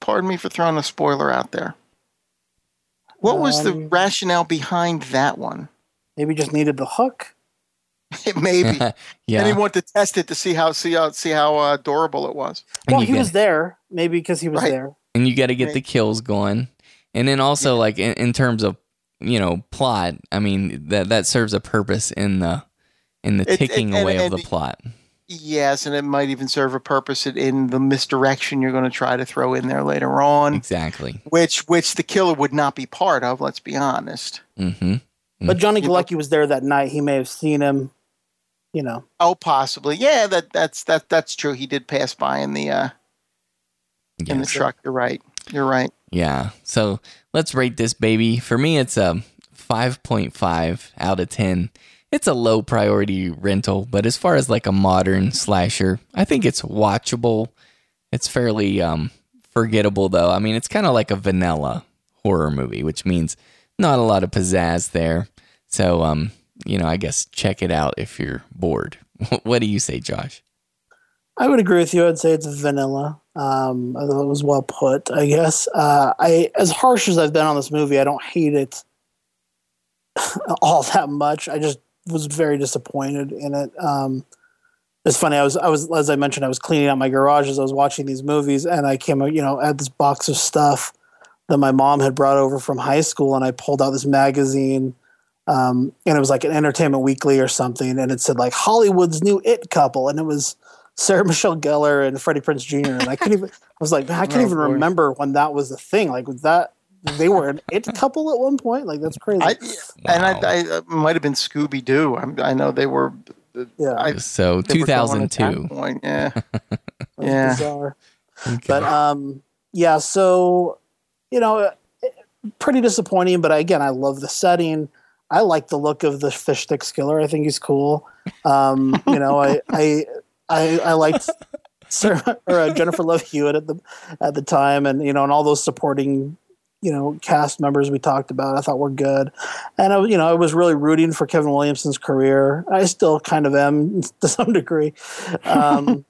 Pardon me for throwing a spoiler out there. What was the Um, rationale behind that one? Maybe just needed the hook. (laughs) Maybe. (laughs) yeah. And he wanted to test it to see how see how see how uh, adorable it was. And Well, you he get- was there. Maybe because he was Right. there. and you got to get the kills going and then also like in, in terms of you know plot i mean that that serves a purpose in the in the It- it- ticking and- away and of the plot Yes, and it might even serve a purpose in- in the misdirection you're going to try to throw in there later on, exactly which which the killer would not be part of. Let's be honest. mm-hmm But Johnny You Galecki was there that night. He may have seen him. You know, Oh, possibly. Yeah, that that's that that's true. He did pass by in the uh, in the truck. You're right. You're right. yeah so let's rate this baby for me it's a 5.5 out of 10 it's a low priority rental but as far as like a modern slasher i think it's watchable it's fairly um forgettable though i mean it's kind of like a vanilla horror movie which means not a lot of pizzazz there so um you know i guess check it out if you're bored (laughs) what do you say josh I would agree with you. I'd say it's vanilla. Um, I thought it was well put. I guess. Uh, I as harsh as I've been on this movie, I don't hate it (laughs) all that much. I just was very disappointed in it. Um, it's funny. I was, I was, as I mentioned, I was cleaning out my garage as I was watching these movies, and I came, you know, at this box of stuff that my mom had brought over from high school, and I pulled out this magazine, um, and it was like an Entertainment Weekly or something, and it said like Hollywood's new it couple, and it was (laughs) Sarah Michelle Gellar and Freddie Prinze Jr. And I couldn't even, I was like, I can't Oh, even boy. remember when that was a thing. Like, was that they were an it (laughs) couple at one point? Like, that's crazy. I, And I, I uh, might have been Scooby Doo. I know they were. yeah, I, so they were going at that 2002 Point. Yeah. (laughs) Yeah. bizarre. But um, yeah. So you know, pretty disappointing. But again, I love the setting. I like the look of the fish stick skiller. I think he's cool. Um, you know, I (laughs) I I, I liked Sarah, or uh, Jennifer Love Hewitt at the at the time, and you know, and all those supporting you know cast members we talked about. I thought were good, and I you know I was really rooting for Kevin Williamson's career. I still kind of am (laughs) to some degree. Um,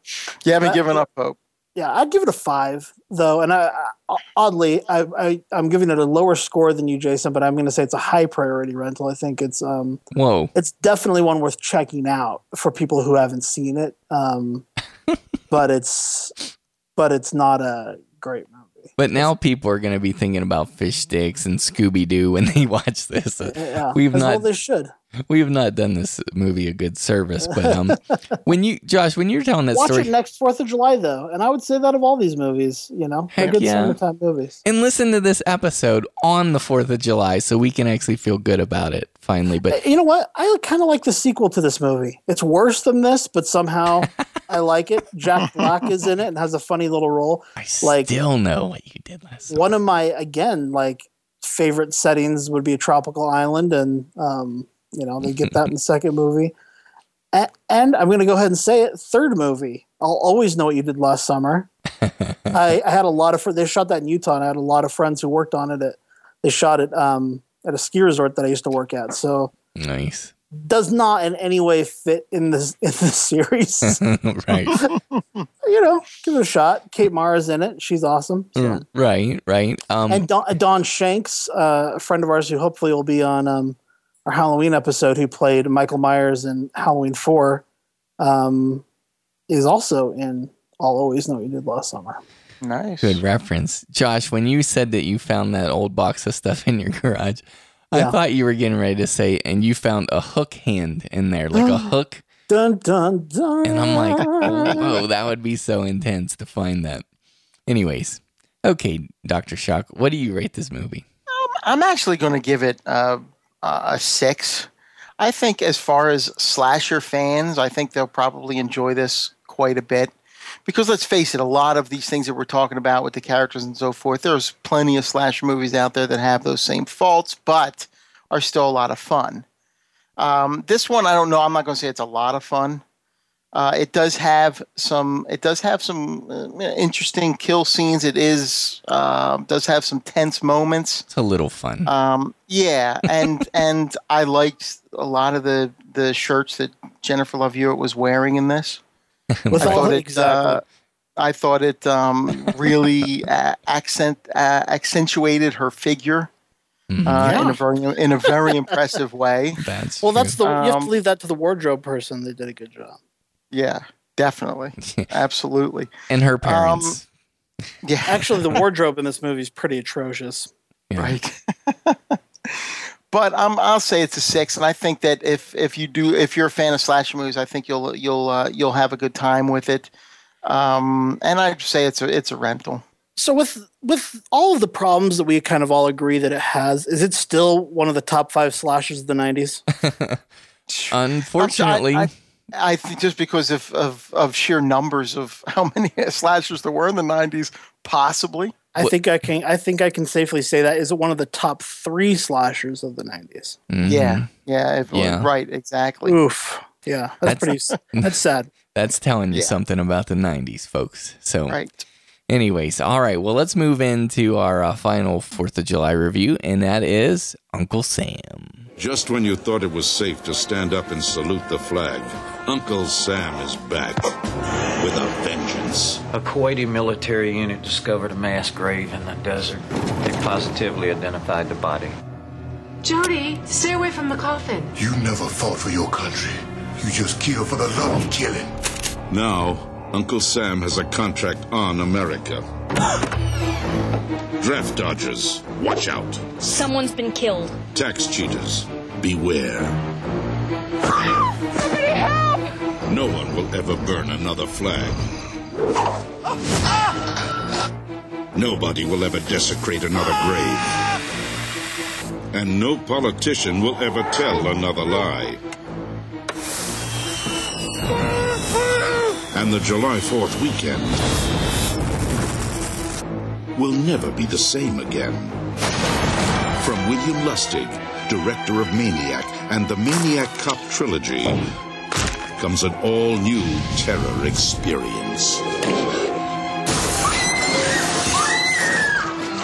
You haven't Uh, given up hope. Yeah, I'd give it a five though, and I, I oddly I, I I'm giving it a lower score than you, Jason, but I'm going to say it's a high priority rental. I think it's um whoa it's definitely one worth checking out for people who haven't seen it. Um, (laughs) but it's but it's not a great movie. But now people are going to be thinking about fish sticks and Scooby Doo when they (laughs) watch this. Yeah, We've as well not they should we've not done this movie a good service. But um, (laughs) when you Josh, when you're telling that watch story, it next Fourth of July though, and I would say that of all these movies, you know, Heck good yeah. summertime movies. and listen to this episode on the Fourth of July, so we can actually feel good about it finally. But you know what? I kind of like the sequel to this movie. It's worse than this, but somehow (laughs) I like it. Jack Black is in it and has a funny little role. I like still know what you did last. one of my again like favorite settings would be a tropical island, and um, you know they get that (laughs) in the second movie. A- And I'm going to go ahead and say it. Third movie, I'll always know what you did last summer. (laughs) I, I had a lot of fr- they shot that in Utah, and I had a lot of friends who worked on it. At, they shot it um, at a ski resort that I used to work at. So Nice. does not in any way fit in this (laughs) in this series. right. you know, give it a shot. Kate Mara's in it. She's awesome. So. Right. Right. Um, and Don, Don Shanks, uh, a friend of ours who hopefully will be on um, our Halloween episode, who played Michael Myers in Halloween 4, um, is also in I'll Always Know What You Did Last Summer. Nice. Good reference. Josh, when you said that you found that old box of stuff in your garage, I Yeah. thought you were getting ready to say, and you found a hook hand in there, like a (gasps) hook. Dun, dun, dun. And I'm like, whoa, that would be so intense to find that. Anyways, okay, Dr. Shock, what do you rate this movie? I'm actually going to give it uh, a six. I think, as far as slasher fans, I think they'll probably enjoy this quite a bit. Because let's face it, a lot of these things that we're talking about with the characters and so forth, there's plenty of slasher movies out there that have those same faults, but are still a lot of fun. Um, this one, I don't know. I'm not going to say it's a lot of fun. Uh, it does have some. It does have some uh, interesting kill scenes. It is uh, does have some tense moments. It's a little fun. Um, yeah, and (laughs) and I liked a lot of the the shirts that Jennifer Love Hewitt was wearing in this. (laughs) With I all thought it, exactly. uh, I thought it um, really uh, accent uh, accentuated her figure uh, in a very in a very impressive way. That's well, that's the you have to Um, leave that to the wardrobe person. They did a good job. Yeah, definitely, (laughs) absolutely. and her parents. (laughs) Yeah, Actually, the wardrobe in this movie is pretty atrocious. right. (laughs) but um, I'll say it's a six, and I think that if if you do if you're a fan of slasher movies, I think you'll you'll uh, you'll have a good time with it. Um, and I'd say it's a it's a rental. So with with all of the problems that we kind of all agree that it has, is it still one of the top five slashers of the '90s? Unfortunately, I, I, I think just because of, of of sheer numbers of (laughs) how many slashers there were in the '90s, possibly. I think I can. I think I can safely say that is one of the top three slashers of the '90s. Mhm. Yeah, yeah, if, Yeah. right, exactly. Oof. Yeah, that's, pretty. (laughs) That's sad. That's telling you Yeah. something about the 90s, folks. So, Right. Anyways, all right. Well, let's move into our uh, final 4th of July review, and that is Uncle Sam. Just when you thought it was safe to stand up and salute the flag, Uncle Sam is back with a vengeance. A Kuwaiti military unit discovered a mass grave in the desert. They positively identified the body. Jody, stay away from the coffin. You never fought for your country. You just kill for the love of killing. Now, Uncle Sam has a contract on America. (gasps) Draft dodgers, watch out. Someone's been killed. Tax cheaters, beware. Somebody help! No one will ever burn another flag. Nobody will ever desecrate another grave. And no politician will ever tell another lie. And the July 4th weekend will never be the same again. From William Lustig, director of Maniac and the Maniac Cop trilogy, comes an all new terror experience.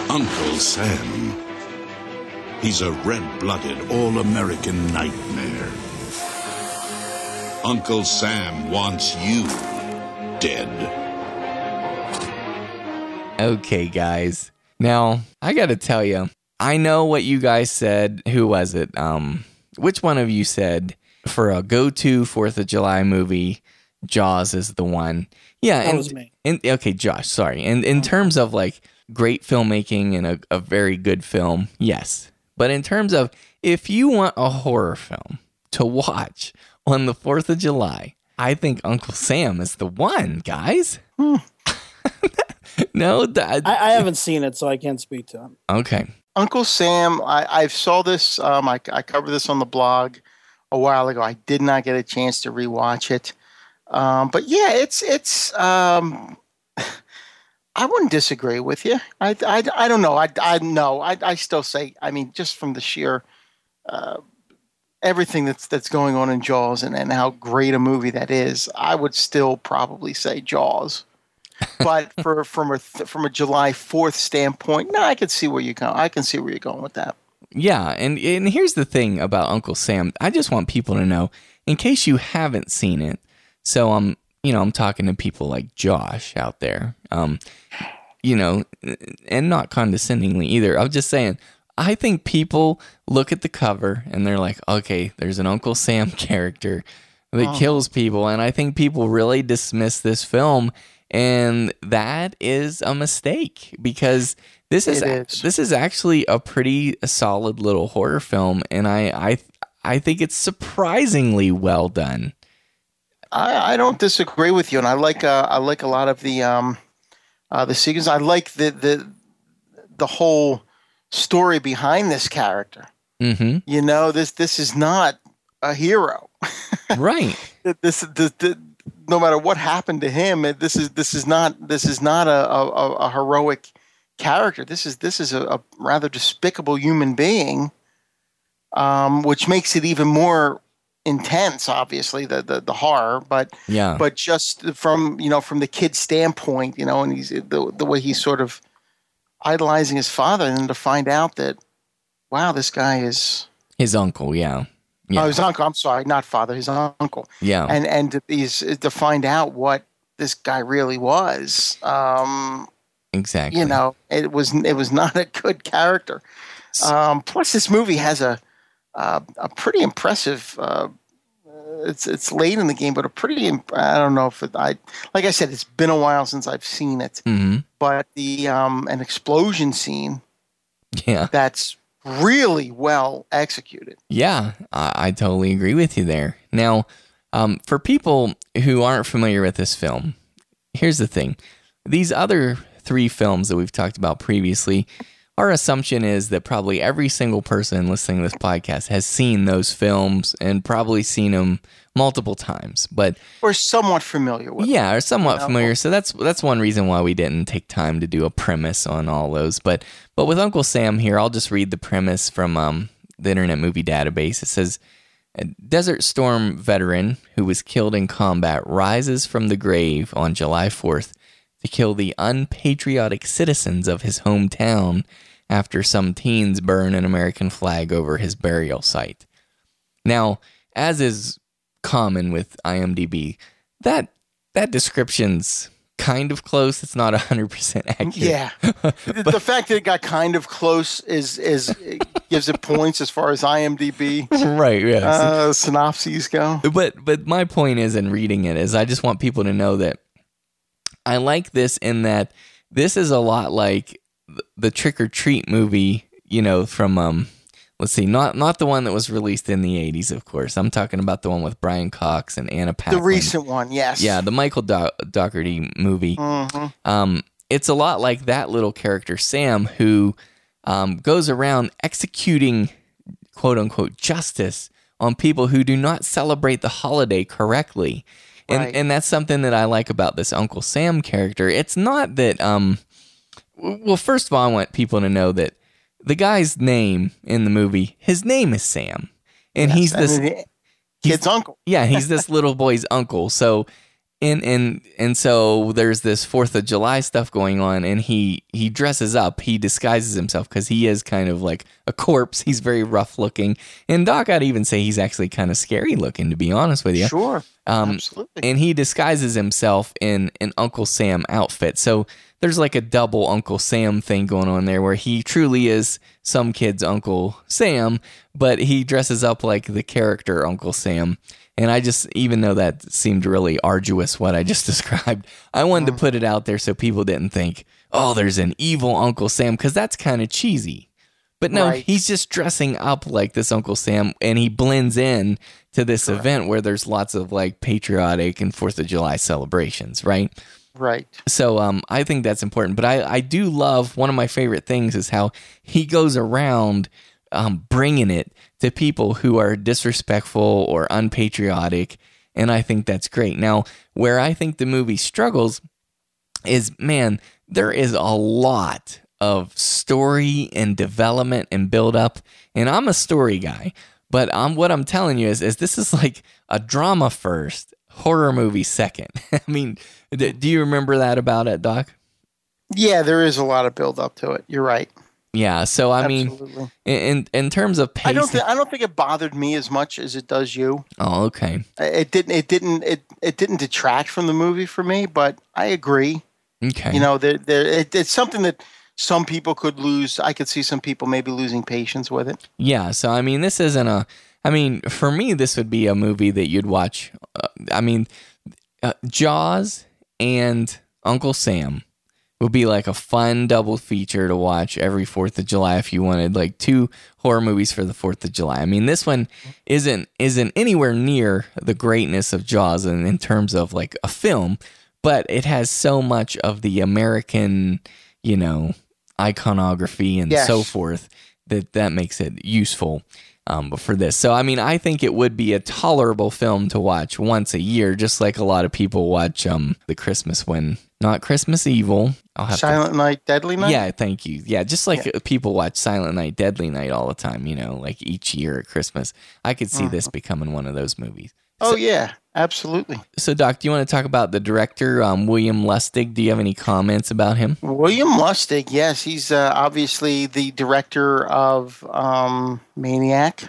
Uncle Sam. He's a red blooded, all American nightmare. Uncle Sam wants you dead. Okay, guys. Now, I got to tell you, I know what you guys said. Who was it? Um, which one of you said for a go-to Fourth of July movie, Jaws is the one? Yeah, That and, was me. And okay, Josh, sorry. And in terms of like great filmmaking and a, a very good film, yes. But in terms of if you want a horror film to (laughs) watch on the Fourth of July, I think Uncle Sam is the one, guys. (laughs) no, that I, I haven't seen it, so I can't speak to him. okay. Uncle Sam, I, I saw this. Um, I, I covered this on the blog a while ago. I did not get a chance to rewatch it. Um, but yeah, it's it's. Um, (laughs) I wouldn't disagree with you. I I, I don't know. I I know. I I still say. I mean, just from the sheer. Uh, everything that's that's going on in Jaws and, and how great a movie that is, I would still probably say Jaws. but (laughs) for from a from a July Fourth standpoint, no, I can see where you go. I can see where you're going with that. Yeah, and and here's the thing about Uncle Sam. I just want people to know, in case you haven't seen it. So I'm, you know, I'm talking to people like Josh out there. Um, you know, and not condescendingly either. I'm just saying, I think people look at the cover and they're like, okay, there's an Uncle Sam (laughs) character that Oh. kills people, and I think people really dismiss this film, and that is a mistake because this is, It is. this is actually a pretty solid little horror film, and I I I think it's surprisingly well done. I, I don't disagree with you, and I like uh, I like a lot of the um, uh, the sequence. I like the the the whole story behind this character. Mm-hmm. You know, this this is not a hero. (laughs) right. This, this, this no matter what happened to him, this is this is not this is not a, a, a- heroic character. This is this is a, a rather despicable human being, um, which makes it even more intense. Obviously, the the, the horror, but Yeah. but just from you know from the kid's standpoint, you know, and he's the the way he's sort of idolizing his father, and then to find out that wow, this guy is His uncle, yeah. oh his uncle. I'm sorry, not father, his uncle. Yeah. and and to, he's, to find out what this guy really was. Um, Exactly. you know, it was it was not a good character. Um, plus, this movie has a uh, a pretty impressive. Uh, it's it's late in the game, but a pretty. I don't know if it, I like I said, it's been a while since I've seen it. hmm But the um, an explosion scene Yeah. that's really well executed. Yeah, I, I totally agree with you there. Now, um, for people who aren't familiar with this film, here's the thing: these other three films that we've talked about previously, our assumption is that probably every single person listening to this podcast has seen those films and probably seen them multiple times. But We're somewhat familiar with. yeah, are somewhat familiar. So that's that's one reason why we didn't take time to do a premise on all those. But but with Uncle Sam here, I'll just read the premise from um, the Internet Movie Database. It says. A Desert Storm veteran who was killed in combat rises from the grave on July 4th to kill the unpatriotic citizens of his hometown after some teens burn an American flag over his burial site. Now, as is common with IMDb, that that description's kind of close. It's not 100% accurate. Yeah, (laughs) the, the fact that it got kind of close is is gives it points as far as IMDb right, yeah. uh, synopses go. but but my point is in reading it is I just want people to know that I like this in that this is a lot like the Trick or Treat movie, you know, from um let's see, not not the one that was released in the 80s, of course. I'm talking about the one with Brian Cox and Anna Paquin. The recent one, yes. Yeah, the Michael Do- Dougherty movie. Mhm. Um, it's a lot like that little character, Sam, who um, goes around executing quote unquote justice on people who do not celebrate the holiday correctly. And, Right. and that's something that I like about this Uncle Sam character. It's not that, um, well, first of all, I want people to know that the guy's name in the movie, his name is Sam. And he's this kid's uncle. yeah, he's this little boy's uncle. So and and and so there's this Fourth of July stuff going on, and he he dresses up, he disguises himself because he is kind of like a corpse. He's very rough looking, and Doc, I'd even say he's actually kind of scary looking, to be honest with you. Sure, Um, absolutely. And he disguises himself in an Uncle Sam outfit. So there's like a double Uncle Sam thing going on there where he truly is some kid's Uncle Sam, but he dresses up like the character Uncle Sam. And I just, even though that seemed really arduous, what I just (laughs) described, I wanted to put it out there so people didn't think, oh, there's an evil Uncle Sam, because that's kind of cheesy. But no, Right. he's just dressing up like this Uncle Sam and he blends in to this event where there's lots of like patriotic and 4th of July celebrations, right? Right. So um, I think that's important. But I, I do love one of my favorite things is how he goes around um, bringing it to people who are disrespectful or unpatriotic. and I think that's great. Now, where I think the movie struggles is man, there is a lot of story and development and build up, and I'm a story guy. But I'm what I'm telling you is, is this is like a drama first, horror movie second. (laughs) I mean, do you remember that about it, Doc? Yeah, there is a lot of build up to it. You're right. Yeah. So I Absolutely. mean, in in terms of I pacing, don't think I don't think it bothered me as much as it does you. oh, okay, It didn't it didn't it, it didn't detract from the movie for me, but I agree. okay. You know, there there it, it's something that some people could lose. I could see some people maybe losing patience with it. Yeah, so I mean, this isn't a. I mean, for me, this would be a movie that you'd watch. Uh, I mean, uh, Jaws and Uncle Sam would be like a fun double feature to watch every Fourth of July if you wanted like two horror movies for the Fourth of July. I mean, this one isn't isn't anywhere near the greatness of Jaws in, in terms of like a film, but it has so much of the American, you know, iconography and Yes. so forth that that makes it useful um, but for this. So, I mean, I think it would be a tolerable film to watch once a year, just like a lot of people watch um, the Christmas one, not Christmas Evil. I'll have to Silent Night, Deadly Night. yeah, thank you. Yeah, just like people watch Silent Night, Deadly Night all the time, you know, like each year at Christmas. I could see this becoming one of those movies. Oh yeah, absolutely. So, Doc, do you want to talk about the director, um, William Lustig? Do you have any comments about him? William Lustig, yes, he's uh, obviously the director of um, Maniac.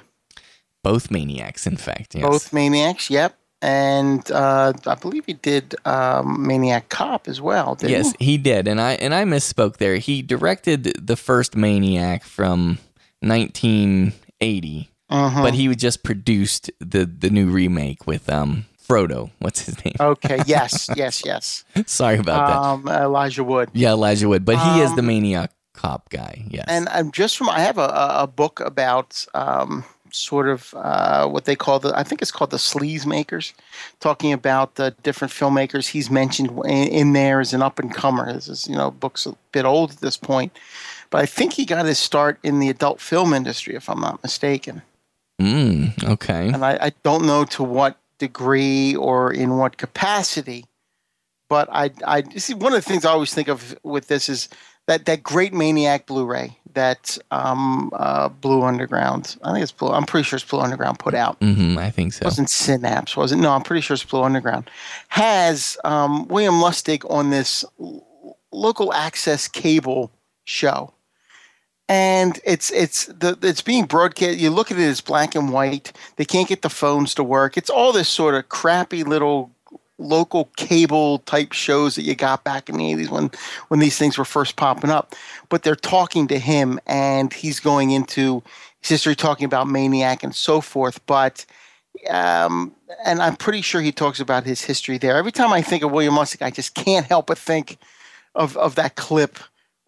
Both Maniacs, in fact. Yes. Both Maniacs, yep. And uh, I believe he did um, Maniac Cop as well. Didn't Yes, he? he did, and I and I misspoke there. He directed the first Maniac from 1980, Mhm. but he just produced the the new remake with um Frodo. What's his name? Okay. (laughs) Yes. yes. Yes. Sorry about that. Um, Elijah Wood. Yeah, Elijah Wood, but he is the um, Maniac cop guy. Yes. And I'm just from. I have a, a a book about um, sort of uh, what they call the. I think it's called the sleaze makers, talking about the different filmmakers he's mentioned in, in there as an up and comer. This is you know book's a bit old at this point, but I think he got his start in the adult film industry, if I'm not mistaken. Mm, okay. And I, I don't know to what degree or in what capacity, but I, I see one of the things I always think of with this is that, that great Maniac Blu-ray that um, uh, Blue Underground, I think it's Blue, I'm pretty sure it's Blue Underground put out. hmm I think so. It wasn't Synapse, was it? No, I'm pretty sure it's Blue Underground. Has um, William Lustig on this l- local access cable show, and it's it's the it's being broadcast. You look at it as black and white. They can't get the phones to work. It's all this sort of crappy little local cable type shows that you got back in the 80s when when these things were first popping up but they're talking to him and he's going into his history talking about maniac and so forth but um, and I'm pretty sure he talks about his history there. Every time I think of William Lustig, I just can't help but think of of that clip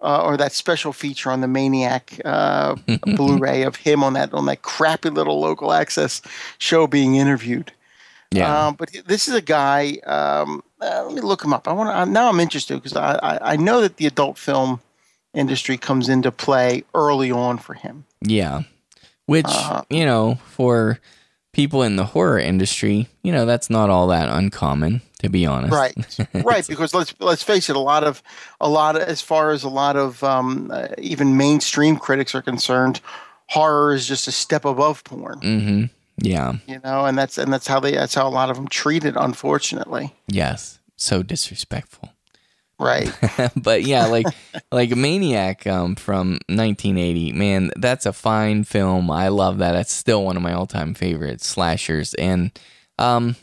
uh, or that special feature on the Maniac uh, (laughs) Blu-ray of him on that on that crappy little local access show being interviewed. Yeah. Um, but this is a guy. Um, uh, let me look him up. I want to now. I'm interested because I, I I know that the adult film industry comes into play early on for him. Yeah. Which, Uh, you know, for people in the horror industry, you know, that's not all that uncommon, to be honest. Right, (laughs) right. Because let's let's face it, a lot of a lot of, as far as a lot of um, uh, even mainstream critics are concerned, horror is just a step above porn. hmm Yeah. You know, and that's and that's how they that's how a lot of them treat it. Unfortunately, Yes. So disrespectful. right. (laughs) but yeah, like (laughs) like Maniac um, from 1980, man, that's a fine film. I love that. It's still one of my all-time favorite slashers. And um,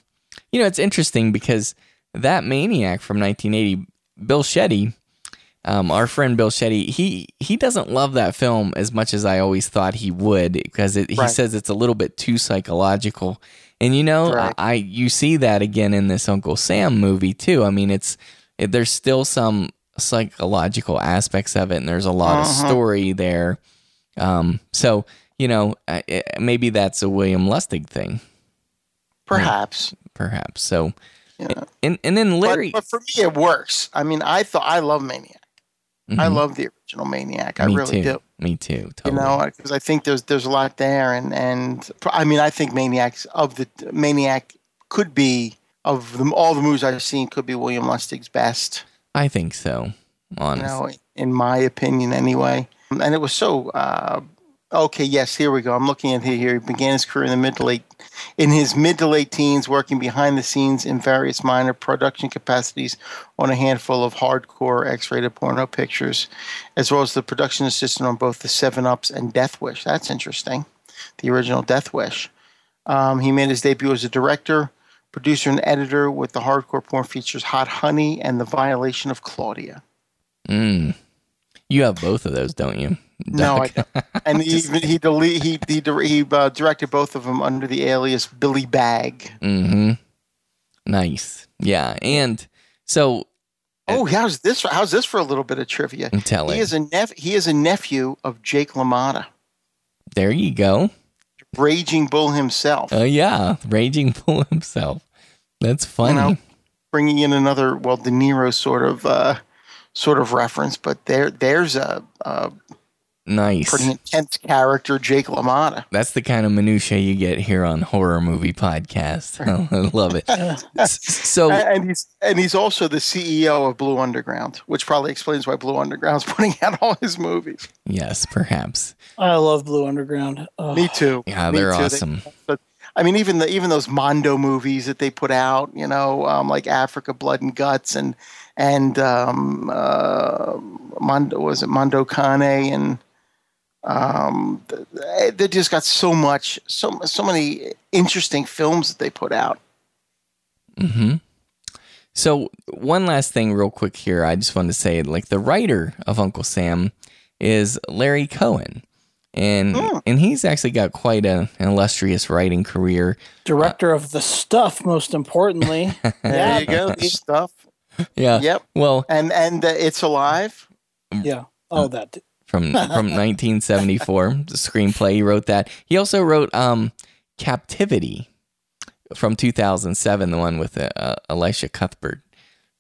you know, it's interesting because that Maniac from 1980, Bill Shetty, um, our friend Bill Shetty, he he doesn't love that film as much as I always thought he would because it, he Right. says it's a little bit too psychological. And you know, Right. I, I you see that again in this Uncle Sam movie too. I mean, it's it, there's still some psychological aspects of it, and there's a lot of Uh-huh. story there. Um, so you know, maybe that's a William Lustig thing, Perhaps. Perhaps. So, Yeah. and and then Larry, But, but for me, it works. I mean, I thought I love Maniac. I Mhm. love the original Maniac. I really too, do. me too. You know, because I think there's there's a lot there, and and I mean, I think Maniacs of the Maniac could be of them all the movies I've seen could be William Lustig's best. I think so. Honestly, you know, in my opinion, anyway. And it was so. Uh, okay, yes, here we go. I'm looking at here. Here. He began his career in the mid to late, in his mid to late teens, working behind the scenes in various minor production capacities on a handful of hardcore X-rated porno pictures, as well as the production assistant on both the Seven Ups and Death Wish. That's interesting. The original Death Wish. Um, he made his debut as a director, producer, and editor with the hardcore porn features Hot Honey and The Violation of Claudia. Mm. You have both of those, don't you? No, I don't. and (laughs) he even he delete he he, he uh, directed both of them under the alias Billy Bag. Mm-hmm. Nice, yeah, and so. Oh, how's this? How's this for a little bit of trivia? Tell he it. is a nep- He is a nephew of Jake LaMotta, There you go. Raging Bull himself. Oh yeah, Raging Bull himself. That's funny. You know, bringing in another well, De Niro sort of uh, sort of reference, but there there's a, a nice. pretty intense character, Jake LaMotta. That's the kind of minutia you get here on Horror Movie Podcast. (laughs) I love it. so (laughs) and he's and he's also the CEO of Blue Underground, which probably explains why Blue Underground's (laughs) putting out all his movies. yes, perhaps. I love Blue Underground. Oh. Me too. Yeah, Me they're too. They- awesome. but I mean, even the even those Mondo movies that they put out, you know, um, like Africa, Blood and Guts, and and um, uh, Mondo was it Mondo Cane and um, they, they just got so much, so so many interesting films that they put out. hmm So one last thing, real quick here. I just wanted to say, like the writer of Uncle Sam is Larry Cohen, and and he's actually got quite a, an illustrious writing career. Director of the stuff, most importantly. (laughs) There you go, (laughs) the stuff. (laughs) Yeah. Yep. Well, and and uh, it's alive. Yeah. Oh, that. from from (laughs) 1974, the screenplay. He wrote that. He also wrote um, Captivity from 2007, the one with uh, Elisha Cuthbert.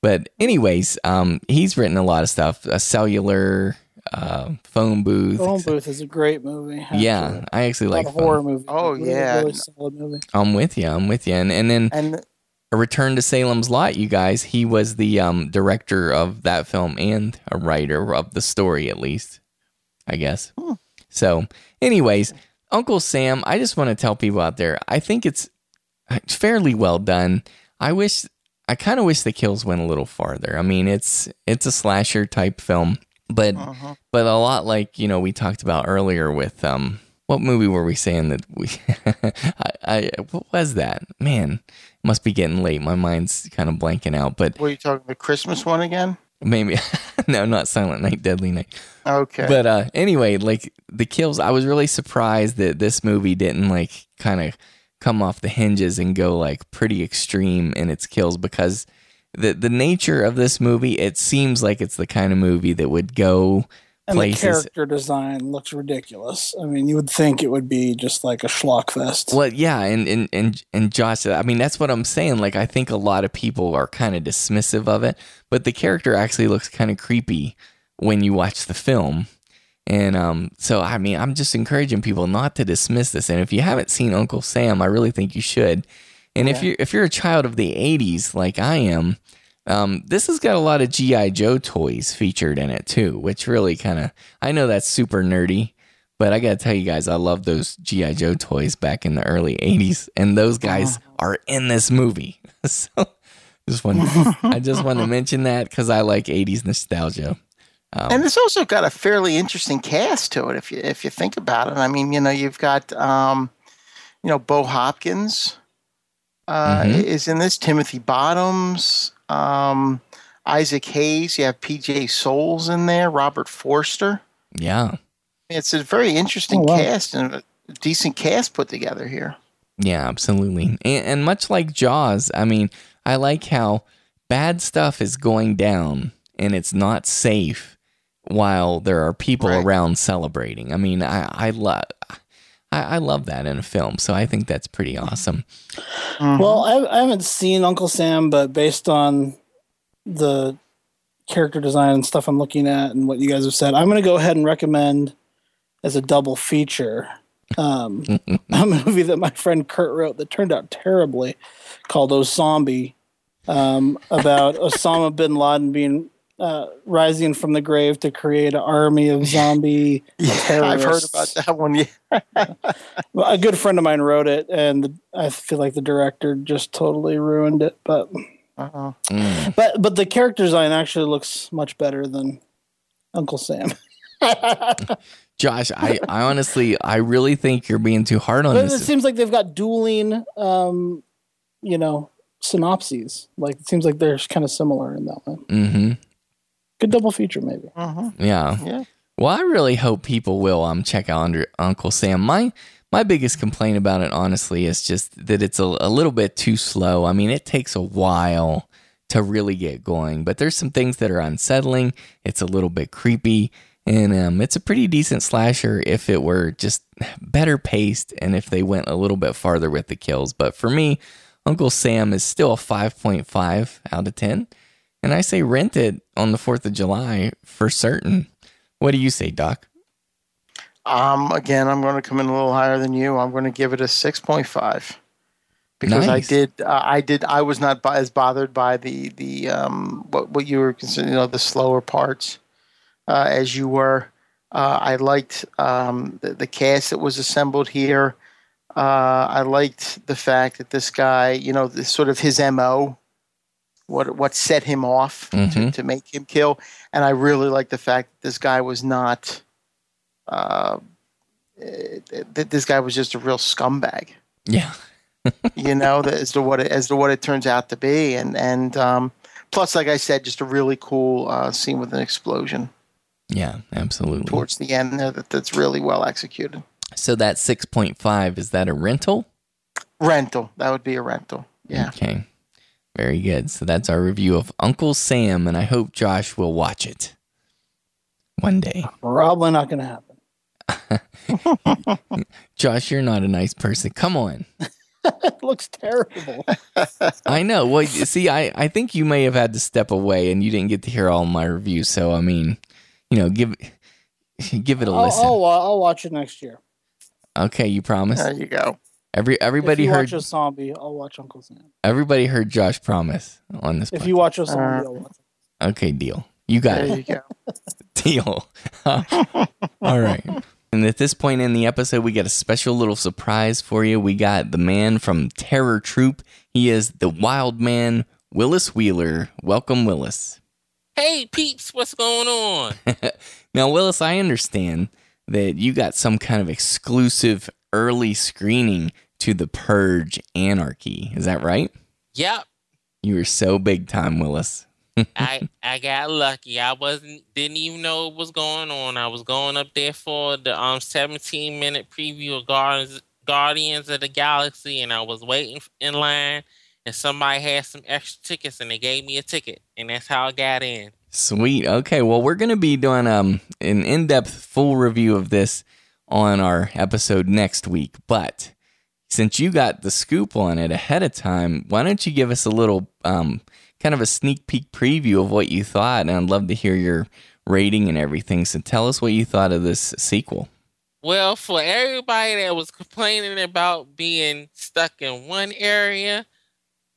But anyways, um, he's written a lot of stuff. A cellular uh, phone booth. Phone Booth is a great movie. Yeah, I actually Not like a horror phone- movie. Oh, Really, yeah. really solid movie. I'm with you. I'm with you. And and then And a Return to Salem's Lot. You guys, he was the um, director of that film and a writer of the story, at least, I guess. So, anyways, Uncle Sam. I just want to tell people out there. I think it's fairly well done. I wish. I kind of wish the kills went a little farther. I mean, it's it's a slasher type film, but but a lot like you know we talked about earlier with um what movie were we saying that we (laughs) I, I what was that man must be getting late my mind's kind of blanking out but were you talking the Christmas one again? maybe (laughs) no not Silent Night Deadly Night Okay. but uh anyway like the kills I was really surprised that this movie didn't like kind of come off the hinges and go like pretty extreme in its kills because the the nature of this movie it seems like it's the kind of movie that would go And places the character design looks ridiculous. I mean, you would think it would be just like a schlock fest. Well, yeah, and and and and Josh, I mean, that's what I'm saying. Like, I think a lot of people are kind of dismissive of it, but the character actually looks kind of creepy when you watch the film. And um, so, I mean, I'm just encouraging people not to dismiss this. And if you haven't seen Uncle Sam, I really think you should. And if Yeah. you if you're a child of the '80s, like I am, um, this has got a lot of GI Joe toys featured in it too, which really kind of I know that's super nerdy, but I gotta tell you guys, I love those GI Joe toys back in the early '80s, and those guys are in this movie. (laughs) so just want I just want to (laughs) mention that because I like '80s nostalgia. Um, and it's also got a fairly interesting cast to it if you if you think about it. I mean, you know, you've got um, you know, Bo Hopkins uh, Mhm. is in this. Timothy Bottoms, um, Isaac Hayes. You have P.J. Soles in there. Robert Forster. yeah, It's a very interesting Oh, wow. cast and a decent cast put together here. Yeah, absolutely. And, and much like Jaws, I mean, I like how bad stuff is going down and it's not safe while there are people around celebrating. I mean, I I love I, I love that in a film, so I think that's pretty awesome. Well, I, I haven't seen Uncle Sam, but based on the character design and stuff I'm looking at and what you guys have said, I'm going to go ahead and recommend as a double feature um, (laughs) a movie that my friend Kurt wrote that turned out terribly, called Zombie, um, about (laughs) Osama bin Laden being uh, rising from the grave to create an army of (laughs) zombie terrorists. I've heard about that one. Yeah. (laughs) a good friend of mine wrote it, and the, I feel like the director just totally ruined it. But uh-uh. Mm. but but the character design actually looks much better than Uncle Sam. (laughs) Josh, I, I honestly, I really think you're being too hard on But it seems like they've got dueling, um, you know, synopses. Like it seems like they're kind of similar in that one. Mm-hmm. Good double feature, maybe. Uh-huh. Yeah. Yeah. Well, I really hope people will um check out under Uncle Sam. My my biggest complaint about it, honestly, is just that it's a, a little bit too slow. I mean, it takes a while to really get going, but there's some things that are unsettling. It's a little bit creepy, and um, it's a pretty decent slasher if it were just better paced and if they went a little bit farther with the kills. But for me, Uncle Sam is still a 5.5 out of 10. And I say rent it on the 4th of July for certain. What do you say, Doc? Um, again, I'm going to come in a little higher than you. I'm going to give it a 6.5 because I did, uh, I did, I was not as bothered by the the um what what you were considering, you know, the slower parts uh, as you were. Uh, I liked um, the, the cast that was assembled here. Uh, I liked the fact that this guy, you know, this sort of his mo, what what set him off to, Mhm. to make him kill, and I really like the fact that this guy was not. Uh, that this guy was just a real scumbag Yeah. (laughs) you know, as to what it, as to what it turns out to be, and and um, plus, like I said, just a really cool uh, scene with an explosion Yeah, absolutely. towards the end there that, that's really well executed. So that 6.5, is that a rental? Rental, that would be a rental. Yeah. Okay. Very good. So that's our review of Uncle Sam, and I hope Josh will watch it one day. (laughs) Probably not going to happen. (laughs) Josh, you're not a nice person. Come on. it (laughs) looks terrible. I know. Well, see, I, I think you may have had to step away and you didn't get to hear all my reviews. So, I mean, you know, give give it a I'll, listen. I'll, wa- I'll watch it next year. Okay, you promise? There you go. Every everybody if you heard watch a zombie, I'll watch Uncle Sam. everybody heard Josh promise on this. If podcast. you watch a zombie, uh, I'll watch. Okay, deal. You got There it. you go. (laughs) Deal. (laughs) All right. And at this point in the episode, we got a special little surprise for you. We got the man from Terror Troop. He is the wild man, Willis Wheeler. Welcome, Willis. Hey, peeps, what's going on? (laughs) now, Willis, I understand that you got some kind of exclusive early screening to the Purge Anarchy. Is that right? yep, You were so big time, Willis. (laughs) I I got lucky. I wasn't didn't even know what was going on. I was going up there for the um 17 minute preview of Guardians Guardians of the Galaxy, and I was waiting in line, and somebody had some extra tickets, and they gave me a ticket, and that's how I got in. Sweet. Okay. Well, we're going to be doing um an in-depth full review of this on our episode next week. But since you got the scoop on it ahead of time, why don't you give us a little um kind of a sneak peek preview of what you thought? And I'd love to hear your rating and everything. So tell us what you thought of this sequel. Well, for everybody that was complaining about being stuck in one area,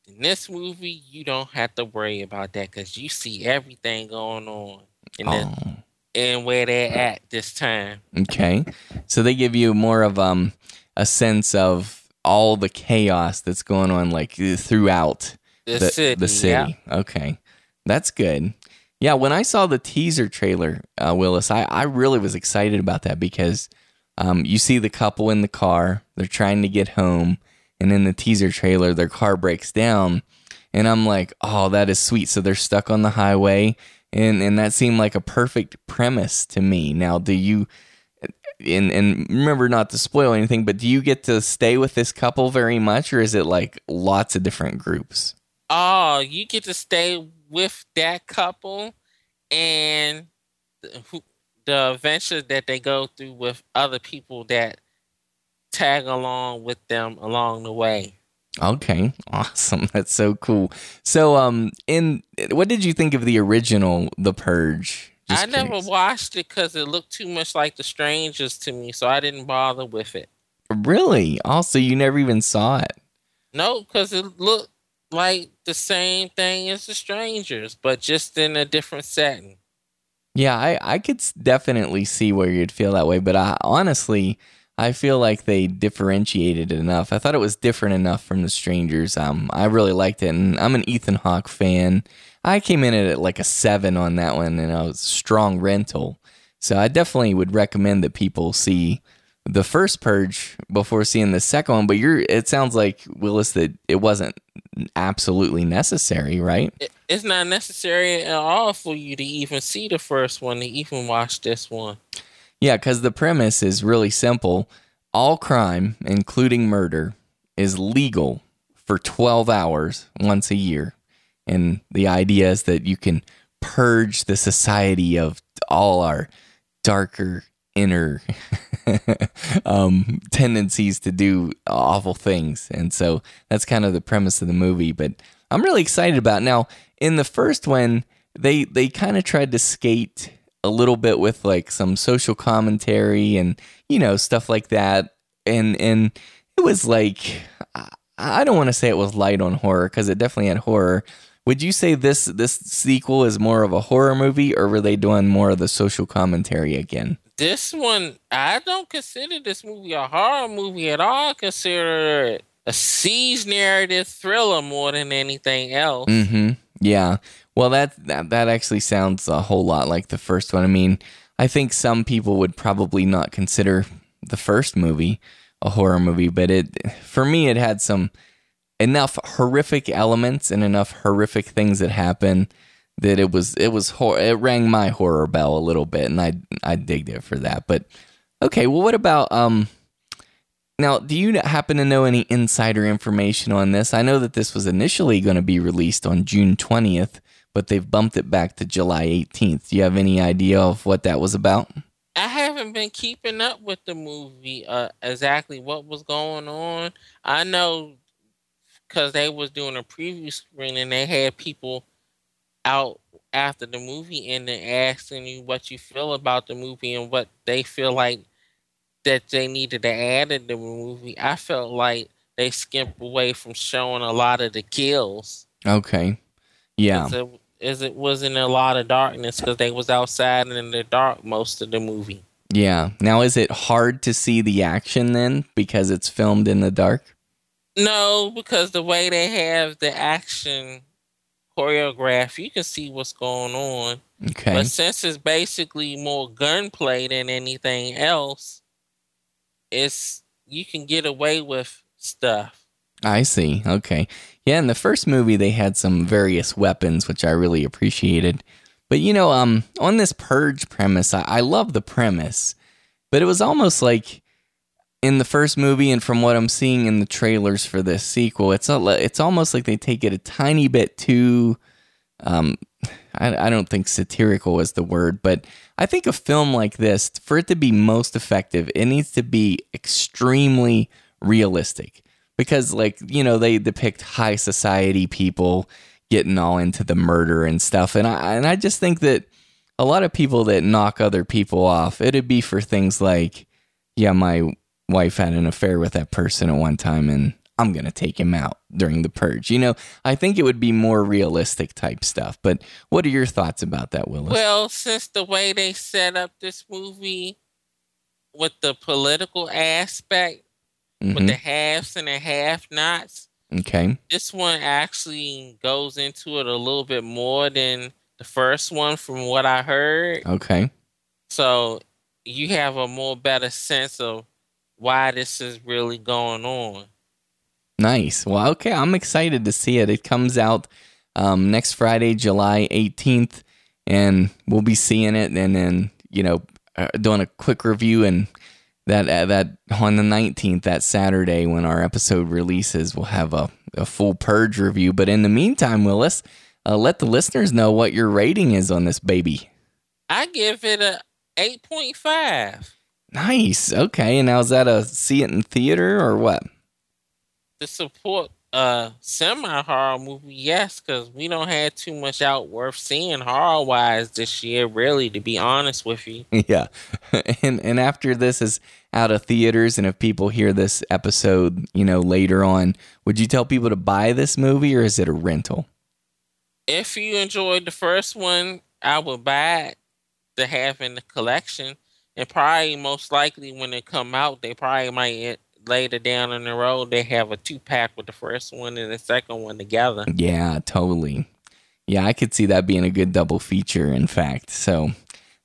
in this movie, you don't have to worry about that because you see everything going on in the, and where they're at this time. Okay. So they give you more of um a sense of all the chaos that's going on like throughout The the city, The city. Okay. That's good. Yeah, when I saw the teaser trailer, uh, Willis, I, I really was excited about that because um, you see the couple in the car, they're trying to get home, and in the teaser trailer, their car breaks down. And I'm like, oh, that is sweet. So they're stuck on the highway. And, and that seemed like a perfect premise to me. Now, do you, and, and remember not to spoil anything, but do you get to stay with this couple very much, or is it like lots of different groups? Oh, you get to stay with that couple and the, the adventure that they go through with other people that tag along with them along the way. Okay, awesome. (laughs) That's so cool. So, um, in what did you think of the original The Purge? Just I never watched it because it looked too much like The Strangers to me, so I didn't bother with it. Really? Also, you never even saw it. No, because it looked like the same thing as The Strangers, but just in a different setting. Yeah, I, I could definitely see where you'd feel that way, but I, honestly, I feel like they differentiated it enough. I thought it was different enough from The Strangers. Um, I really liked it, and I'm an Ethan Hawke fan. I came in at like a seven on that one, and I was strong rental. So I definitely would recommend that people see the first Purge before seeing the second one. But you're, it sounds like Willis that it wasn't absolutely necessary, right? It's not necessary at all for you to even see the first one to even watch this one. Yeah, because the premise is really simple. All crime, including murder, is legal for 12 hours once a year. And the idea is that you can purge the society of all our darker inner (laughs) um, tendencies to do awful things. And so that's kind of the premise of the movie. But I'm really excited about it. now. In the first one, they they kind of tried to skate a little bit with like some social commentary and you know stuff like that. And and it was like I- don't want to say it was light on horror because it definitely had horror. Would you say this this sequel is more of a horror movie, or were they doing more of the social commentary again? This one, I don't consider this movie a horror movie at all. I consider it a siege narrative thriller more than anything else. Mm-hmm. Yeah. Well, that, that that actually sounds a whole lot like the first one. I mean, I think some people would probably not consider the first movie a horror movie, but it for me it had some enough horrific elements and enough horrific things that happen that it was it was hor- it rang my horror bell a little bit, and I I digged it for that. But okay, well, what about um? Now, do you happen to know any insider information on this? I know that this was initially going to be released on June 20th, but they've bumped it back to July 18th. Do you have any idea of what that was about? I haven't been keeping up with the movie uh, exactly what was going on. I know because they was doing a preview screen and they had people out after the movie ended asking you what you feel about the movie and what they feel like that they needed to add in the movie. I felt like they skimped away from showing a lot of the kills. Okay. Yeah. It, as it was in a lot of darkness because they was outside and in the dark most of the movie. Yeah. Now, is it hard to see the action then because it's filmed in the dark? No, because the way they have the action choreographed, you can see what's going on. Okay. But since it's basically more gunplay than anything else, it's you can get away with stuff. I see. Okay. Yeah, in the first movie they had some various weapons which I really appreciated. But you know, um on this purge premise, I, I love the premise. But it was almost like in the first movie and from what I'm seeing in the trailers for this sequel, it's a, it's almost like they take it a tiny bit too um I, I don't think satirical is the word, but I think a film like this, for it to be most effective, it needs to be extremely realistic. Because, like, you know, they depict high society people getting all into the murder and stuff. And I, and I just think that a lot of people that knock other people off, it'd be for things like, yeah, my wife had an affair with that person at one time and I'm going to take him out during the purge. You know, I think it would be more realistic type stuff. But what are your thoughts about that, Willis? Well, since the way they set up this movie with the political aspect, with Mhm. the halves and the half nots, okay. this one actually goes into it a little bit more than the first one from what I heard. Okay. So you have a more better sense of why this is really going on. Nice. Well, okay. I'm excited to see it. It comes out um, next Friday, July 18th, and we'll be seeing it and then, you know, uh, doing a quick review and that uh, that on the 19th that Saturday when our episode releases we'll have a, a full purge review. But in the meantime Willis uh, let the listeners know what your rating is on this baby. I give it a 8.5. nice. Okay. And now is that a see it in theater or what? To support a semi horror movie, yes, because we don't have too much out worth seeing horror wise this year, really, to be honest with you. (laughs) Yeah. (laughs) And and after this is out of theaters and if people hear this episode, you know, later on, would you tell people to buy this movie or is it a rental? If you enjoyed the first one, I would buy it to have in the collection. And probably most likely when it come out, they probably might later down in the road they have a two pack with the first one and the second one together. Yeah, totally. Yeah, I could see that being a good double feature, in fact. So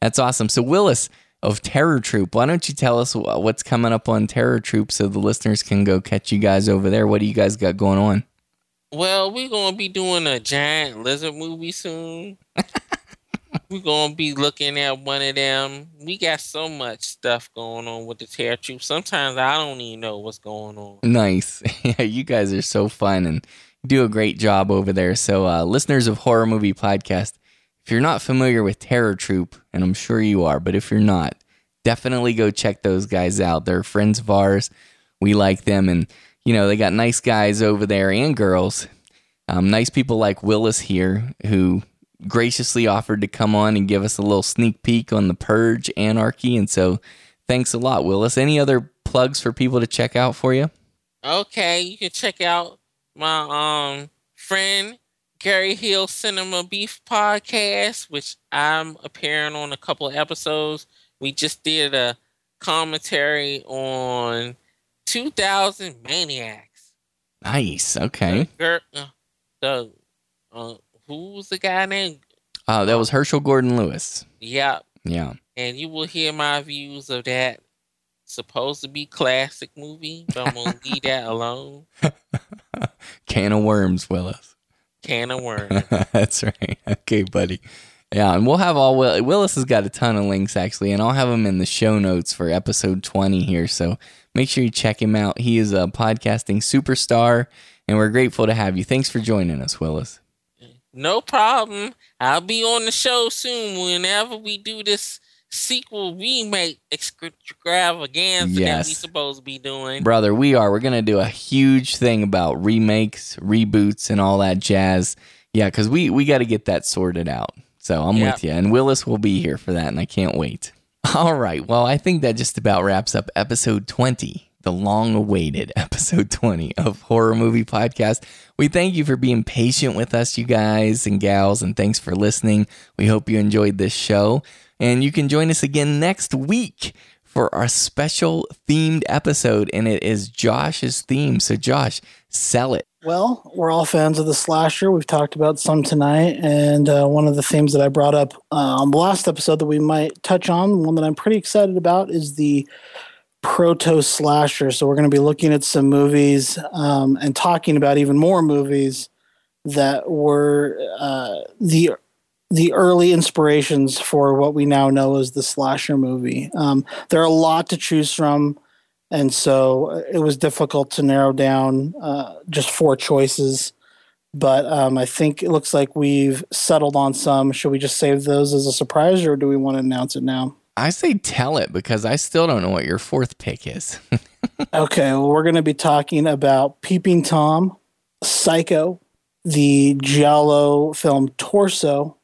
that's awesome. So, Willis of Terror Troop, why don't you tell us what's coming up on Terror Troop so the listeners can go catch you guys over there? What do you guys got going on? Well, we're going to be doing a giant lizard movie soon. (laughs) (laughs) we're to be looking at one of them. We got so much stuff going on with the Terror Troop. Sometimes I don't even know what's going on. Nice. (laughs) Yeah, you guys are so fun and do a great job over there. So, uh, listeners of Horror Movie Podcast, if you're not familiar with Terror Troop, and I'm sure you are, but if you're not, definitely go check those guys out. They're friends of ours. We like them, and you know they got nice guys over there and girls. Um, nice people like Willis here who graciously offered to come on and give us a little sneak peek on the Purge Anarchy. And so, thanks a lot, Willis. Any other plugs for people to check out for you? Okay, you can check out my um friend Gary Hill Cinema Beef podcast, which I'm appearing on a couple of episodes. We just did a commentary on 2000 Maniacs. Nice. Okay. The, the uh, who was the guy named? Oh, that uh, was Herschell Gordon Lewis. Yep. Yeah. And you will hear my views of that supposed to be classic movie, but I'm gonna leave that alone. (laughs) Can of worms, Willis. Can of worms. (laughs) That's right. Okay, buddy. Yeah, and we'll have all Will- Willis has got a ton of links actually, and I'll have them in the show notes for episode 20 here. So make sure you check him out. He is a podcasting superstar, and we're grateful to have you. Thanks for joining us, Willis. No problem. I'll be on the show soon whenever we do this sequel remake extravaganza Yes. that we supposed to be doing. Brother, we are. We're going to do a huge thing about remakes, reboots, and all that jazz. Yeah, because we, we got to get that sorted out. So I'm Yep. with you. And Willis will be here for that, and I can't wait. (laughs) All right. Well, I think that just about wraps up episode 20, the long awaited (laughs) episode 20 of Horror Movie Podcast. We thank you for being patient with us, you guys and gals, and thanks for listening. We hope you enjoyed this show. And you can join us again next week for our special themed episode, and it is Josh's theme. So, Josh, sell it. Well, we're all fans of the slasher. We've talked about some tonight, and uh, one of the themes that I brought up uh, on the last episode that we might touch on, one that I'm pretty excited about, is the proto slasher. So we're going to be looking at some movies um, and talking about even more movies that were uh, the the early inspirations for what we now know as the slasher movie. Um, there are a lot to choose from, and so uh, it was difficult to narrow down uh, just four choices. But um, I think it looks like we've settled on some. Should we just save those as a surprise, or do we want to announce it now? I say tell it because I still don't know what your fourth pick is. (laughs) okay, well, we're going to be talking about Peeping Tom, Psycho, the Giallo film Torso,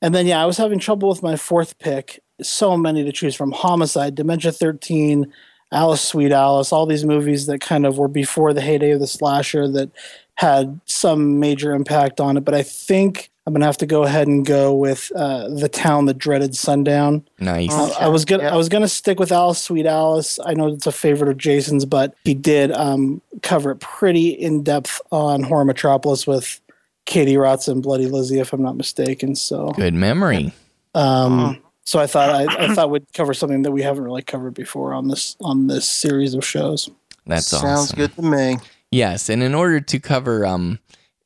and then yeah, I was having trouble with my fourth pick. So many to choose from: Homicide, Dementia Thirteen, Alice, Sweet Alice, all these movies that kind of were before the heyday of the slasher that had some major impact on it. But I think I'm gonna have to go ahead and go with uh, the town that dreaded sundown. Nice. Uh, I was gonna I was gonna stick with Alice, Sweet Alice. I know it's a favorite of Jason's, but he did um, cover it pretty in depth on Horror Metropolis with Katie Rotz and Bloody Lizzie, if I'm not mistaken. So Good memory. um, so I thought I, I thought we'd cover something that we haven't really covered before on this on this series of shows. That Sounds awesome. good to me. Yes, and in order to cover, um,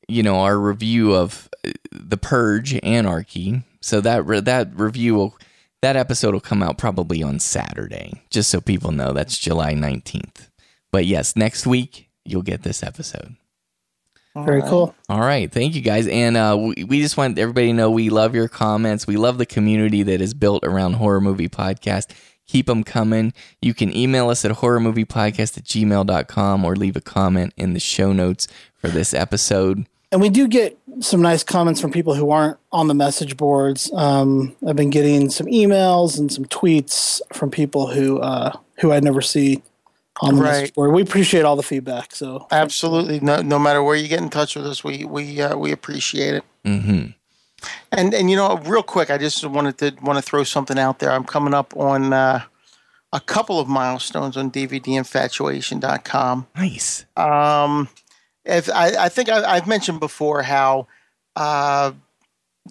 you know, our review of uh, the Purge Anarchy, so that re- that review will that episode will come out probably on Saturday, just so people know that's July nineteenth. But yes, next week you'll get this episode. Very cool. All right, thank you guys, and uh, we, we just want everybody to know we love your comments. We love the community that is built around horror movie podcast. Keep them coming. You can email us at horrormoviepodcast at gmail.com or leave a comment in the show notes for this episode. And we do get some nice comments from people who aren't on the message boards. Um, I've been getting some emails and some tweets from people who uh, who I never see on the Right. message board. We appreciate all the feedback. So Absolutely. No, no matter where you get in touch with us, we we uh, we appreciate it. Mm-hmm. And and you know, real quick, I just wanted to want to throw something out there. I'm coming up on uh, a couple of milestones on DVDinfatuation.com. Nice. Um, if I, I think I, I've mentioned before how uh,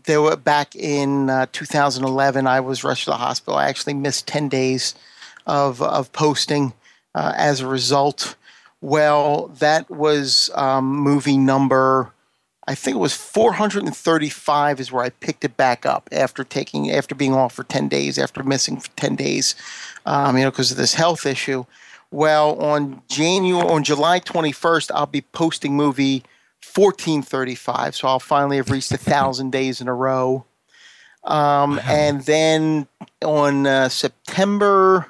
they were back in uh, 2011. I was rushed to the hospital. I actually missed 10 days of of posting uh, as a result. Well, that was um, movie number. I think it was 435 is where I picked it back up after taking after being off for 10 days after missing for 10 days, um, you know, because of this health issue. Well, on January on July 21st, I'll be posting movie 1435, so I'll finally have reached a thousand days in a row. Um, And then on uh, September,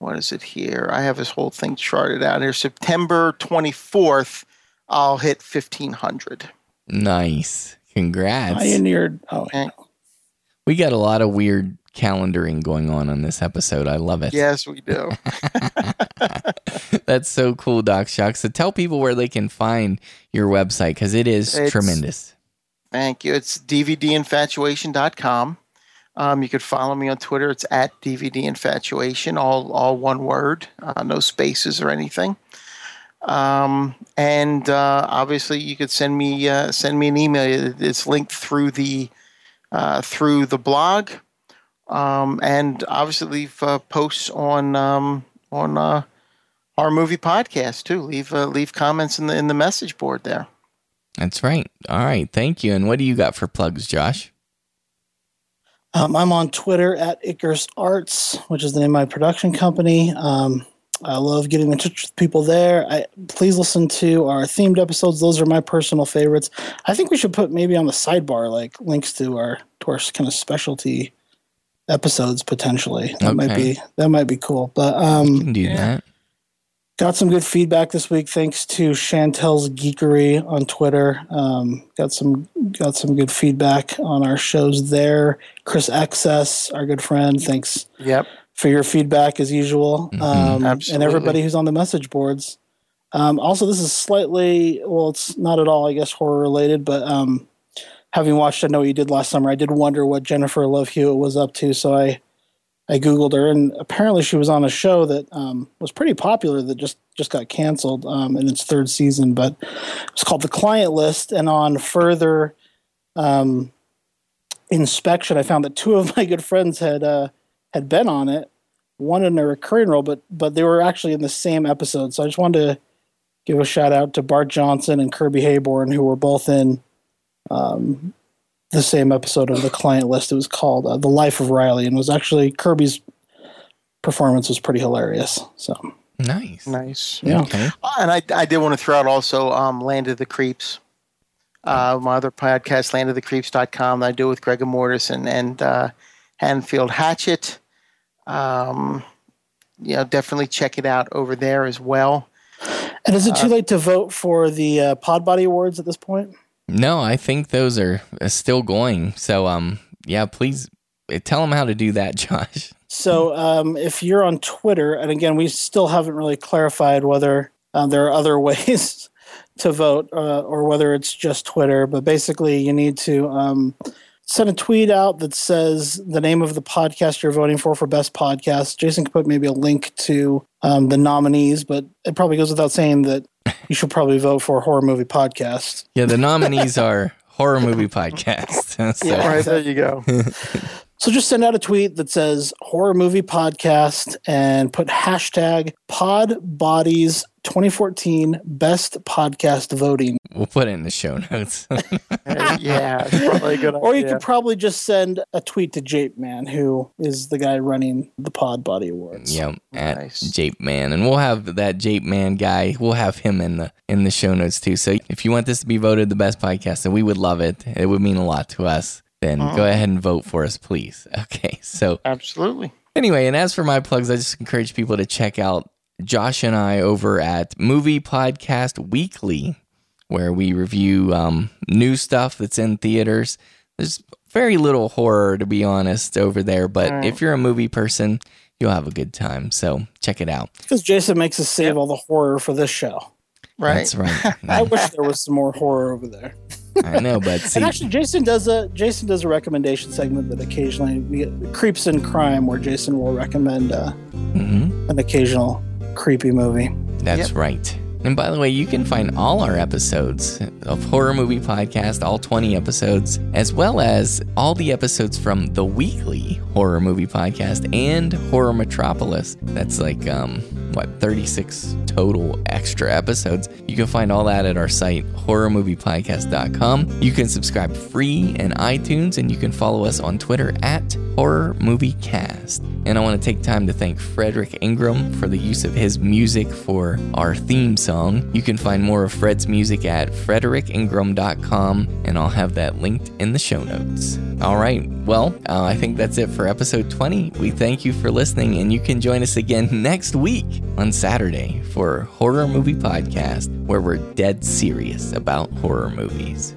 what is it here? I have this whole thing charted out here. September 24th, I'll hit 1500. Nice. Congrats. pioneered. Oh, We got a lot of weird calendaring going on on this episode. I love it. Yes, we do. (laughs) That's so cool, Doc Shock. So tell people where they can find your website because it is It's- tremendous. Thank you. It's dvdinfatuation.com. Um, you could follow me on Twitter. It's at dvdinfatuation, all all one word, uh, no spaces or anything. Um, and uh, obviously, you could send me uh, send me an email. It's linked through the uh, through the blog, um, and obviously leave uh, posts on um, on uh, our movie podcast too. Leave uh, leave comments in the in the message board there. That's right. All right. Thank you. And what do you got for plugs, Josh? Um, I'm on Twitter at Icarus Arts, which is the name of my production company. Um, I love getting in touch with people there. I, please listen to our themed episodes; those are my personal favorites. I think we should put maybe on the sidebar like links to our to our kind of specialty episodes potentially. That might be that might be cool. But um, can do that. Got some good feedback this week thanks to Chantel's Geekery on Twitter. Um, got some got some good feedback on our shows there. Chris Excess, our good friend, thanks Yep. for your feedback as usual. Um, and everybody who's on the message boards. Um, also, this is slightly well, it's not at all, I guess, horror related, but um, having watched I Know What You Did Last Summer, I did wonder what Jennifer Love Hewitt was up to. So I I googled her, and apparently she was on a show that um, was pretty popular that just just got canceled um, in its third season. But it's called The Client List, and on further um, inspection, I found that two of (laughs) my good friends had uh, had been on it. One in a recurring role, but but they were actually in the same episode. So I just wanted to give a shout out to Bart Johnson and Kirby Heyborne, who were both in um, the same episode of the client list. It was called uh, "The Life of Riley," and was actually Kirby's performance was pretty hilarious. So Nice. Nice. Yeah. Okay. And I, I did want to throw out also um, Land of the Creeps. Uh, my other podcast, Land of the landofthecreeps.com, that I do with Greg Mortis and, and uh, Hanfield Hatchet. Um, you know, definitely check it out over there as well. And is it too Uh, late to vote for the uh, Podbody Awards at this point? No, I think those are uh, still going. So, um, yeah, please uh, tell them how to do that, (laughs) Josh. So um, if you're on Twitter, and again, we still haven't really clarified whether uh, there are other (laughs) ways to vote uh, or whether it's just Twitter, but basically, you need to um, send a tweet out that says the name of the podcast you're voting for for best podcast. Jason could put maybe a link to um, the nominees, but it probably goes without saying that you should probably vote for a horror movie podcast. Yeah, the nominees are horror movie podcast. (laughs) so, Yeah, right, there you go. (laughs) So just send out a tweet that says horror movie podcast and put hashtag pod bodies 2014 best podcast voting. We'll put it in the show notes. (laughs) yeah, (laughs) probably a good Or you could probably just send a tweet to Jape Man, who is the guy running the Pod Body Awards. Yep, at Jape Man, and we'll have that Jape Man guy. We'll have him in the in the show notes too. So if you want this to be voted the best podcast, and we would love it, it would mean a lot to us. Then Uh-huh. go ahead and vote for us, please. (laughs) Okay, so Absolutely. Anyway, and as for my plugs, I just encourage people to check out Josh and I over at Movie Podcast Weekly, where we review um, new stuff that's in theaters. There's very little horror, to be honest, over there, but Right. if you're a movie person, you'll have a good time. So check it out. Because Jason makes us save all the horror for this show. Right. That's right. (laughs) I wish there was some more horror over there. I know, but see, and actually, Jason does a Jason does a recommendation segment that occasionally we get creeps in crime, where Jason will recommend uh, Mhm. an occasional creepy movie. That's right. And by the way, you can find all our episodes of Horror Movie Podcast, all 20 episodes, as well as all the episodes from the weekly Horror Movie Podcast and Horror Metropolis. That's like, um, what, 36 total extra episodes. You can find all that at our site, horrormoviepodcast.com. You can subscribe free in iTunes and you can follow us on Twitter at Horror Movie Cast. And I want to take time to thank Frederic Ingram for the use of his music for our theme song. You can find more of Fred's music at fredericingram.com, and I'll have that linked in the show notes. All right, well, uh, I think that's it for episode 20. We thank you for listening, and you can join us again (laughs) next week on Saturday for Horror Movie Podcast, where we're dead serious about horror movies.